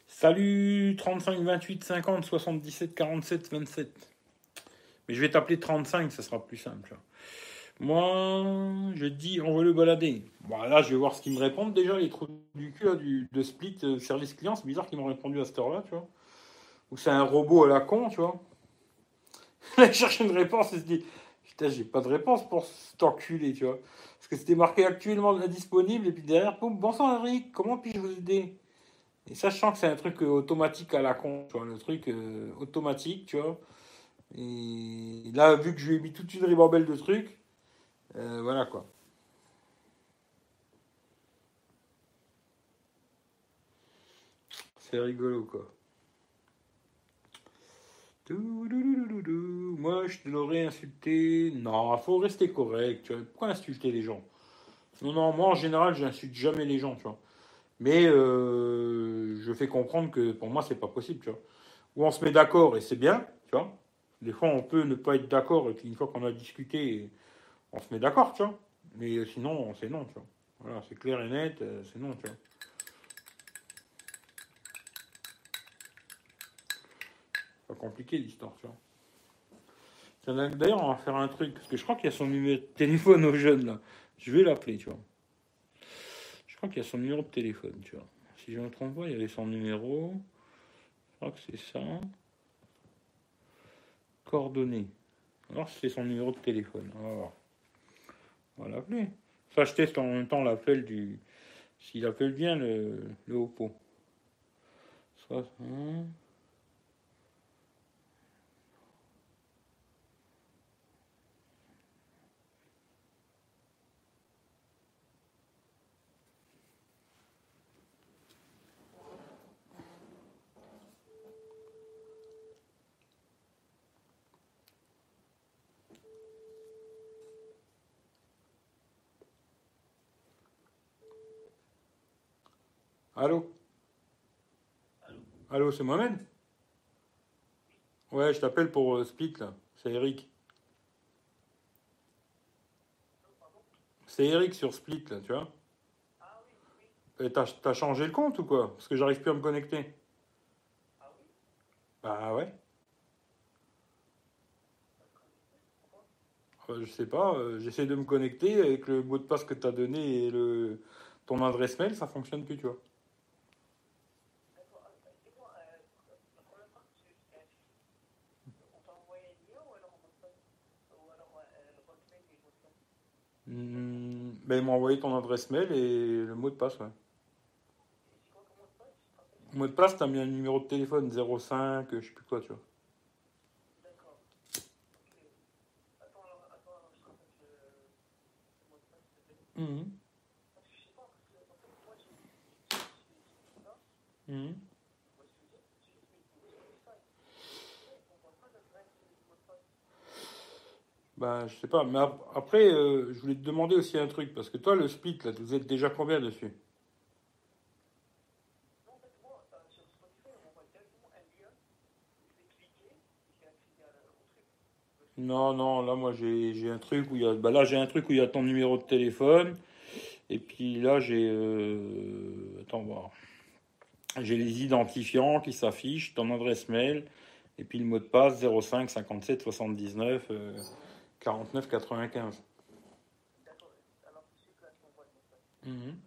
Salut 35 28 50 77 47 27. Mais je vais t'appeler 35, ça sera plus simple. Moi, je dis on va le balader. Bon, là, je vais voir ce qu'ils me répondent déjà, les trous du cul là, du, de Split euh, service client. C'est bizarre qu'ils m'ont répondu à cette heure-là, tu vois. Ou c'est un robot à la con, tu vois. Là, cherche une réponse et se dit Putain, j'ai pas de réponse pour cet enculé, tu vois. Parce que c'était marqué actuellement disponible, et puis derrière, boum, bonsoir Eric, comment puis-je vous aider? Et sachant que c'est un truc euh, automatique à la con, tu vois, le truc euh, automatique, tu vois. Et là, vu que je lui ai mis toute une ribambelle de trucs, euh, voilà quoi. C'est rigolo quoi. Moi, je te l'aurais insulté. Non, faut rester correct. Tu vois. Pourquoi insulter les gens? Non, non, moi en général, j'insulte jamais les gens, tu vois. Mais euh, je fais comprendre que pour moi, c'est pas possible, tu vois. Ou on se met d'accord et c'est bien, tu vois. Des fois, on peut ne pas être d'accord et puis une fois qu'on a discuté, on se met d'accord, tu vois. Mais sinon, c'est non, tu vois. Voilà, c'est clair et net, euh, c'est non, tu vois. Pas compliqué l'histoire, tu vois. D'ailleurs, on va faire un truc, parce que je crois qu'il y a son numéro de téléphone au jeune, là. Je vais l'appeler, tu vois. Je crois qu'il y a son numéro de téléphone, tu vois. Si je me trompe pas, il y avait son numéro. Je crois que c'est ça. Coordonnées. Alors, c'est son numéro de téléphone. On va l'appeler. Ça, je teste en même temps l'appel du. S'il appelle bien le, le Oppo. Soit. hein. Allô Allô, c'est Mohamed Ouais, je t'appelle pour euh, Split, là. C'est Eric. C'est Eric sur Split, là, tu vois. Et t'as, changé le compte ou quoi? Parce que j'arrive plus à me connecter. Bah ouais. Euh, je sais pas, euh, j'essaie de me connecter avec le mot de passe que t'as donné et le, ton adresse mail, ça fonctionne plus, tu vois. Hmm, ben, ils m'ont envoyé ton adresse mail et le mot de passe, ouais. Le mot de passe, t'as mis un numéro de téléphone 05, euh, je sais plus quoi, tu vois. Mhm. Mhm. Bah, je sais pas, mais ap- après, euh, je voulais te demander aussi un truc, parce que toi, le split, là, vous êtes déjà combien dessus? Non, non, là, moi, j'ai un truc où il y a, bah là, j'ai un truc où il y a ton numéro de téléphone, et puis là, j'ai, euh, attends, voir. J'ai les identifiants qui s'affichent, ton adresse mail, et puis le mot de passe 05 57 79 euh, 49 95. Mhm.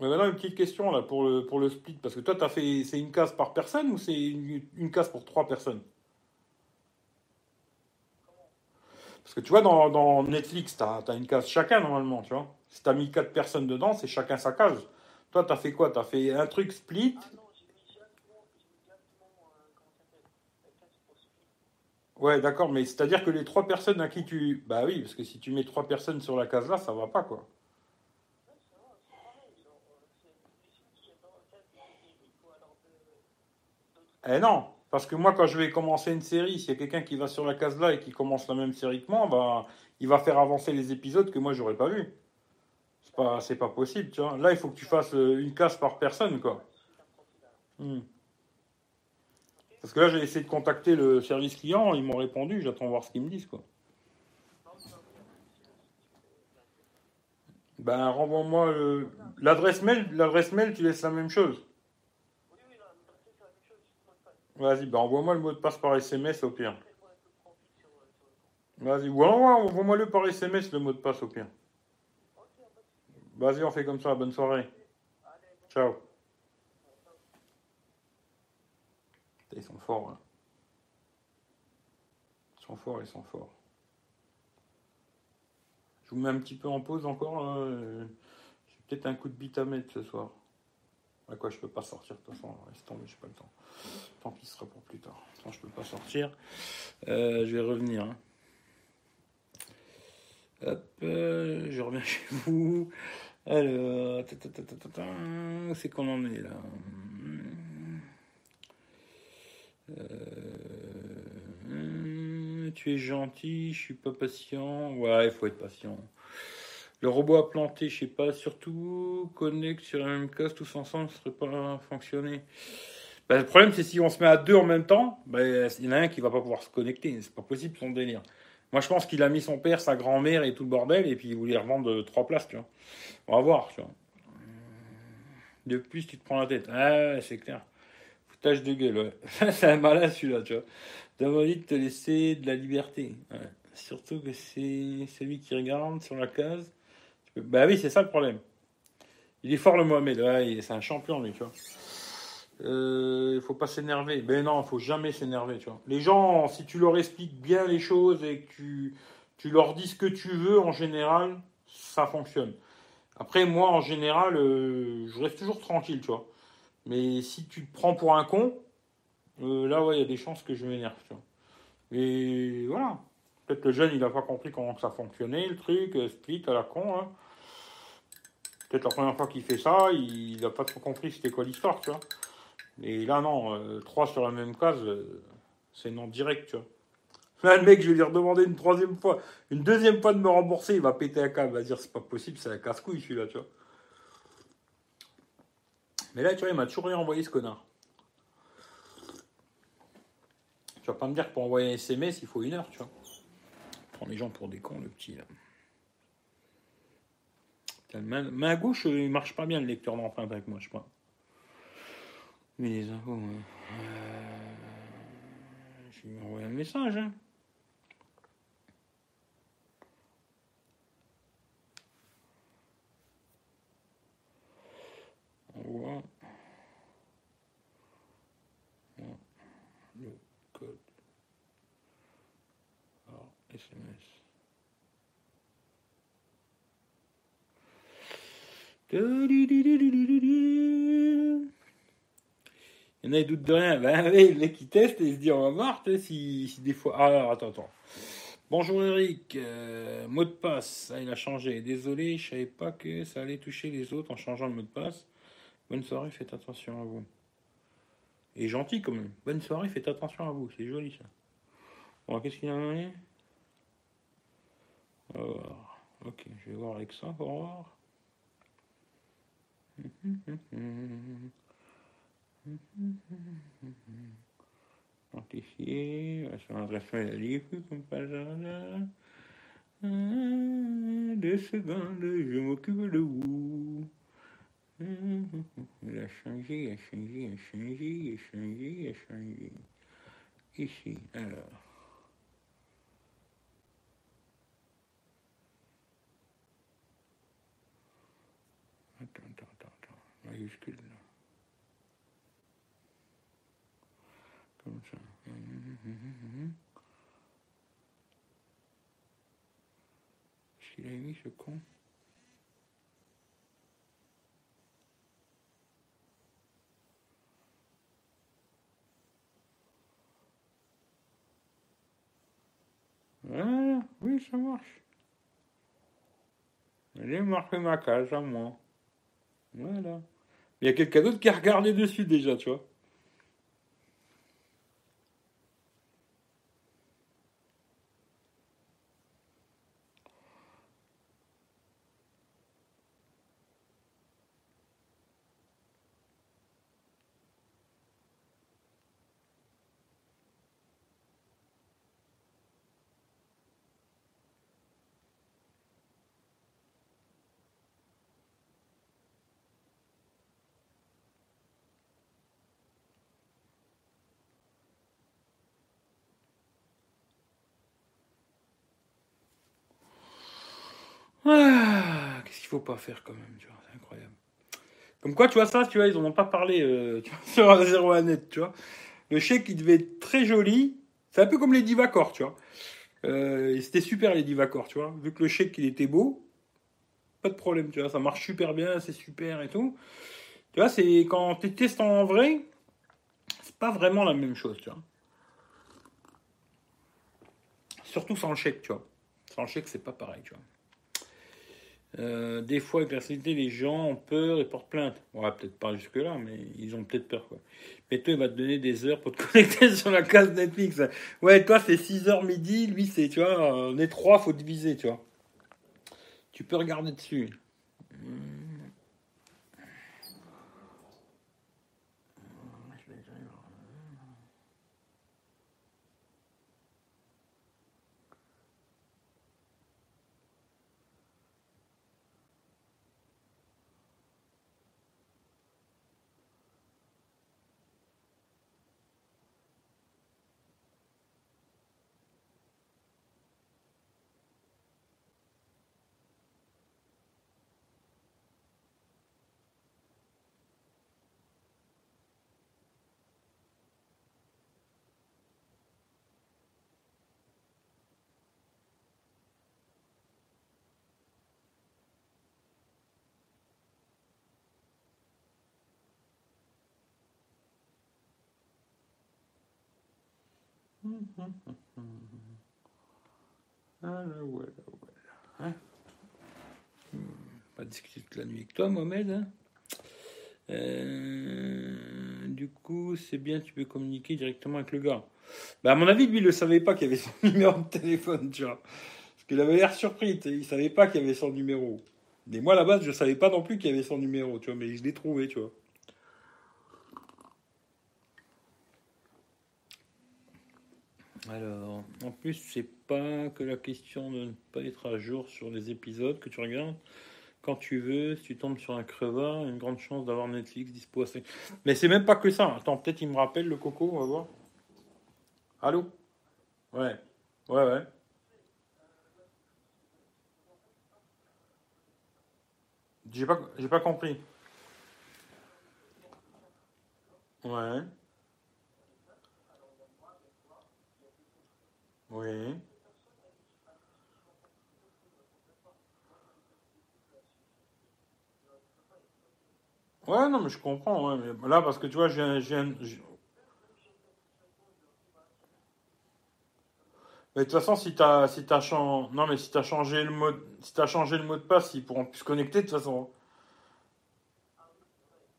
Mais maintenant, une petite question là pour le, pour le split. Parce que toi, as fait, c'est une case par personne ou c'est une, une case pour trois personnes? Parce que tu vois, dans, dans Netflix, tu as, une case chacun normalement, tu vois. Si tu as mis quatre personnes dedans, c'est chacun sa case. Toi, tu as fait quoi? Tu as fait un truc split Ouais, d'accord, mais c'est-à-dire que les trois personnes à qui tu. Bah oui, parce que si tu mets trois personnes sur la case là, ça va pas, quoi. Eh non, parce que moi, quand je vais commencer une série, s'il y a quelqu'un qui va sur la case là et qui commence la même série que moi, bah, il va faire avancer les épisodes que moi, j'aurais pas vu. C'est pas, pas possible, tu vois. Là, il faut que tu fasses euh, une case par personne, quoi. Hmm. Parce que là, j'ai essayé de contacter le service client, ils m'ont répondu, j'attends voir ce qu'ils me disent, quoi. Ben, renvoie-moi l'adresse mail. L'adresse mail, tu laisses la même chose. Vas-y, ben envoie-moi le mot de passe par SMS au pire. Vas-y, ou envoie-moi le par SMS le mot de passe au pire. Vas-y, on fait comme ça. Bonne soirée. Ciao. Ils sont forts. Hein. Ils sont forts, ils sont forts. Je vous mets un petit peu en pause encore. J'ai peut-être un coup de bite à mettre ce soir. À quoi je peux pas sortir de toute façon. Reste tomber, j'ai pas le temps. Tant pis, ce sera pour plus tard. Je peux pas sortir. Euh, je vais revenir. Hein. Hop, euh, je reviens chez vous. Alors, c'est qu'on en est là euh, tu es gentil, je suis pas patient. Ouais, il faut être patient. Le robot a planté, je sais pas, surtout connecte sur la même case tous ensemble, ça serait pas fonctionner. Ben, le problème, c'est si on se met à deux en même temps, ben, il y en a un qui va pas pouvoir se connecter. C'est pas possible son délire. Moi, je pense qu'il a mis son père, sa grand-mère et tout le bordel, et puis il voulait revendre trois places, tu vois. On va voir, tu vois. De plus, tu te prends la tête. Ah, c'est clair. Foutage de gueule, ouais. c'est un malin celui-là, tu vois. T'as envie de te laisser de la liberté. Surtout que c'est celui qui regarde sur la case. Bah oui, c'est ça le problème. Il est fort le Mohamed, ouais, c'est un champion lui, tu vois. Euh, il faut pas s'énerver. Ben non, faut jamais s'énerver, tu vois. Les gens, si tu leur expliques bien les choses et que tu, tu leur dis ce que tu veux, en général, ça fonctionne. Après, moi, en général, euh, je reste toujours tranquille, tu vois. Mais si tu te prends pour un con, euh, là, ouais, il y a des chances que je m'énerve. Et voilà. Peut-être le jeune, il n'a pas compris comment ça fonctionnait, le truc, split à la con. Hein. Peut-être la première fois qu'il fait ça, il n'a pas trop compris c'était quoi l'histoire, tu vois. Et là, non, euh, trois sur la même case, euh, c'est non direct, tu vois. Là, le mec, je vais lui redemander une troisième fois, une deuxième fois de me rembourser, il va péter un câble, il va dire c'est pas possible, c'est un casse-couille celui-là, tu vois. Mais là, tu vois, il m'a toujours rien envoyé ce connard. Tu vas pas me dire que pour envoyer un SMS, il faut une heure, tu vois. Prends les gens pour des cons, le petit, là. Main, gauche, il marche pas bien le lecteur d'empreinte avec moi, je crois. Mais les infos, euh, je lui envoyer un message. Hein. On voit le code. Alors, SMS. Il y en a qui doutent de rien. Ben, les mec qui teste et se dit on va voir si, si, des fois. Ah, alors attends, attends. Bonjour Eric, euh, mot de passe, ah, il a changé. Désolé, je savais pas que ça allait toucher les autres en changeant le mot de passe. Bonne soirée, faites attention à vous. Et gentil quand même. Bonne soirée, faites attention à vous. C'est joli ça. Bon, qu'est-ce qu'il a donné Alors, ok, je vais voir avec ça pour voir. Amplifier, sur l'adresse mail livre, comme pas hasard. Deux secondes, je m'occupe de vous. Il a changé, il a changé, il a changé, il a changé, il a changé. Ici, alors. Attends, attends, attends, attends. majuscule. Comme ça. Qu'est-ce qu'il a mis ce con Ah, ça marche. J'ai marqué ma case à moi. Voilà. Il y a quelqu'un d'autre qui a regardé dessus déjà, tu vois. Ah, qu'est-ce qu'il faut pas faire quand même, tu vois, c'est incroyable. Comme quoi, tu vois, ça, tu vois, ils en ont pas parlé euh, tu sur 0 à net, tu vois. Le chèque, il devait être très joli. C'est un peu comme les Divacor, tu vois. Euh, C'était super les Divacor, tu vois. Vu que le chèque, il était beau, pas de problème, tu vois. Ça marche super bien, c'est super et tout. Tu vois, c'est quand tu testes en vrai, c'est pas vraiment la même chose, tu vois. Surtout sans le chèque, tu vois. Sans le chèque, c'est pas pareil, tu vois. Euh, des fois, avec la société, les gens ont peur et portent plainte. Ouais, peut-être pas jusque-là, mais ils ont peut-être peur. Quoi. Mais toi, il va te donner des heures pour te connecter sur la case Netflix. Ouais, toi, c'est 6h midi. Lui, c'est, tu vois, on est 3, faut diviser, tu vois. Tu peux regarder dessus. Ah, voilà, voilà. Hein hmm, pas discuter toute la nuit avec toi, Mohamed. Hein euh, du coup, c'est bien, tu peux communiquer directement avec le gars. Bah, à mon avis, lui, il ne savait pas qu'il y avait son numéro de téléphone, tu vois. Parce qu'il avait l'air surpris, il ne savait pas qu'il y avait son numéro. Mais moi, à la base, je ne savais pas non plus qu'il y avait son numéro, tu vois, mais je l'ai trouvé, tu vois. Alors, en plus, c'est pas que la question de ne pas être à jour sur les épisodes que tu regardes. Quand tu veux, si tu tombes sur un crevard, une grande chance d'avoir Netflix dispo à Mais c'est même pas que ça. Attends, peut-être il me rappelle le coco, on va voir. Allô? Ouais. Ouais, ouais. J'ai pas, j'ai pas compris. Ouais. Oui. Ouais, non, mais je comprends. Ouais, mais là, parce que tu vois, j'ai un. j'ai un- j'ai- Mais de toute façon, si t'as si t'as chan- non, mais si t'as changé le mode, si t'as changé le mot de passe, ils pourront plus se connecter de toute façon.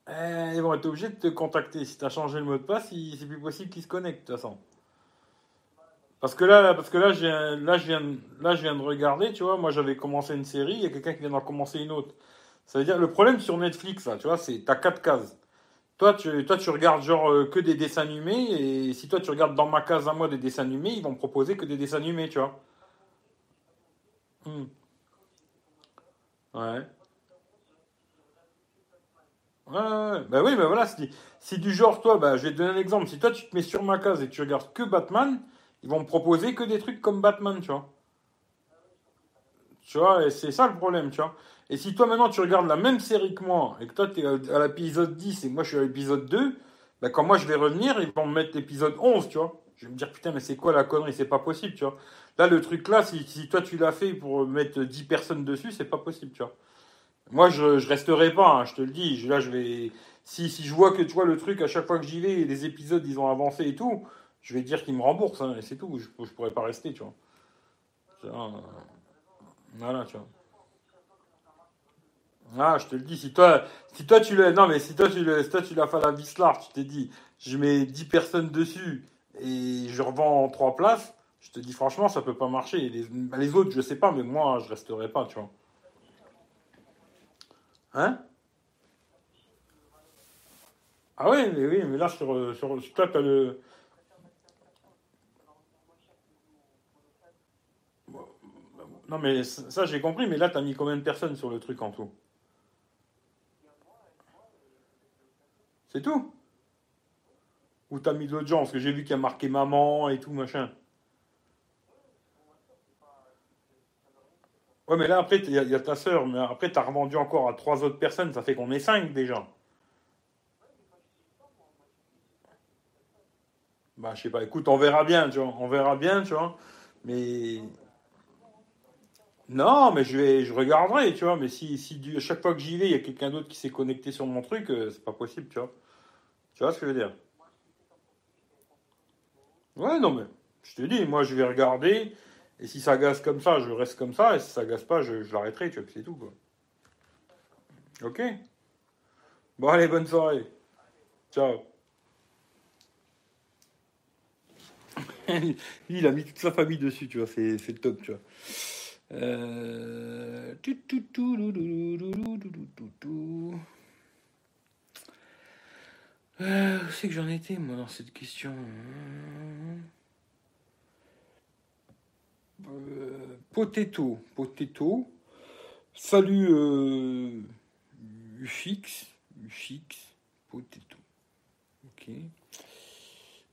Eh, ils vont être obligés de te contacter. Si t'as changé le mot de passe, c'est plus possible qu'ils se connectent de toute façon. Parce que là, parce que là, j'ai un- là, je viens, là, je viens de regarder, tu vois. Moi, j'avais commencé une série, il y a quelqu'un qui vient d'en commencer une autre. Ça veut dire, le problème sur Netflix, là, tu vois, c'est t'as quatre cases. Toi, tu, toi, tu regardes genre euh, que des dessins animés, et si toi, tu regardes dans ma case à moi des dessins animés, ils vont proposer que des dessins animés, tu vois. Hmm. Ouais. Ouais, ouais, ouais. Bah oui, bah voilà, si, du genre, toi, bah, je vais te donner un exemple. Si toi, tu te mets sur ma case et tu regardes que Batman, ils vont me proposer que des trucs comme Batman, tu vois. Tu vois, et c'est ça le problème, tu vois. Et si toi maintenant tu regardes la même série que moi, et que toi tu es à l'épisode 10 et moi je suis à l'épisode 2, bah, quand moi je vais revenir, ils vont me mettre l'épisode 11, tu vois. Je vais me dire, putain, mais c'est quoi la connerie? C'est pas possible, tu vois. Là, le truc là, si, si toi tu l'as fait pour mettre 10 personnes dessus, c'est pas possible, tu vois. Moi, je, je resterai pas, hein, je te le dis. Là, je vais. Si, si je vois que tu vois le truc, à chaque fois que j'y vais, les épisodes, ils ont avancé et tout, je vais dire qu'ils me remboursent, hein, et c'est tout. Je, je pourrais pas rester, tu vois. Euh, voilà, tu vois. Ah, je te le dis, si toi, si toi tu l'as, non mais si toi tu l'as, toi tu l'as fait à la Vislar, tu t'es dit, je mets 10 personnes dessus et je revends en 3 places, je te dis franchement, ça peut pas marcher. Les, les autres, je sais pas, mais moi, je resterai pas, tu vois. Hein? Ah oui, mais oui, mais là sur, sur, sur toi, t'as le. Non mais ça j'ai compris, mais là t'as mis combien de personnes sur le truc en tout? C'est tout? Ou t'as mis d'autres gens Parce que j'ai vu qu'il y a marqué maman et tout, machin. Ouais, mais là, après, il y, a ta sœur, mais après, t'as revendu encore à trois autres personnes, ça fait qu'on est cinq déjà. Bah, je sais pas, écoute, on verra bien, tu vois, on verra bien, tu vois, mais... Non, mais je vais, je regarderai, tu vois, mais si, si à chaque fois que j'y vais, il y a quelqu'un d'autre qui s'est connecté sur mon truc, euh, c'est pas possible, tu vois. Tu vois ce que je veux dire? Ouais, non, mais je te dis, moi je vais regarder, et si ça gaze comme ça, je reste comme ça, et si ça gaze pas, je, l'arrêterai, tu vois, c'est tout, quoi. Ok? Bon, allez, bonne soirée. Ciao. Il a mis toute sa famille dessus, tu vois, c'est, c'est top, tu vois. Où c'est que j'en étais, moi, dans cette question euh, Potato. Potato. Salut, euh, UFX. UFX. Potato. Ok.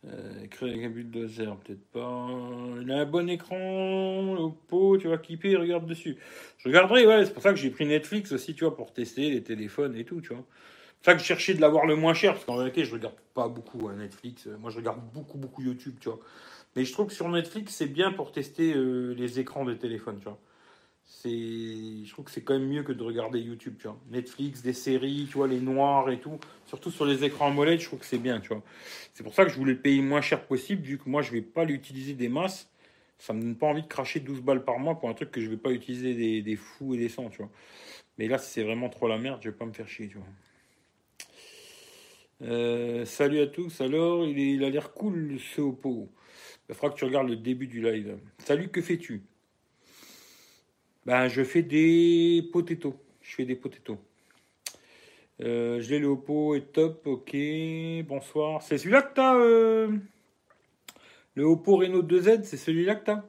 Euh, écrire avec un bulldozer, peut-être pas. Il a un bon écran, Oppo, tu vas kipper, regarde dessus. Je regarderai, ouais, c'est pour ça que j'ai pris Netflix aussi, tu vois, pour tester les téléphones et tout, tu vois. C'est ça que je cherchais de l'avoir le moins cher, parce qu'en réalité, je regarde pas beaucoup à Netflix. Moi, je regarde beaucoup, beaucoup YouTube, tu vois. Mais je trouve que sur Netflix, c'est bien pour tester euh, les écrans des téléphones, tu vois. Je trouve que c'est quand même mieux que de regarder YouTube, tu vois. Netflix, des séries, tu vois, les noirs et tout. Surtout sur les écrans AMOLED, je trouve que c'est bien, tu vois. C'est pour ça que je voulais le payer le moins cher possible, vu que moi, je vais pas l'utiliser des masses. Ça me donne pas envie de cracher 12 balles par mois pour un truc que je vais pas utiliser des, des fous et des cents, tu vois. Mais là, c'est vraiment trop la merde, je vais pas me faire chier, tu vois. Euh, salut à tous. Alors, il, il a l'air cool ce Oppo. Il faudra que tu regardes le début du live. Salut, que fais-tu? Ben, je fais des potatoes. Je fais des potatoes. Euh, je l'ai le Oppo est top. Ok. Bonsoir. C'est celui-là que t'as euh... Le Oppo Reno 2Z, c'est celui-là que t'as?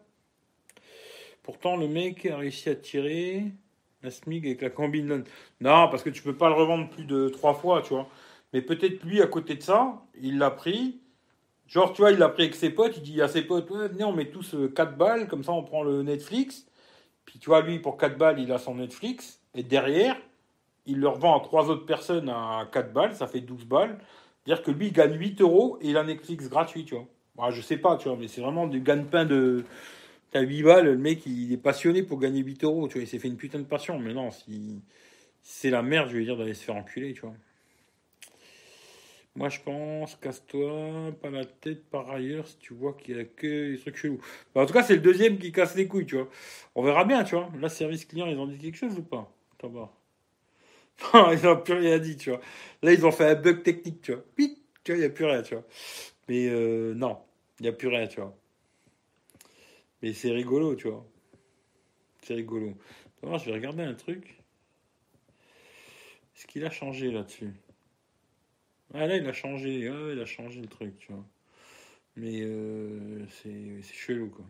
Pourtant, le mec a réussi à tirer la SMIG avec la combine. Non, parce que tu peux pas le revendre plus de trois fois, tu vois. Mais peut-être lui, à côté de ça, il l'a pris. Genre, tu vois, il l'a pris avec ses potes. Il dit à ses potes, venez, on met tous 4 euh, balles. Comme ça, on prend le Netflix. Puis, tu vois, lui, pour 4 balles, il a son Netflix. Et derrière, il le revend à trois autres personnes à 4 balles. Ça fait 12 balles. C'est-à-dire que lui, il gagne 8 euros et il a Netflix gratuit, tu vois. Je sais pas, tu vois, mais c'est vraiment du gagne-pain de. T'as 8 balles, le mec, il est passionné pour gagner 8 euros, tu vois. Il s'est fait une putain de passion. Mais non, si c'est la merde, je vais dire d'aller se faire enculer, tu vois. Moi, je pense, casse-toi, pas la tête par ailleurs, si tu vois qu'il y a que des trucs chelous. Bah, en tout cas, c'est le deuxième qui casse les couilles, tu vois. On verra bien, tu vois. Là, service client, ils ont dit quelque chose ou pas Attends, bah. Ils n'ont plus rien dit, tu vois. Là, ils ont fait un bug technique, tu vois. Pit, tu vois, il n'y a plus rien, tu vois. Mais euh, non, il n'y a plus rien, tu vois. Mais c'est rigolo, tu vois. C'est rigolo. Je vais regarder un truc. Est-ce qu'il a changé là-dessus? Ah là, il a changé, il a changé le truc, tu vois. Mais euh, c'est chelou, quoi.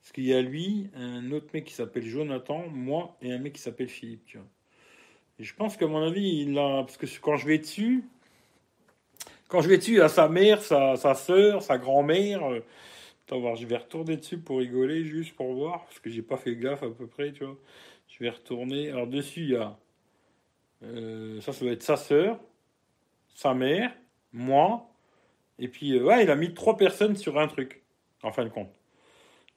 Parce qu'il y a lui, un autre mec qui s'appelle Jonathan, moi, et un mec qui s'appelle Philippe, tu vois. Et je pense qu'à mon avis, il a. Parce que quand je vais dessus, quand je vais dessus, il a sa mère, sa, sa soeur, sa grand-mère. Euh, Attends, voir, je vais retourner dessus pour rigoler, juste pour voir, parce que j'ai pas fait gaffe à peu près, tu vois. Je vais retourner. Alors, dessus, il y a. euh, ça, ça doit être sa sœur, sa mère, moi. Et puis, euh, il a mis trois personnes sur un truc, en fin de compte.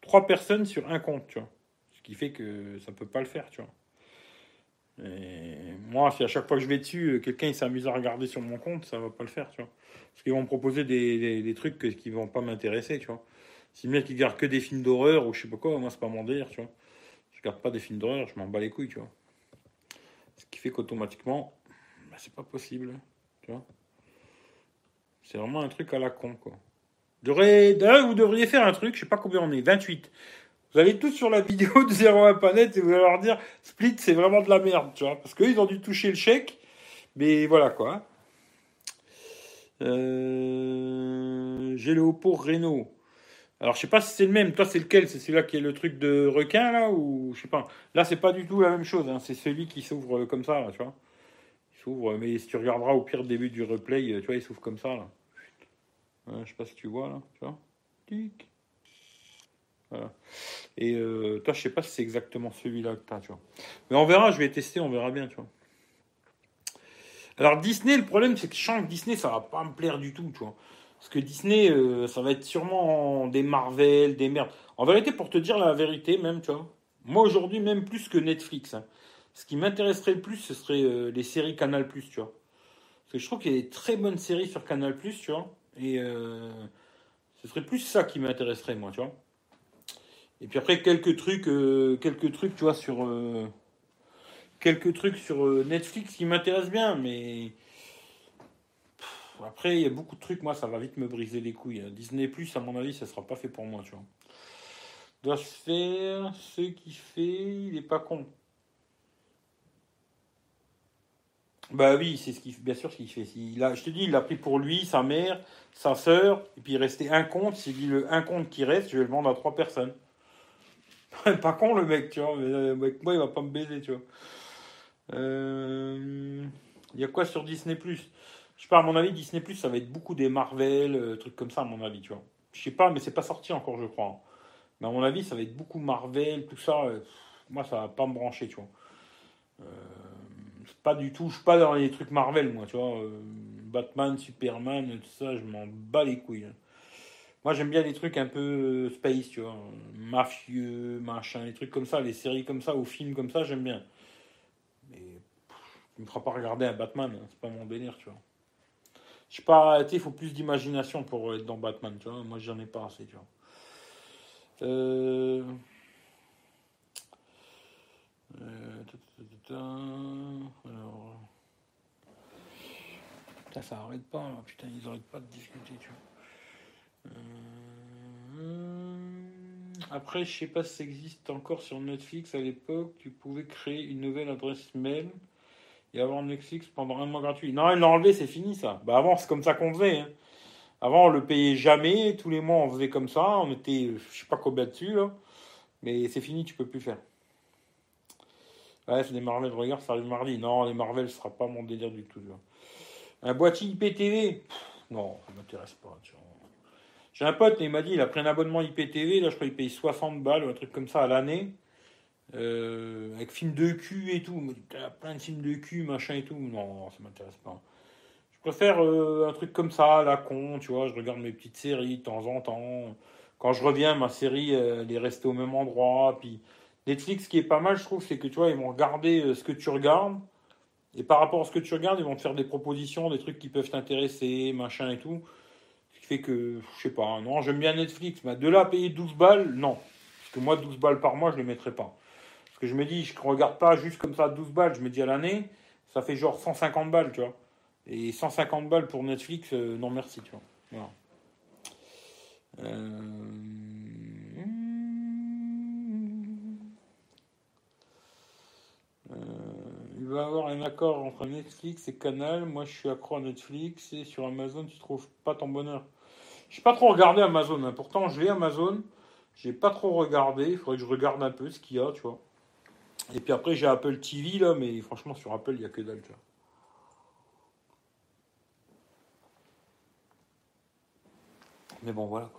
Trois personnes sur un compte, tu vois. Ce qui fait que ça peut pas le faire, tu vois. Moi, si à chaque fois que je vais dessus, euh, quelqu'un s'amuse à regarder sur mon compte, ça va pas le faire, tu vois. Parce qu'ils vont me proposer des, trucs que- qui vont pas m'intéresser, tu vois. Si le mec il regarde que des films d'horreur ou je sais pas quoi, moi c'est pas mon délire, tu vois. Je regarde pas des films d'horreur, je m'en bats les couilles, tu vois. Ce qui fait qu'automatiquement, bah, c'est pas possible, C'est vraiment un truc à la con, quoi. Vous devriez faire un truc, je sais pas combien on est, 28. Vous allez tous sur la vidéo de 01.net et vous allez leur dire Split, c'est vraiment de la merde, tu vois. Parce qu'eux, ils ont dû toucher le chèque. Mais voilà, quoi. Euh... J'ai le Oppo Reno. Alors, je sais pas si c'est le même. Toi, c'est lequel? C'est celui-là qui est le truc de requin, là Ou je sais pas. Là, c'est pas du tout la même chose. hein. C'est celui qui s'ouvre euh, comme ça, là, tu vois. S'ouvre, mais si tu regarderas au pire début du replay, tu vois, il s'ouvre comme ça, là. Je sais pas si tu vois, là. Tu vois Tic. Et euh, toi, je sais pas si c'est exactement celui-là que tu as, tu vois. Mais on verra, je vais tester, on verra bien, tu vois. Alors Disney, le problème, c'est que je sens que Disney, ça va pas me plaire du tout, tu vois. Parce que Disney, euh, ça va être sûrement des Marvel, des merdes. En vérité, pour te dire la vérité, même, tu vois, moi aujourd'hui, même plus que Netflix, hein, ce qui m'intéresserait le plus, ce serait euh, les séries Canal+, tu vois. Parce que je trouve qu'il y a des très bonnes séries sur Canal+, tu vois. Et euh, ce serait plus ça qui m'intéresserait, moi, tu vois. Et puis après, quelques trucs, euh, quelques tu vois, sur... quelques trucs sur Netflix qui m'intéressent bien, mais... Après, il y a beaucoup de trucs, moi, ça va vite me briser les couilles. Disney+, à mon avis, ça sera pas fait pour moi, tu vois. Doit se faire ce qu'il fait, il pas con. Bah oui, c'est ce qu'il bien sûr ce qu'il fait. Il a, je te dis, il l'a pris pour lui, sa mère, sa sœur, et puis il restait un compte. Il s'est dit le un compte qui reste, je vais le vendre à trois personnes. pas con le mec, tu vois. Mais, euh, moi, il va pas me baiser, tu vois. Euh, Il y a quoi sur Disney Plus? Je sais pas, à mon avis, Disney Plus, ça va être beaucoup des Marvel, euh, trucs comme ça, à mon avis, tu vois. Je sais pas, mais c'est pas sorti encore, je crois. Mais à mon avis, ça va être beaucoup Marvel, tout ça. moi, ça va pas me brancher, tu vois. Euh, pas du tout, je suis pas dans les trucs Marvel, moi, tu vois. euh, Batman, Superman, tout ça, je m'en bats les couilles. hein. Moi, j'aime bien les trucs un peu euh, space, tu vois. Mafieux, machin, les trucs comme ça, les séries comme ça, ou films comme ça, j'aime bien. Mais pff, tu me feras pas regarder un Batman, hein, c'est pas mon délire, tu vois. Je sais pas, tu il faut plus d'imagination pour être dans Batman, tu vois. Moi, j'en ai pas assez, tu vois. Euh... Euh, Alors. Putain, ça arrête pas, là. Putain, ils arrêtent pas de discuter, tu vois. Euh, Après, je sais pas si ça existe encore sur Netflix. À l'époque, tu pouvais créer une nouvelle adresse mail et avoir Netflix pendant un mois gratuit. Non, ils l'ont enlevé, c'est fini ça. Bah avant, c'est comme ça qu'on faisait. hein. Avant, on le payait jamais. Tous les mois, on faisait comme ça. On était, je sais pas combien dessus. Mais c'est fini, tu peux plus faire. Ouais, c'est des Marvel. Regarde, ça arrive mardi. Non, les Marvel, ce sera pas mon délire du tout. Un boîtier IPTV Non, ça m'intéresse pas. J'ai un pote, il m'a dit, il a pris un abonnement IPTV. Là, je crois qu'il paye 60 balles ou un truc comme ça à l'année. Euh, avec film de cul et tout. Il plein de films de cul, machin et tout. Non, non, ça m'intéresse pas. Je préfère euh, un truc comme ça, la con, tu vois. Je regarde mes petites séries de temps en temps. Quand je reviens, ma série, elle est restée au même endroit. Puis Netflix, ce qui est pas mal, je trouve, c'est que tu vois, ils vont regarder euh, ce que tu regardes. Et par rapport à ce que tu regardes, ils vont te faire des propositions, des trucs qui peuvent t'intéresser, machin et tout. Ce qui fait que, je sais pas, non, j'aime bien Netflix, mais de là à payer 12 balles, non. Parce que moi, 12 balles par mois, je ne les mettrai pas. Parce que je me dis, je ne regarde pas juste comme ça 12 balles, je me dis à l'année, ça fait genre 150 balles, tu vois. Et 150 balles pour Netflix, euh, non merci, tu vois. Voilà. Euh, il va y avoir un accord entre Netflix et Canal. Moi, je suis accro à Netflix et sur Amazon, tu trouves pas ton bonheur. Je n'ai pas trop regardé Amazon. hein. Pourtant, j'ai Amazon. J'ai pas trop regardé. Il faudrait que je regarde un peu ce qu'il y a, tu vois. Et puis après, j'ai Apple TV, là, mais franchement, sur Apple, il n'y a que dalle. Mais bon, voilà.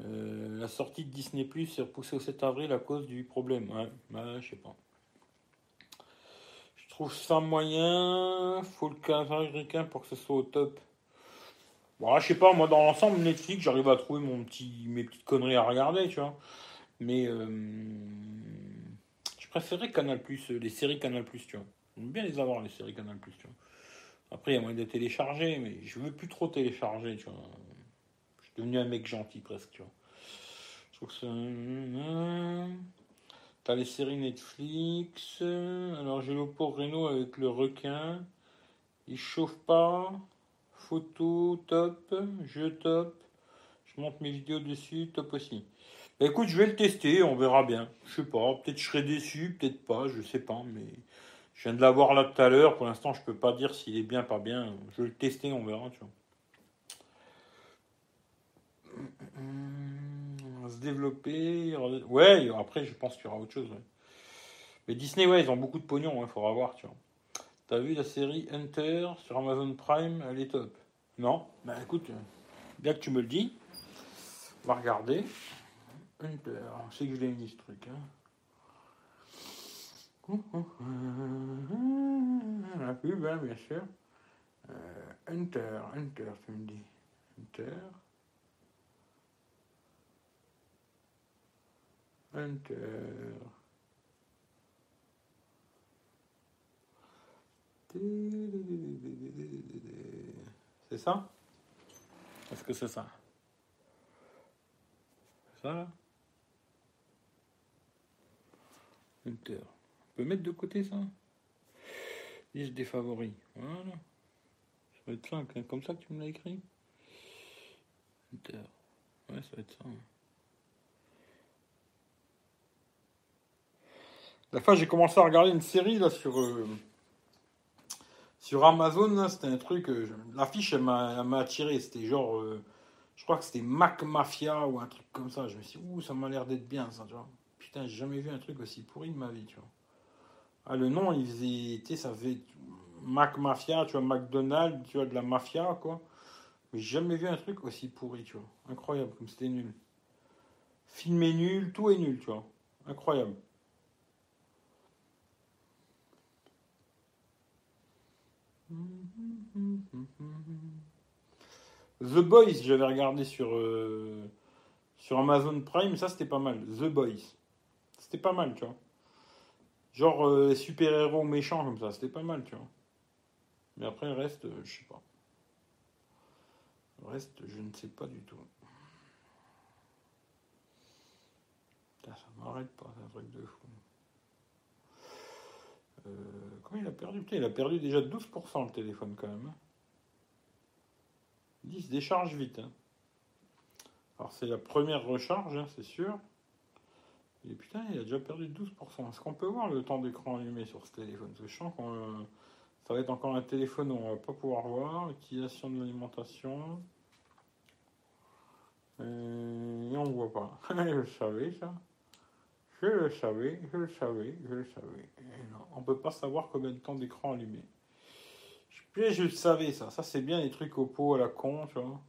Euh, la sortie de Disney Plus est repoussée au 7 avril à cause du problème. Je trouve ça moyen. Faut le calendrier américain pour que ce soit au top. Bon, je sais pas, moi dans l'ensemble, Netflix, j'arrive à trouver mon petit, mes petites conneries à regarder, tu vois. Mais euh, je préférais Canal Plus, les séries Canal tu vois. J'aime bien les avoir, les séries Canal tu vois. Après, il y a moyen de télécharger, mais je veux plus trop télécharger, tu vois devenu un mec gentil presque, tu vois. Je trouve que c'est... T'as les séries Netflix. Alors j'ai l'Oppo Reno avec le requin. Il chauffe pas. Photo top. Jeu top. Je monte mes vidéos dessus. Top aussi. Bah, écoute, je vais le tester. On verra bien. Je sais pas. Peut-être je serai déçu. Peut-être pas. Je sais pas. Mais je viens de l'avoir là tout à l'heure. Pour l'instant, je peux pas dire s'il est bien, pas bien. Je vais le tester. On verra. Tu vois. Va se développer. Ouais, après, je pense qu'il y aura autre chose. Mais Disney, ouais, ils ont beaucoup de pognon, il faudra voir, tu vois. T'as vu la série Hunter sur Amazon Prime? Elle est top. Non? Bah écoute, bien que tu me le dis, on va regarder. Hunter, je sais que je l'ai mis ce truc. Hein. La pub, hein, bien sûr. Euh, Hunter, Hunter, tu me dis. Hunter. C'est ça? Est-ce que c'est ça? C'est ça là? On peut mettre de côté ça? Liste des favoris. Voilà. Ça va être ça, comme ça que tu me l'as écrit? Hunter. Ouais, ça va être ça. Hein. La fois, j'ai commencé à regarder une série là sur, euh, sur Amazon. C'était un truc. Euh, l'affiche, elle m'a attiré. C'était genre. Euh, je crois que c'était Mac Mafia ou un truc comme ça. Je me suis dit, ouh, ça m'a l'air d'être bien ça, tu vois. Putain, j'ai jamais vu un truc aussi pourri de ma vie, tu vois. Ah, le nom, il faisait. Ça fait Mac Mafia, tu vois, McDonald's, tu vois, de la mafia, quoi. Mais j'ai jamais vu un truc aussi pourri, tu vois. Incroyable, comme c'était nul. Film est nul, tout est nul, tu vois. Incroyable. The Boys, j'avais regardé sur, euh, sur Amazon Prime, ça c'était pas mal. The Boys. C'était pas mal, tu vois. Genre euh, super-héros méchants comme ça, c'était pas mal, tu vois. Mais après, le reste, euh, je sais pas. Le reste, je ne sais pas du tout. ça m'arrête pas, c'est un truc de fou. Euh, comment il a perdu Il a perdu déjà 12% le téléphone quand même. Il se décharge vite. Hein. Alors c'est la première recharge, hein, c'est sûr. Et putain, il a déjà perdu 12%. Est-ce qu'on peut voir le temps d'écran allumé sur ce téléphone? Parce que je sens que ça va être encore un téléphone où on va pas pouvoir voir. Utilisation de l'alimentation. Et on ne voit pas. je savais ça. Je le savais, je le savais, je le savais. on ne peut pas savoir combien de temps d'écran allumé. Je, je le savais, ça. Ça, c'est bien les trucs au pot à la con, tu vois.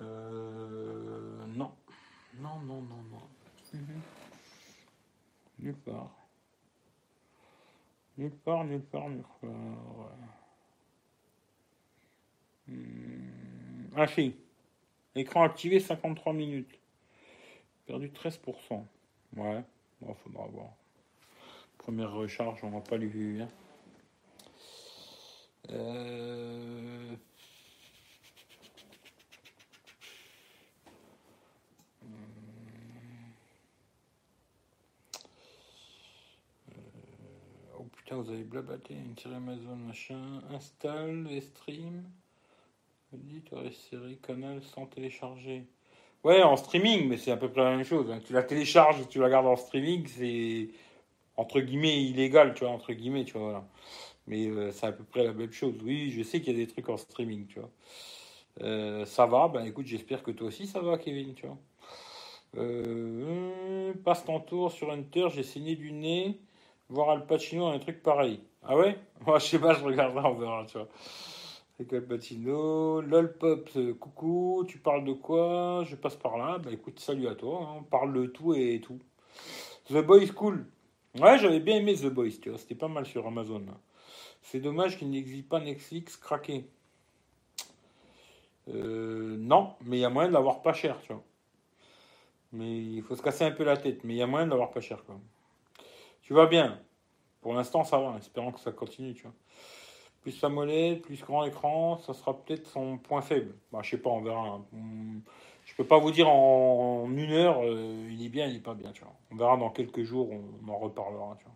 Euh, non. Non, non, non, non. Mhm. Nulle part. Nulle part, nulle part, nulle part. Hmm. Ah si. Écran activé 53 minutes. Perdu 13%. Ouais, bon, faudra voir. Première recharge, on va pas vu. Hein. Euh... Oh putain, vous avez blabaté, une série Amazon, machin. Installe et stream. Dit, série canal sans télécharger. Ouais, en streaming, mais c'est à peu près la même chose. Hein. Tu la télécharges, tu la gardes en streaming, c'est entre guillemets illégal, tu vois, entre guillemets, tu vois, voilà. Mais euh, c'est à peu près la même chose. Oui, je sais qu'il y a des trucs en streaming, tu vois. Euh, ça va, ben écoute, j'espère que toi aussi ça va, Kevin, tu vois. Euh, passe ton tour sur Hunter, j'ai saigné du nez, voir Al Pacino, un truc pareil. Ah ouais? Moi, je sais pas, je regarderai, on verra, tu vois. C'est Calpatino. LOL Pop, euh, coucou, tu parles de quoi? Je passe par là. Bah écoute, salut à toi. hein. On parle de tout et tout. The Boys Cool. Ouais, j'avais bien aimé The Boys, tu vois. C'était pas mal sur Amazon. C'est dommage qu'il n'existe pas Netflix craqué. Euh, non, mais il y a moyen de l'avoir pas cher, tu vois. Mais il faut se casser un peu la tête. Mais il y a moyen de l'avoir pas cher, quoi. Tu vas bien? Pour l'instant, ça va. Espérons que ça continue, tu vois. Plus sa molette, plus grand écran, ça sera peut-être son point faible. Bah, je sais pas, on verra. hein. Je peux pas vous dire en, une heure, euh, il est bien, il est pas bien, tu vois. On verra dans quelques jours, on, en reparlera, tu vois.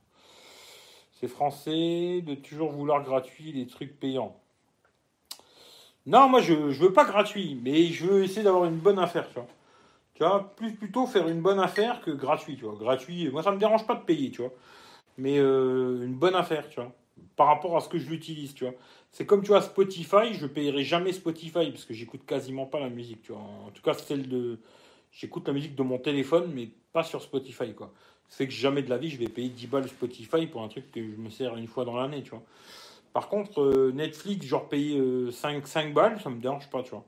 C'est français de toujours vouloir gratuit les trucs payants. Non, moi je, je veux pas gratuit, mais je veux essayer d'avoir une bonne affaire, tu vois. Tu vois, plus plutôt faire une bonne affaire que gratuit, tu vois. Gratuit, moi ça me dérange pas de payer, tu vois. Mais euh, une bonne affaire, tu vois. Par rapport à ce que je l'utilise, tu vois. C'est comme, tu vois, Spotify, je payerai jamais Spotify parce que j'écoute quasiment pas la musique, tu vois. En tout cas, celle de. J'écoute la musique de mon téléphone, mais pas sur Spotify, quoi. Fait que jamais de la vie, je vais payer 10 balles Spotify pour un truc que je me sers une fois dans l'année, tu vois. Par contre, euh, Netflix, genre payer euh, 5, 5 balles, ça me dérange pas, tu vois.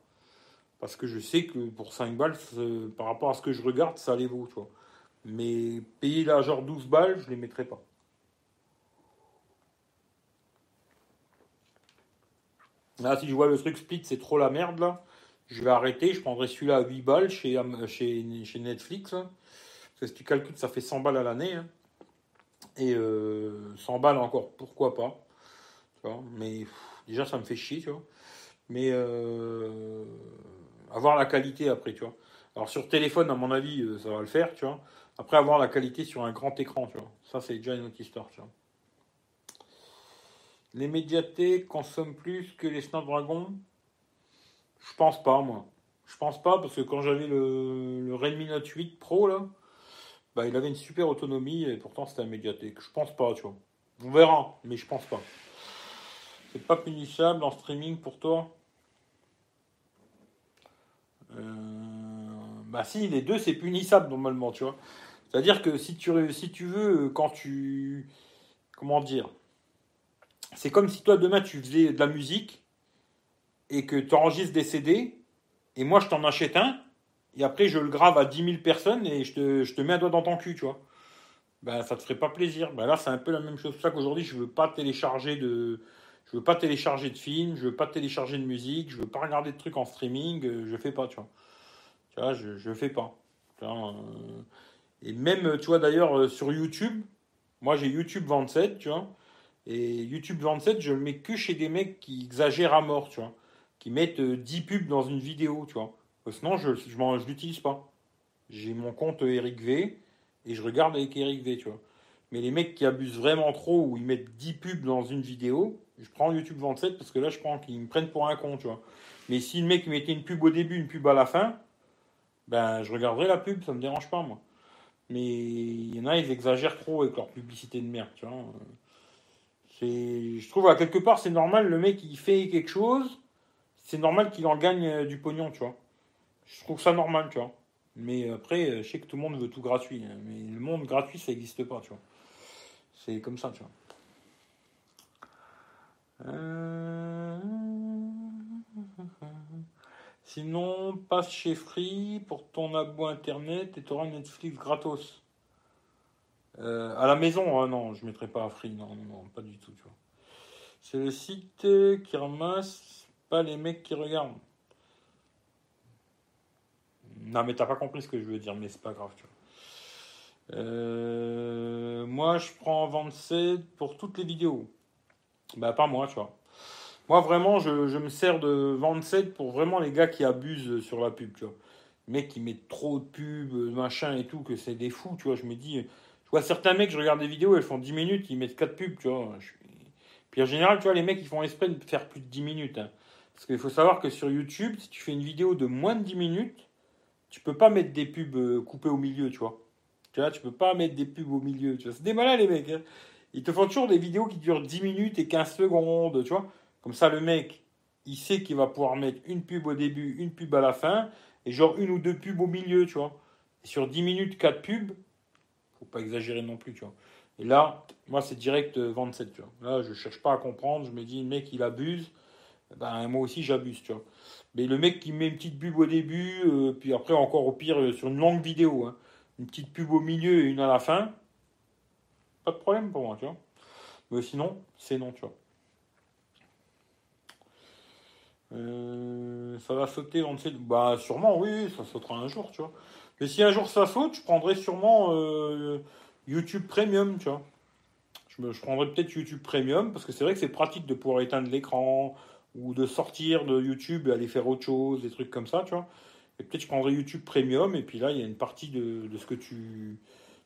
Parce que je sais que pour 5 balles, c'est- par rapport à ce que je regarde, ça les vaut, tu vois. Mais payer là, genre 12 balles, je les mettrai pas. Là, si je vois le truc split, c'est trop la merde, là. Je vais arrêter, je prendrai celui-là à 8 balles chez, chez, chez Netflix. hein. Parce que si tu calcules, ça fait 100 balles à l'année. hein. Et euh, 100 balles encore, pourquoi pas. Tu vois. Mais déjà, ça me fait chier, tu vois. Mais euh, avoir la qualité après, tu vois. Alors sur téléphone, à mon avis, euh, ça va le faire, tu vois. Après, avoir la qualité sur un grand écran, tu vois. Ça, c'est déjà une autre histoire, tu vois. Les médiathèques consomment plus que les Snapdragon Je pense pas, moi. Je pense pas, parce que quand j'avais le, le Redmi Note 8 Pro, là, bah, il avait une super autonomie, et pourtant, c'était un médiathèque. Je pense pas, tu vois. On verra, mais je pense pas. C'est pas punissable en streaming pour toi? Euh, Bah si, les deux, c'est punissable, normalement, tu vois. C'est-à-dire que si tu, si tu veux, quand tu... Comment dire c'est comme si toi demain tu faisais de la musique et que tu enregistres des CD et moi je t'en achète un et après je le grave à 10 000 personnes et je te, je te mets un doigt dans ton cul, tu vois. Ben ça te ferait pas plaisir. Ben là c'est un peu la même chose. C'est pour ça qu'aujourd'hui je veux pas télécharger de. Je veux pas télécharger de films, je veux pas télécharger de musique, je veux pas regarder de trucs en streaming, euh, je fais pas, tu vois. Tu vois, je, je fais pas. Euh, Et même, tu vois, d'ailleurs, euh, sur YouTube, moi j'ai YouTube 27, tu vois. Et YouTube 27, je le mets que chez des mecs qui exagèrent à mort, tu vois. Qui mettent euh, 10 pubs dans une vidéo, tu vois. Que Sinon, je m'en- je l'utilise pas. J'ai mon compte Eric V et je regarde avec Eric V, tu vois. Mais les mecs qui abusent vraiment trop, où ils mettent 10 pubs dans une vidéo, je prends YouTube 27 parce que là, je prends qu'ils me prennent pour un con, tu vois. Mais si le mec mettait une pub au début, une pub à la fin, ben, je regarderai la pub, ça me dérange pas, moi. Mais il y en a, ils exagèrent trop avec leur publicité de merde, tu vois. Je trouve à quelque part c'est normal le mec il fait quelque chose, c'est normal qu'il en gagne euh, du pognon, tu vois. Je trouve ça normal, tu vois. Mais après, euh, je sais que tout le monde veut tout gratuit, hein. mais le monde gratuit ça n'existe pas, tu vois. C'est comme ça, tu vois. Euh, Sinon, passe chez Free pour ton abo internet et tu auras Netflix gratos. Euh, à la maison, ah non, je mettrai pas à Free, non, non, non, pas du tout, tu vois. C'est le site qui ramasse pas les mecs qui regardent. Non, mais t'as pas compris ce que je veux dire, mais c'est pas grave, tu vois. Euh, moi, je prends 27 pour toutes les vidéos. Bah, pas moi, tu vois. Moi, vraiment, je, me sers de 27 pour vraiment les gars qui abusent sur la pub, tu vois. Les mecs qui mettent trop de pubs, machin et tout, que c'est des fous, tu vois. Je me dis, vois certains mecs, je regarde des vidéos, elles font 10 minutes, ils mettent 4 pubs, tu vois. Puis en général, tu vois, les mecs, ils font exprès de faire plus de 10 minutes. hein. Parce qu'il faut savoir que sur YouTube, si tu fais une vidéo de moins de 10 minutes, tu peux pas mettre des pubs euh, coupées au milieu, tu vois. Tu vois, tu peux pas mettre des pubs au milieu, tu vois. C'est des malins, les mecs. hein. Ils te font toujours des vidéos qui durent 10 minutes et 15 secondes, tu vois. Comme ça, le mec, il sait qu'il va pouvoir mettre une pub au début, une pub à la fin, et genre une ou deux pubs au milieu, tu vois. Sur 10 minutes, 4 pubs, pas exagérer non plus, tu vois. Et là, moi, c'est direct euh, 27, tu vois. Là, je cherche pas à comprendre, je me dis, le mec, il abuse. Ben, moi aussi, j'abuse, tu vois. Mais le mec qui met une petite pub au début, euh, puis après, encore au pire, euh, sur une longue vidéo, hein, une petite pub au milieu et une à la fin, pas de problème pour moi, tu vois. Mais sinon, c'est non, tu vois. Euh, ça va sauter, on ne sait. Bah, sûrement, oui, ça sautera un jour, tu vois. Mais si un jour ça saute, je prendrai sûrement YouTube Premium, tu vois. Je, je prendrais peut-être YouTube Premium parce que c'est vrai que c'est pratique de pouvoir éteindre l'écran ou de sortir de YouTube et aller faire autre chose, des trucs comme ça, tu vois. Et peut-être je prendrais YouTube Premium et puis là il y a une partie de, ce que tu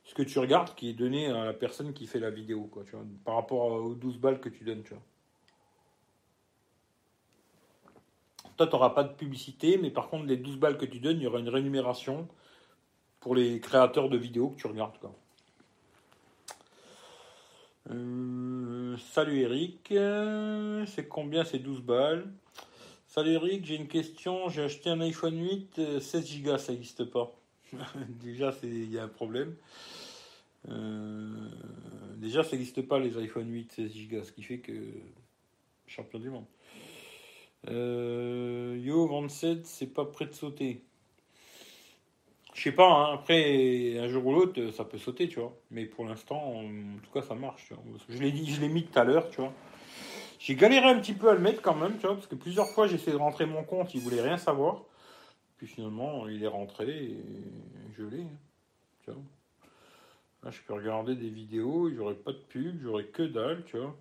ce que tu regardes qui est donné à la personne qui fait la vidéo, quoi, tu vois, par rapport aux 12 balles que tu donnes, tu vois. Toi, tu n'auras pas de publicité, mais par contre, les 12 balles que tu donnes, il y aura une rémunération pour les créateurs de vidéos que tu regardes. Quoi. Euh, salut Eric, c'est combien ces 12 balles? Salut Eric, j'ai une question. J'ai acheté un iPhone 8, 16 Go, ça n'existe pas. déjà, il y a un problème. Euh, déjà, ça n'existe pas les iPhone 8, 16 Go, ce qui fait que champion du monde. Euh, Yo, 27, c'est pas prêt de sauter. Je sais pas, hein. après, un jour ou l'autre, ça peut sauter, tu vois. Mais pour l'instant, en tout cas, ça marche, Je l'ai dit, je l'ai mis tout à l'heure, tu vois. J'ai galéré un petit peu à le mettre quand même, tu vois, parce que plusieurs fois, j'ai essayé de rentrer mon compte, il voulait rien savoir. Puis finalement, il est rentré et je l'ai, hein, tu vois. Là, je peux regarder des vidéos, j'aurai pas de pub, j'aurai que dalle, tu vois.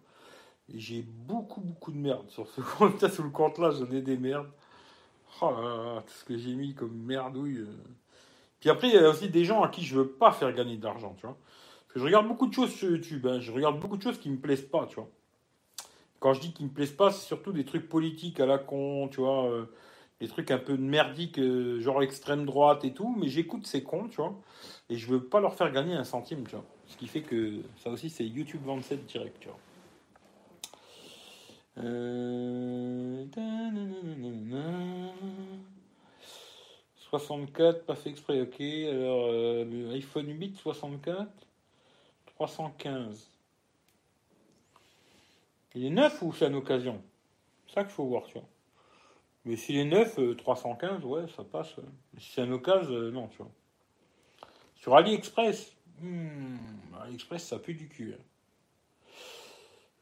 Et j'ai beaucoup, beaucoup de merde sur ce compte. Sur le compte là, j'en ai des merdes. Oh là là, tout ce que j'ai mis comme merdouille. Puis après, il y a aussi des gens à qui je veux pas faire gagner de l'argent, tu vois. Parce que je regarde beaucoup de choses sur YouTube, hein. je regarde beaucoup de choses qui me plaisent pas, tu vois. Quand je dis qu'ils me plaisent pas, c'est surtout des trucs politiques à la con, tu vois, euh, des trucs un peu merdiques, euh, genre extrême droite et tout, mais j'écoute ces cons, tu vois, et je veux pas leur faire gagner un centime, tu vois. Ce qui fait que ça aussi, c'est YouTube 27 direct, tu vois. Euh... 64, pas fait exprès, ok. Alors, euh, iPhone 8, 64, 315. Il est neuf ou c'est une occasion? C'est ça qu'il faut voir, tu vois. Mais s'il est neuf, 315, euh, ouais, ça passe. si c'est une occasion, euh, non, tu vois. Sur AliExpress, hmm, AliExpress, ça pue du cul.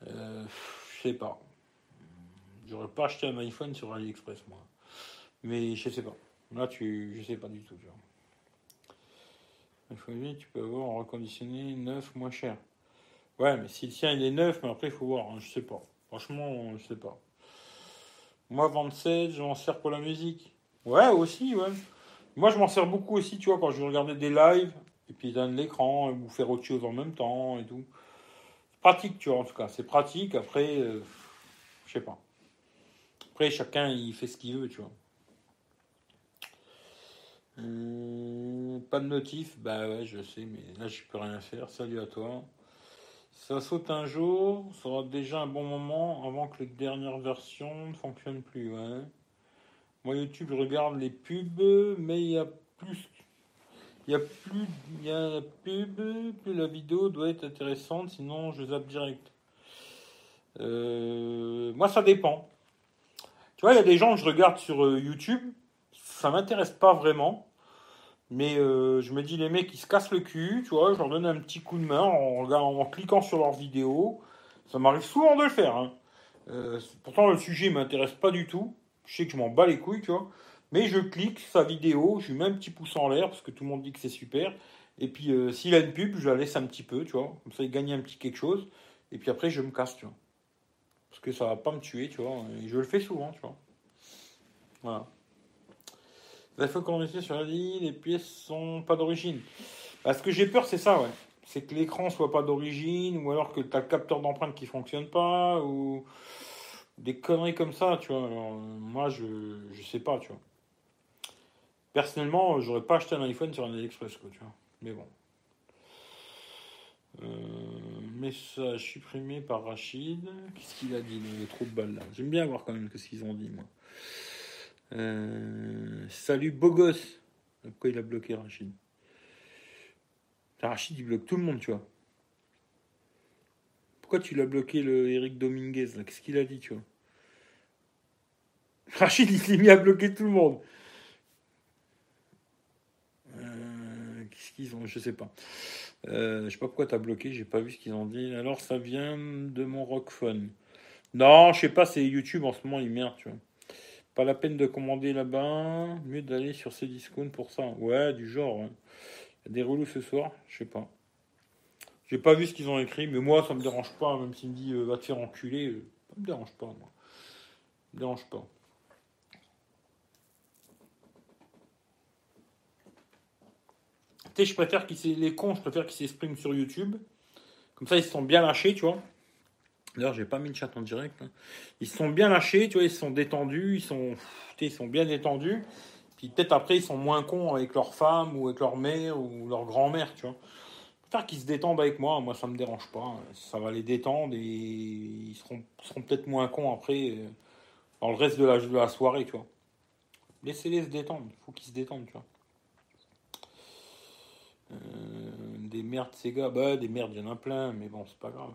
Hein. je sais pas. J'aurais pas acheté un iPhone sur AliExpress, moi. Mais je sais pas. Là, tu, je sais pas du tout. Tu vois. tu peux avoir un reconditionné neuf moins cher. Ouais, mais si le sien il est neuf, mais après il faut voir, hein, je sais pas. Franchement, je sais pas. Moi, 27, je m'en sers pour la musique. Ouais, aussi, ouais. Moi, je m'en sers beaucoup aussi, tu vois, quand je veux regarder des lives, et puis de l'écran, ou faire autre chose en même temps, et tout. Pratique, tu vois, en tout cas. C'est pratique, après, euh, je sais pas. Après, chacun, il fait ce qu'il veut, tu vois. Euh, pas de notif, bah ouais, je sais, mais là je peux rien faire. Salut à toi. Ça saute un jour, ça sera déjà un bon moment avant que les dernières versions ne fonctionnent plus. Ouais. Moi, YouTube, je regarde les pubs, mais il y a plus. Il y a plus. Il y a la pub, plus la vidéo doit être intéressante, sinon je zappe direct. Euh, moi, ça dépend. Tu vois, il y a des gens que je regarde sur euh, YouTube, ça m'intéresse pas vraiment. Mais euh, je me dis, les mecs, ils se cassent le cul, tu vois, je leur donne un petit coup de main en, cliquant sur leurs vidéos. Ça m'arrive souvent de le faire. Hein. Euh, pourtant, le sujet ne m'intéresse pas du tout. Je sais que je m'en bats les couilles, tu vois. Mais je clique sa vidéo, je lui mets un petit pouce en l'air parce que tout le monde dit que c'est super. Et puis, euh, s'il a une pub, je la laisse un petit peu, tu vois. Comme ça, il gagne un petit quelque chose. Et puis après, je me casse, tu vois. Parce que ça va pas me tuer, tu vois. Et je le fais souvent, tu vois. Voilà. Il faut qu'on sur la ligne, les pièces sont pas d'origine. Bah, ce que j'ai peur, c'est ça, ouais. C'est que l'écran soit pas d'origine, ou alors que tu as le capteur d'empreinte qui fonctionne pas, ou des conneries comme ça, tu vois. moi, je, je sais pas, tu vois. Personnellement, j'aurais pas acheté un iPhone sur un AliExpress, quoi, tu vois. Mais bon. Euh, message supprimé par Rachid. Qu'est-ce qu'il a dit Il y trop de balles là? J'aime bien voir quand même ce qu'ils ont dit, moi. Euh, salut beau gosse. Pourquoi il a bloqué Rachid Rachid il bloque tout le monde, tu vois. Pourquoi tu l'as bloqué le Eric Dominguez Qu'est-ce qu'il a dit, tu vois? Rachid, il s'est mis à bloquer tout le monde. Euh, Qu'est-ce qu'ils ont? Je sais pas. Euh, je sais pas pourquoi t'as bloqué, j'ai pas vu ce qu'ils ont dit. Alors ça vient de mon rockphone. Non, je sais pas, c'est YouTube en ce moment, ils merdent, tu vois. Pas la peine de commander là-bas, mieux d'aller sur ces discounts pour ça. Ouais, du genre. ouais. Y a des relous ce soir, je sais pas. J'ai pas vu ce qu'ils ont écrit, mais moi ça me dérange pas, même s'il me dit euh, va te faire enculer, ça me dérange pas, moi. Ça me dérange pas. Tu sais, je préfère qu'ils les cons, je préfère qu'ils s'expriment sur YouTube. Comme ça, ils sont bien lâchés, tu vois. D'ailleurs, j'ai pas mis le chat en direct. hein. Ils sont bien lâchés, tu vois, ils sont détendus, ils sont, ils sont bien détendus. Puis peut-être après, ils sont moins cons avec leur femme ou avec leur mère ou leur grand-mère, tu vois. Préfère qu'ils se détendent avec moi, moi ça me dérange pas. Ça va les détendre et ils seront, seront peut-être moins cons après euh, dans le reste de la, de la soirée, tu vois. Laissez-les se détendre, il faut qu'ils se détendent, tu vois. Euh, des merdes Sega, bah des merdes, il y en a plein, mais bon, c'est pas grave.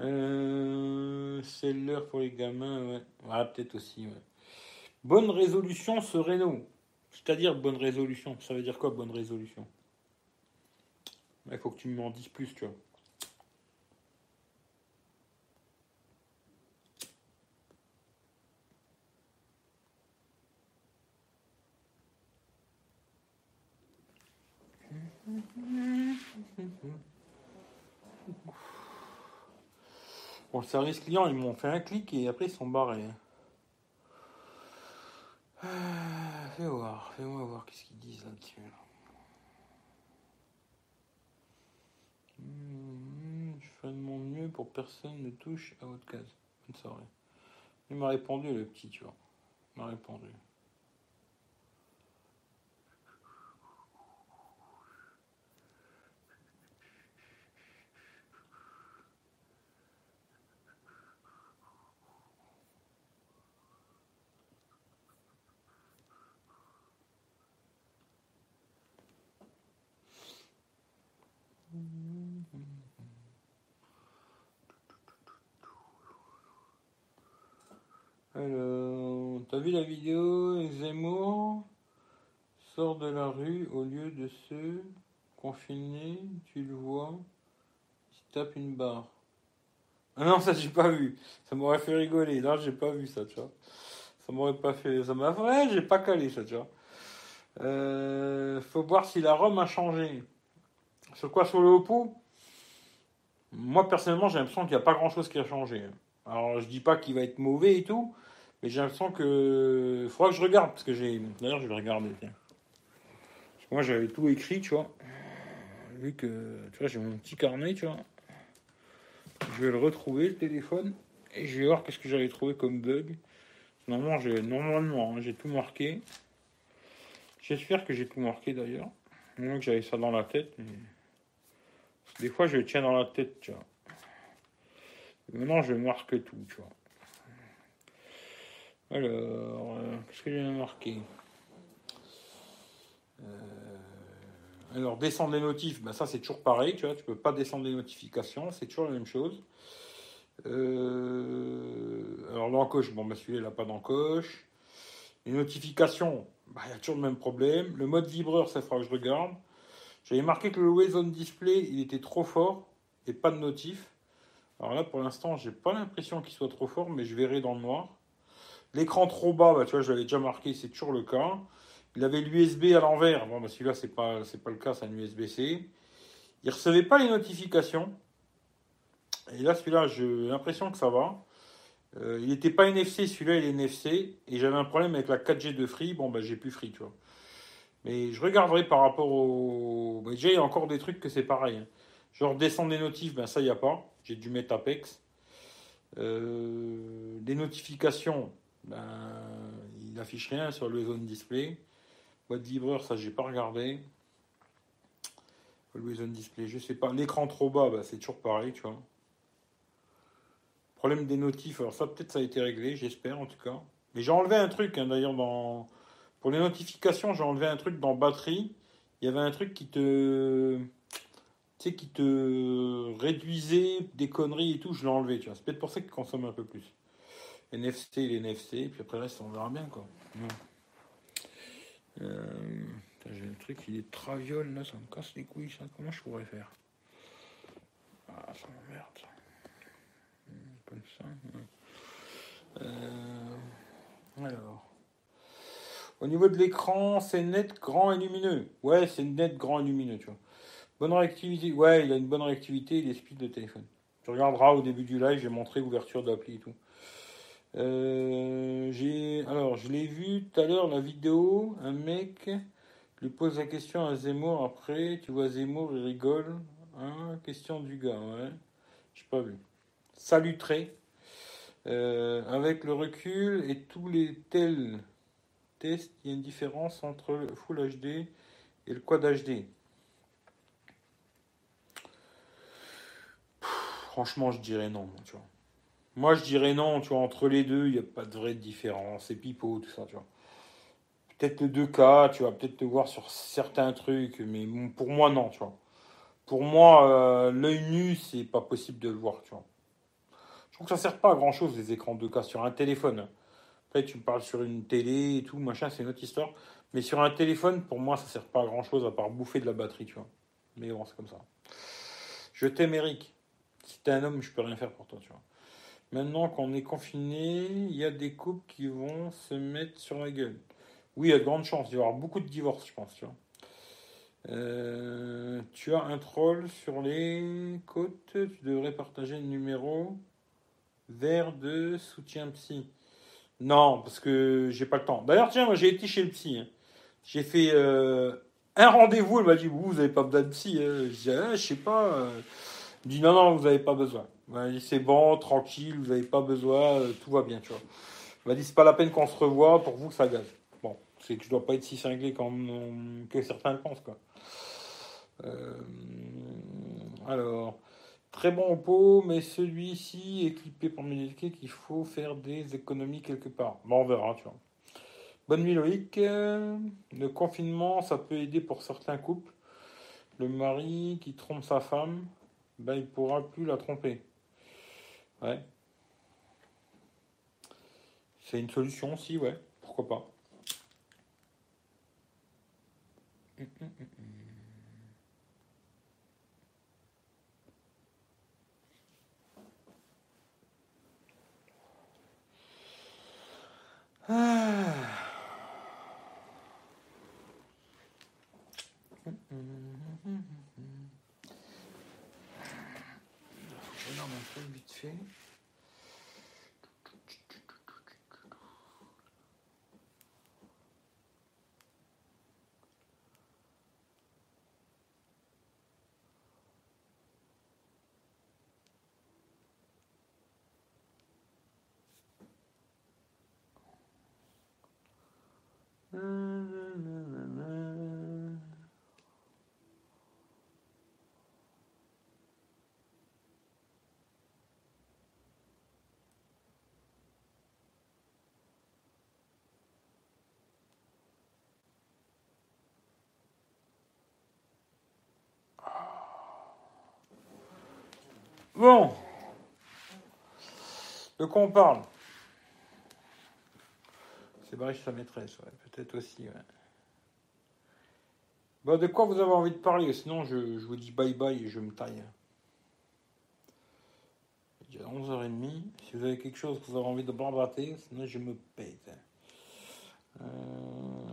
Euh, c'est l'heure pour les gamins, ouais. Ah, peut-être aussi, ouais. Bonne résolution sereino. C'est-à-dire bonne résolution. Ça veut dire quoi, bonne résolution? Il faut que tu m'en dises plus, tu vois. Bon, le service client, ils m'ont fait un clic et après ils sont barrés. Ah, Fais voir, fais-moi voir qu'est-ce qu'ils disent là-dessus. là. Hmm, Je fais de mon mieux pour personne ne touche à votre case. Bonne soirée. Il m'a répondu le petit, tu vois. Il m'a répondu. Alors, t'as vu la vidéo Zemmour sort de la rue se confiner, tu le vois, il se tape une barre. Ah non, ça j'ai pas vu. Ça m'aurait fait rigoler. Là, j'ai pas vu ça, tu vois. Ça m'aurait pas fait. Ça m'a. Ouais, j'ai pas calé ça, tu vois. Euh, faut voir si la Rome a changé. Sur quoi Sur le Oppo Moi, personnellement, j'ai l'impression qu'il n'y a pas grand chose qui a changé. Alors, je dis pas qu'il va être mauvais et tout, mais j'ai l'impression que. Faudra que je regarde, parce que j'ai. D'ailleurs, je vais regarder, tiens. Moi, j'avais tout écrit, tu vois. Vu que. Tu vois, j'ai mon petit carnet, tu vois. Je vais le retrouver, le téléphone, et je vais voir qu'est-ce que j'avais trouvé comme bug. Normalement, j'ai normalement, hein, j'ai tout marqué. J'espère que j'ai tout marqué d'ailleurs. Moi que j'avais ça dans la tête. Des fois, je le tiens dans la tête, tu vois. Maintenant, je marque tout, tu vois. Alors, euh, qu'est-ce que j'ai marqué? Euh, Alors, descendre les notifs, ben ça c'est toujours pareil, tu vois. Tu peux pas descendre les notifications, c'est toujours la même chose. Euh, Alors, l'encoche, bon, ben celui-là, il n'a pas d'encoche. Les notifications, bah, il y a toujours le même problème. Le mode vibreur, ça fera que je regarde. J'avais marqué que le Always On Display, il était trop fort et pas de notif. Alors là, pour l'instant, j'ai pas l'impression qu'il soit trop fort, mais je verrai dans le noir. L'écran trop bas, bah, tu vois, je l'avais déjà marqué, c'est toujours le cas. Il avait l'USB à l'envers. Bon, celui-là, c'est pas, c'est pas le cas, c'est un USB-C. Il recevait pas les notifications. Et là, celui-là, j'ai l'impression que ça va. Euh, il n'était pas NFC, celui-là, il est NFC. Et j'avais un problème avec la 4G de Free. Bon, bah, j'ai plus Free, tu vois. Mais je regarderai par rapport au. déjà, il y a encore des trucs que c'est pareil. hein. Genre descendre les notifs, ben ça, il n'y a pas. J'ai dû mettre Apex. Euh, des notifications, ben, il n'affiche rien sur le zone display. Boîte vibreur, ça, j'ai pas regardé. Le zone display, je sais pas. L'écran trop bas, ben, c'est toujours pareil, tu vois. Problème des notifs, alors ça, peut-être ça a été réglé, j'espère en tout cas. Mais j'ai enlevé un truc, hein, d'ailleurs, dans. Pour les notifications, j'ai enlevé un truc dans batterie. Il y avait un truc qui te. Tu sais, qui te réduisait des conneries et tout, je l'ai enlevé, tu vois. C'est peut-être pour ça qu'il consomme un peu plus. NFC, les NFC, puis après le reste, on verra bien, quoi. Euh, j'ai le truc, il est traviole, là, ça me casse les couilles, ça. Comment je pourrais faire? Ah, ça m'emmerde, ça. Comme ça. Euh, alors. Au niveau de l'écran, c'est net, grand et lumineux. Ouais, c'est net, grand et lumineux, tu vois. Bonne réactivité. Ouais, il a une bonne réactivité, il est speed de téléphone. Tu regarderas au début du live, j'ai montré l'ouverture d'appli et tout. Euh, alors, je l'ai vu tout à l'heure la vidéo. Un mec lui pose la question à Zemmour après. Tu vois Zemmour, il rigole. Hein, question du gars, ouais. J'ai pas vu. Salut très. Euh, avec le recul et tous les tels tests, il y a une différence entre le Full HD et le Quad HD. franchement, je dirais non, tu vois. Moi, je dirais non, tu vois, entre les deux, il n'y a pas de vraie différence. C'est pipeau, tout ça, tu vois. Peut-être le 2K, tu vas peut-être te voir sur certains trucs, mais pour moi, non, tu vois. Pour moi, euh, l'œil nu, c'est pas possible de le voir, tu vois. Je trouve que ça sert pas à grand chose, les écrans 2K sur un téléphone. Après, tu me parles sur une télé et tout, machin, c'est une autre histoire. Mais sur un téléphone, pour moi, ça sert pas à grand chose à part bouffer de la batterie, tu vois. Mais bon, c'est comme ça. Je t'aime, Eric. Si t'es un homme, je peux rien faire pour toi, tu vois. Maintenant qu'on est confiné, il y a des couples qui vont se mettre sur la gueule. Oui, il y a de grandes chances. Il y avoir beaucoup de divorces, je pense, tu vois. Euh, tu as un troll sur les côtes. Tu devrais partager le numéro vert de soutien psy. Non, parce que j'ai pas le temps. D'ailleurs, tiens, moi j'ai été chez le psy. Hein. J'ai fait euh, un rendez-vous. Elle m'a dit Vous, vous n'avez pas besoin de psy. Hein. Je dis ah, Je sais pas. Euh. Il dit non, non, vous n'avez pas besoin. C'est bon, tranquille, vous n'avez pas besoin, euh, tout va bien, tu vois. Il m'a dit c'est pas la peine qu'on se revoie pour vous que ça gaze. Bon, c'est que je dois pas être si cinglé comme que certains le pensent, quoi. Euh, alors, très bon pot, mais celui-ci équipé pour m'indiquer qu'il faut faire des économies quelque part. Bon, on verra, tu vois. Bonne nuit Loïc. Le confinement, ça peut aider pour certains couples. Le mari qui trompe sa femme, ben, il pourra plus la tromper. Ouais. C'est une solution aussi, ouais. Pourquoi pas. Ah. vite fait. Bon. De quoi on parle? C'est Brice sa maîtresse, ouais, peut-être aussi. Ouais. Bon, de quoi vous avez envie de parler? Sinon, je, vous dis bye bye et je me taille. Il est 11h30. Si vous avez quelque chose que vous avez envie de barbater, sinon je me pète. Euh,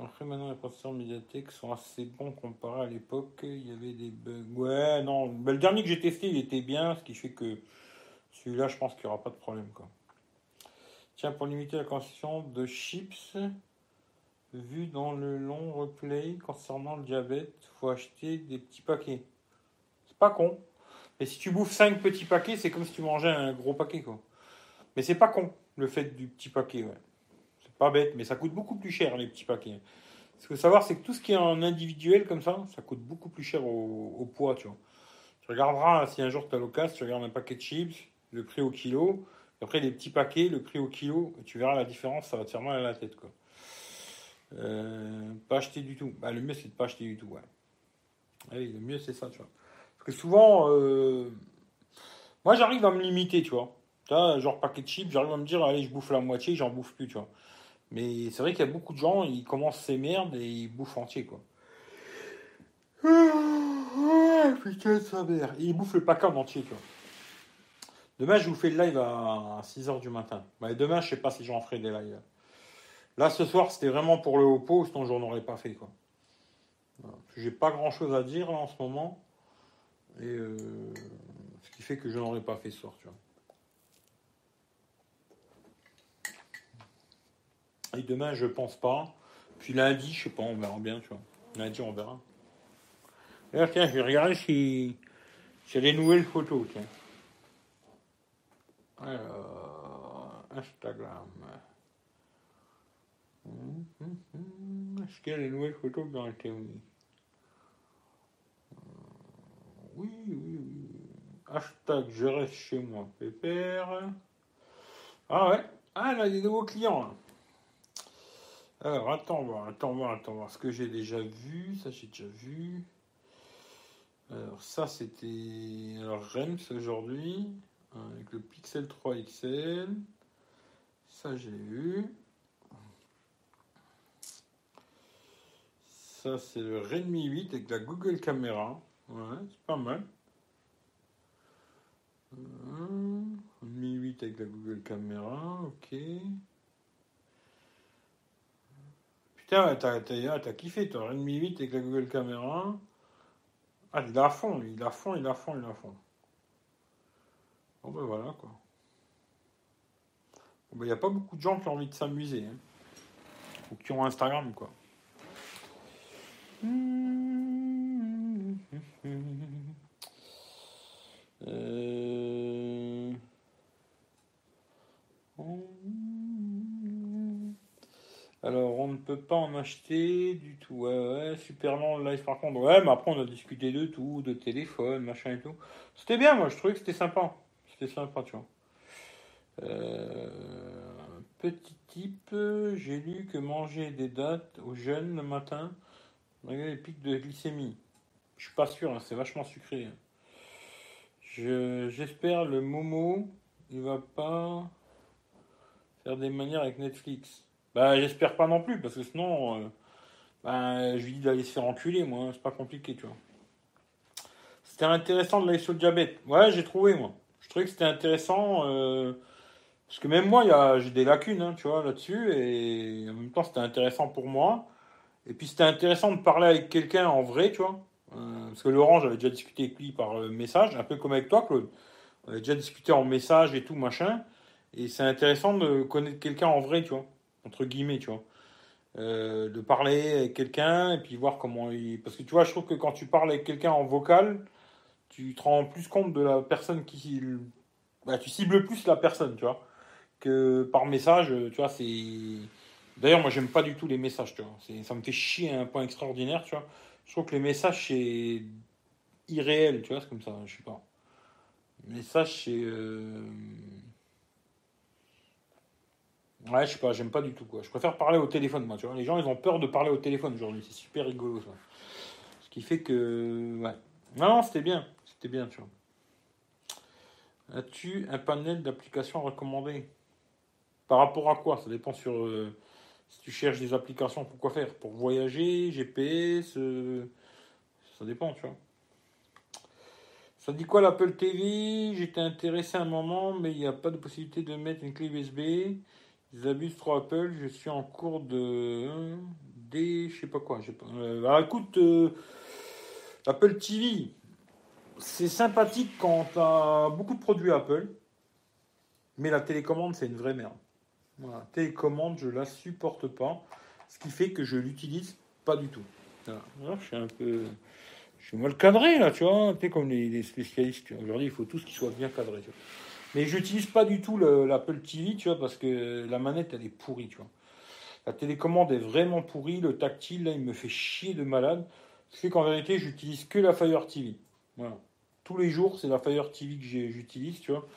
après, maintenant, les processeurs médiathèques sont assez bons comparé à l'époque. Il y avait des bugs. Ouais, non. Ben, le dernier que j'ai testé, il était bien, ce qui fait que celui-là, je pense qu'il n'y aura pas de problème. Quoi. Tiens, pour limiter la consommation de chips, vu dans le long replay concernant le diabète, faut acheter des petits paquets. C'est pas con. Mais si tu bouffes 5 petits paquets, c'est comme si tu mangeais un gros paquet, quoi. Mais c'est pas con, le fait du petit paquet. Pas bête, mais ça coûte beaucoup plus cher les petits paquets. Ce qu'il faut savoir, c'est que tout ce qui est en individuel comme ça, ça coûte beaucoup plus cher au, poids, tu vois. Tu regarderas si un jour tu as l'occasion, tu regardes un paquet de chips, le prix au kilo, après les petits paquets, le prix au kilo, tu verras la différence, ça va te faire mal à la tête, quoi. Euh, pas acheter du tout. Bah, le mieux, c'est de pas acheter du tout, ouais. Allez, le mieux, c'est ça, tu vois. Parce que souvent, euh, moi, j'arrive à me limiter, tu vois. Vois, genre paquet de chips, j'arrive à me dire, allez, je bouffe la moitié, j'en bouffe plus, tu vois. Mais c'est vrai qu'il y a beaucoup de gens, ils commencent ces merdes et ils bouffent entier, quoi. Ah, putain, sa mère. Et ils bouffent le paquet en entier, tu vois. Demain, je vous fais le live à 6h du matin. Demain, je sais pas si j'en ferai des lives. Là, ce soir, c'était vraiment pour le haut sinon j'en aurais pas fait, quoi. J'ai pas grand chose à dire là, en ce moment. Et euh, ce qui fait que je n'aurais pas fait ce soir, tu vois. Et demain, je pense pas. Puis lundi, je sais pas, on verra bien, tu vois. Lundi, on verra. Tiens, je vais regarder si, y a des nouvelles photos, tiens. Alors, Instagram. Hum, hum, hum. Est-ce qu'il y a des nouvelles photos qui ont été mises Oui, oui, oui. Hashtag je reste chez moi, pépère. Ah ouais. Ah, là, des nouveaux clients. Alors, attends voir, attends voir, attends voir. Ce que j'ai déjà vu, ça j'ai déjà vu. Alors, ça c'était. Alors, Rems aujourd'hui, avec le Pixel 3 XL. Ça j'ai eu. Ça c'est le Redmi 8 avec la Google Caméra. Ouais, c'est pas mal. Redmi 8 avec la Google Caméra, ok. Putain, t'as, t'as, kiffé, toi. Redmi 8 avec la Google Caméra. Ah, il a fond, il a fond, il a fond, il a fond. Bon, ben voilà, quoi. Bon, ben, il n'y a pas beaucoup de gens qui ont envie de s'amuser. Hein. Ou qui ont Instagram, quoi. Euh... Alors, on ne du tout. Ouais, ouais, super long live par contre. Ouais, mais après, on a discuté de tout, de téléphone, machin et tout. C'était bien, moi, je trouvais que c'était sympa. C'était sympa, tu vois. Euh, petit type, j'ai lu que manger des dates aux jeunes le matin, malgré les pics de glycémie. Je suis pas sûr, hein, c'est vachement sucré. J'espère le Momo, il va pas faire des manières avec Netflix. Bah, j'espère pas non plus, parce que sinon, euh, bah, je lui dis d'aller se faire enculer, moi, c'est pas compliqué, tu vois. C'était intéressant de l'aller sur le diabète. Ouais, j'ai trouvé, moi. Je trouvais que c'était intéressant, euh, parce que même moi, j'ai des lacunes, hein, tu vois, là-dessus, et en même temps, c'était intéressant pour moi. Et puis, c'était intéressant de parler avec quelqu'un en vrai, tu vois. Euh, parce que Laurent, j'avais déjà discuté avec lui par message, un peu comme avec toi, Claude. On avait déjà discuté en message et tout, machin. Et c'est intéressant de connaître quelqu'un en vrai, tu vois entre guillemets, tu vois. Euh, de parler avec quelqu'un et puis voir comment il. Parce que tu vois, je trouve que quand tu parles avec quelqu'un en vocal, tu te rends plus compte de la personne qui. Bah, tu cibles plus la personne, tu vois. Que par message, tu vois, c'est. D'ailleurs, moi, j'aime pas du tout les messages, tu vois. Ça me fait chier à un point extraordinaire, tu vois. Je trouve que les messages, c'est irréel, tu vois, c'est comme ça, je sais pas. Message, c'est. Euh, Ouais, je sais pas, j'aime pas du tout quoi. Je préfère parler au téléphone, moi. Tu vois, les gens ils ont peur de parler au téléphone aujourd'hui. C'est super rigolo ça. Ce qui fait que, ouais. Non, c'était bien, c'était bien, tu vois. As-tu un panel d'applications recommandées? Par rapport à quoi? Ça dépend sur. Euh, si tu cherches des applications, pour quoi faire Pour voyager, GPS euh, Ça dépend, tu vois. Ça dit quoi l'Apple TV J'étais intéressé à un moment, mais il n'y a pas de possibilité de mettre une clé USB. Ils abusent trop Apple, je suis en cours de. Des. Je sais pas quoi. Pas, euh, alors écoute, euh, Apple TV, c'est sympathique quand tu as beaucoup de produits Apple, mais la télécommande, c'est une vraie merde. Voilà, télécommande, je la supporte pas, ce qui fait que je l'utilise pas du tout. je suis un peu. Je suis mal cadré là, tu vois. Tu comme les, spécialistes. Aujourd'hui, il faut tout ce qui soit bien cadré. Tu vois. Mais j'utilise pas du tout l'Apple TV, tu vois, parce que la manette, elle est pourrie, tu vois. La télécommande est vraiment pourrie, le tactile, là, il me fait chier de malade. Ce qui fait qu'en vérité, j'utilise que la Fire TV. Voilà. Tous les jours, c'est la Fire TV que j'utilise, tu vois.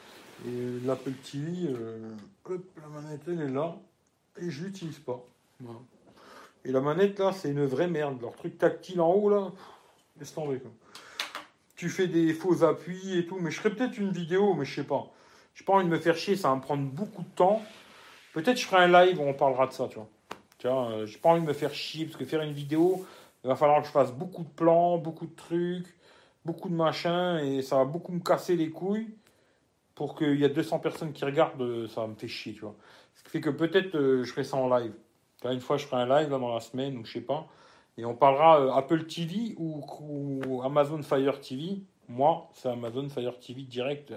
Et l'Apple TV, euh, la manette, elle est là. Et je l'utilise pas. Et la manette, là, c'est une vraie merde. Leur truc tactile en haut, là, laisse tomber. Tu fais des faux appuis et tout. Mais je ferai peut-être une vidéo, mais je sais pas. J'ai pas envie de me faire chier, ça va me prendre beaucoup de temps. Peut-être je ferai un live où on parlera de ça, tu vois. Tu vois, euh, j'ai pas envie de me faire chier parce que faire une vidéo, il va falloir que je fasse beaucoup de plans, beaucoup de trucs, beaucoup de machins et ça va beaucoup me casser les couilles pour qu'il y ait 200 personnes qui regardent, euh, ça me faire chier, tu vois. Ce qui fait que peut-être euh, je ferai ça en live. Une fois, je ferai un live dans la semaine ou je sais pas. Et on parlera Apple TV ou, Amazon Fire TV. Moi, c'est Amazon Fire TV direct.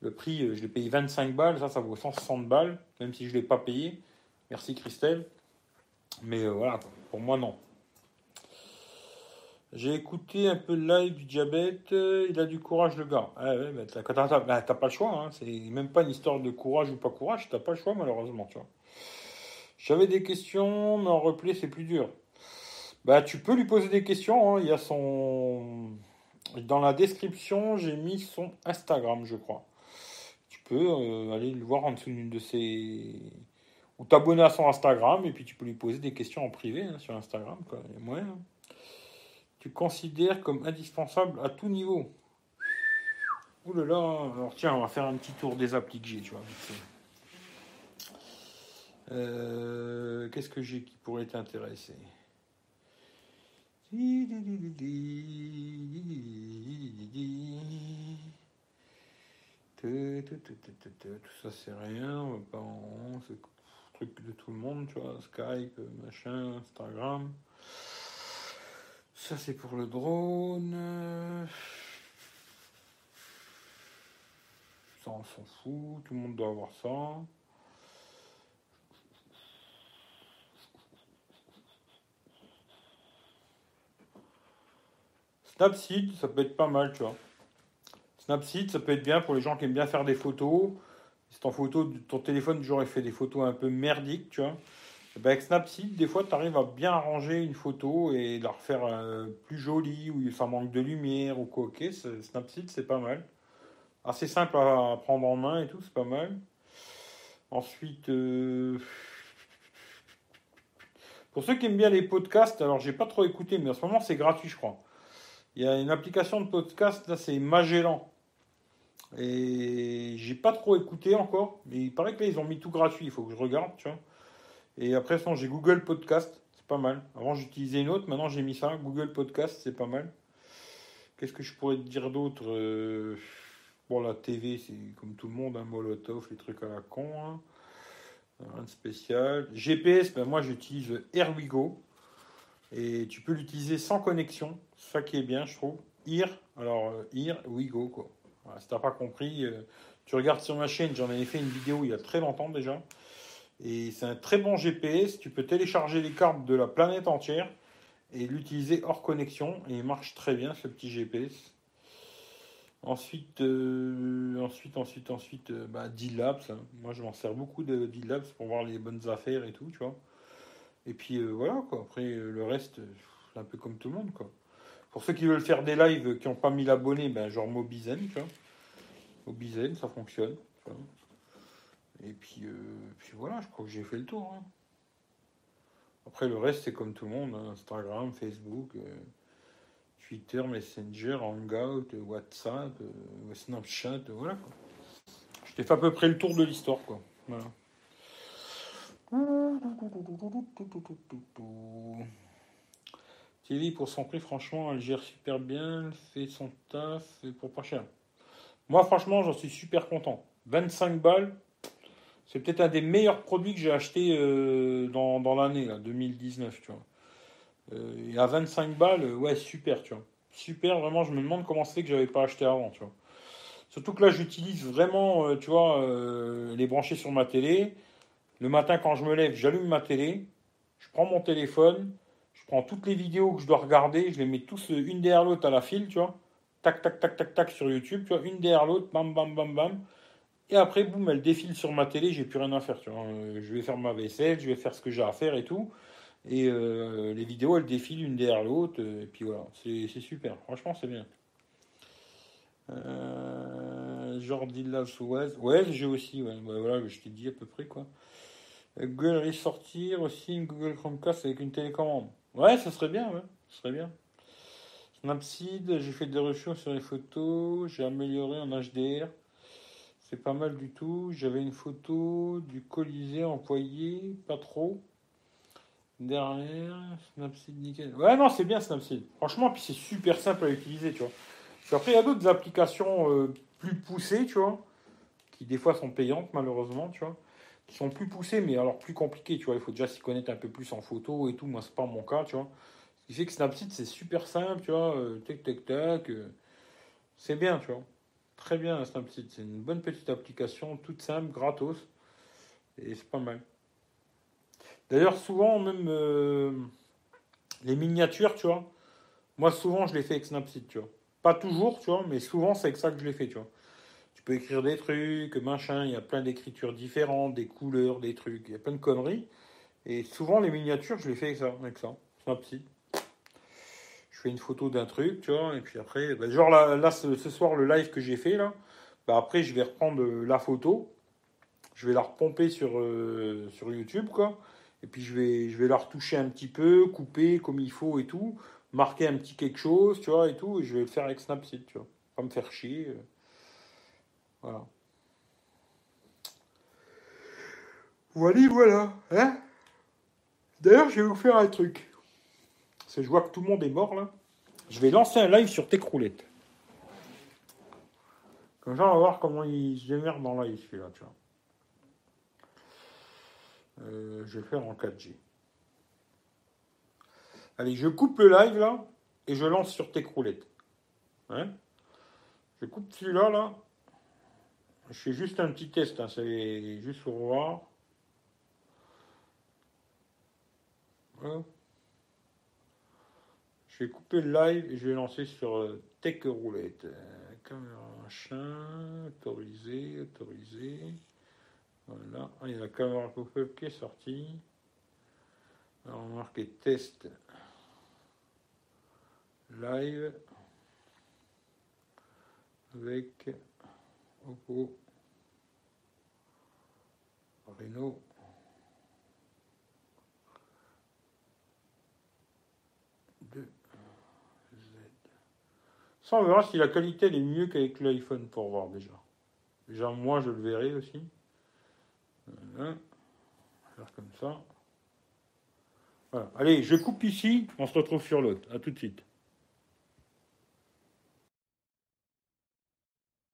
Le prix, je l'ai payé 25 balles. Ça, ça vaut 160 balles, même si je ne l'ai pas payé. Merci Christelle. Mais euh, voilà, pour moi, non. J'ai écouté un peu le live du diabète. Euh, il a du courage, le gars. Ah ouais, bah, t'as, pas le choix. Hein. C'est même pas une histoire de courage ou pas courage. T'as pas le choix, malheureusement. Tu vois. J'avais des questions, mais en replay, c'est plus dur. Bah, tu peux lui poser des questions. Hein. Il y a son. Dans la description, j'ai mis son Instagram, je crois. Euh, aller le voir en dessous d'une de ses ou t'abonner à son Instagram et puis tu peux lui poser des questions en privé hein, sur Instagram. Quoi. Et hein. Tu considères comme indispensable à tout niveau. Ouh là alors tiens, on va faire un petit tour des applis que j'ai, tu vois. Euh, qu'est-ce que j'ai qui pourrait t'intéresser tout ça c'est rien, va pas en de tout le monde, tu vois, Skype, machin, Instagram. Ça, c'est pour le drone. Ça, on s'en fout, tout le monde doit avoir ça. Snapseed, ça peut être pas mal, tu vois. Snapseed, ça peut être bien pour les gens qui aiment bien faire des photos si ton, photo, ton téléphone j'aurais fait des photos un peu merdiques, tu vois, eh ben, avec Snapseed, des fois, tu arrives à bien arranger une photo et la refaire euh, plus jolie, ou ça manque de lumière, ou quoi. Ok, Snapseed, c'est pas mal. Assez simple à prendre en main et tout, c'est pas mal. Ensuite, euh, pour ceux qui aiment bien les podcasts, alors j'ai pas trop écouté, mais en ce moment, c'est gratuit, je crois. Il y a une application de podcast, là, c'est Magellan. Et j'ai pas trop écouté encore, mais il paraît que là ils ont mis tout gratuit, il faut que je regarde, tu vois. Et après, j'ai Google Podcast, c'est pas mal. Avant j'utilisais une autre, maintenant j'ai mis ça, Google Podcast, c'est pas mal. Qu'est-ce que je pourrais te dire d'autre euh, Bon, la TV, c'est comme tout le monde, un hein, Molotov, les trucs à la con. Hein. Rien de spécial. GPS, ben moi j'utilise AirWigo. Et tu peux l'utiliser sans connexion. Ça qui est bien, je trouve. Ear, alors euh, Ear, Wigo, quoi. Si t'as pas compris, euh, tu regardes sur ma chaîne, j'en avais fait une vidéo il y a très longtemps déjà. Et c'est un très bon GPS. Tu peux télécharger les cartes de la planète entière et l'utiliser hors connexion. Et il marche très bien ce petit GPS. Ensuite, euh, ensuite, ensuite, ensuite, euh, bah, D-Labs. Hein. Moi, je m'en sers beaucoup de D-Labs pour voir les bonnes affaires et tout, tu vois. Et puis voilà, quoi. Après, le reste, c'est un peu comme tout le monde, quoi. Pour ceux qui veulent faire des lives qui n'ont pas mis l'abonné, ben, genre Mobizen. Mobizen, ça fonctionne. Et puis, euh, puis voilà, je crois que j'ai fait le tour. Hein. Après, le reste, c'est comme tout le monde hein. Instagram, Facebook, euh, Twitter, Messenger, Hangout, WhatsApp, euh, Snapchat, voilà. Quoi. Je t'ai fait à peu près le tour de l'histoire, quoi. Voilà. TV pour son prix, franchement, elle gère super bien, elle fait son taf, pour pas cher. Moi, franchement, j'en suis super content. 25 balles, c'est peut-être un des meilleurs produits que j'ai acheté euh, dans, dans l'année, 2019, tu vois. Euh, et à 25 balles, euh, ouais, super, tu vois. Super, vraiment, je me demande comment c'est que j'avais pas acheté avant, tu vois. Surtout que là, j'utilise vraiment, tu vois, les brancher sur ma télé. Le matin, quand je me lève, j'allume ma télé, je prends mon téléphone, prends toutes les vidéos que je dois regarder, je les mets tous euh, une derrière l'autre à la file, tu vois. Tac, tac, tac, tac, tac sur YouTube, tu vois, une derrière l'autre, bam, bam, bam, bam. Et après, boum, elle défile sur ma télé, j'ai plus rien à faire, tu vois. Euh, je vais faire ma vaisselle, je vais faire ce que j'ai à faire et tout. Et euh, les vidéos, elles défilent une derrière l'autre, et puis voilà, c'est super, franchement, c'est bien. Euh, Jordi Lass Ouais, j'ai aussi, ouais, voilà, je t'ai dit à peu près quoi. Google sortir aussi une Google Chromecast avec une télécommande. Ouais, ça serait bien, ouais. Ça serait bien. Snapseed, j'ai fait des recherches sur les photos, j'ai amélioré en HDR. C'est pas mal du tout. J'avais une photo du Colisée employé, pas trop. Derrière, Snapseed nickel. Ouais, non, c'est bien Snapseed. Franchement, puis c'est super simple à utiliser, tu vois. après, il y a d'autres applications euh, plus poussées, tu vois, qui des fois sont payantes, malheureusement, tu vois, sont plus poussées, mais alors plus compliquées, tu vois. Il faut déjà s'y connaître un peu plus en photo et tout. Moi, c'est pas mon cas, tu vois. Ce qui fait que Snapseed, c'est super simple, tu vois. Euh, tac, tac, tac. Euh, c'est bien, tu vois. Très bien, Snapseed. C'est une bonne petite application, toute simple, gratos. Et c'est pas mal. D'ailleurs, souvent, même euh, les miniatures, tu vois, moi, souvent, je les fais avec Snapseed, tu vois. Pas toujours, tu vois, mais souvent, c'est avec ça que je les fais, tu vois. Écrire des trucs, machin, il y a plein d'écritures différentes, des couleurs, des trucs, il y a plein de conneries. Et souvent, les miniatures, je les fais avec ça, avec ça, Snapseed. Je fais une photo d'un truc, tu vois, et puis après, bah, genre là, ce, soir, le live que j'ai fait, là, bah après, je vais reprendre la photo, je vais la repomper sur, euh, sur YouTube, quoi. Et puis je vais, je vais la retoucher un petit peu, couper comme il faut et tout, marquer un petit quelque chose, tu vois, et tout, et je vais le faire avec Snapseed, tu vois. Pas me faire chier. Euh. Voilà. Voilà, voilà. Hein? D'ailleurs, je vais vous faire un truc. Que je vois que tout le monde est mort là. Je vais lancer un live sur Techroulette. Comme ça, on va voir comment il se démerde dans live celui-là, tu vois. Euh, je vais faire en 4G. Allez, je coupe le live là et je lance sur tes croulettes. Hein? Je coupe celui-là là. Je fais juste un petit test, hein, c'est juste pour voir. Je vais couper le live et je vais lancer sur euh, Tech Roulette. Caméra machin, autorisé, autorisé. Voilà, il y a la caméra pop-up qui est sortie. Alors on va marquer test live avec Oppo Reno 2 Z. Ça, on verra si la qualité est mieux qu'avec l'iPhone pour voir déjà. Déjà, moi, je le verrai aussi. Voilà. Faire comme ça. Allez, je coupe ici. On se retrouve sur l'autre. À tout de suite.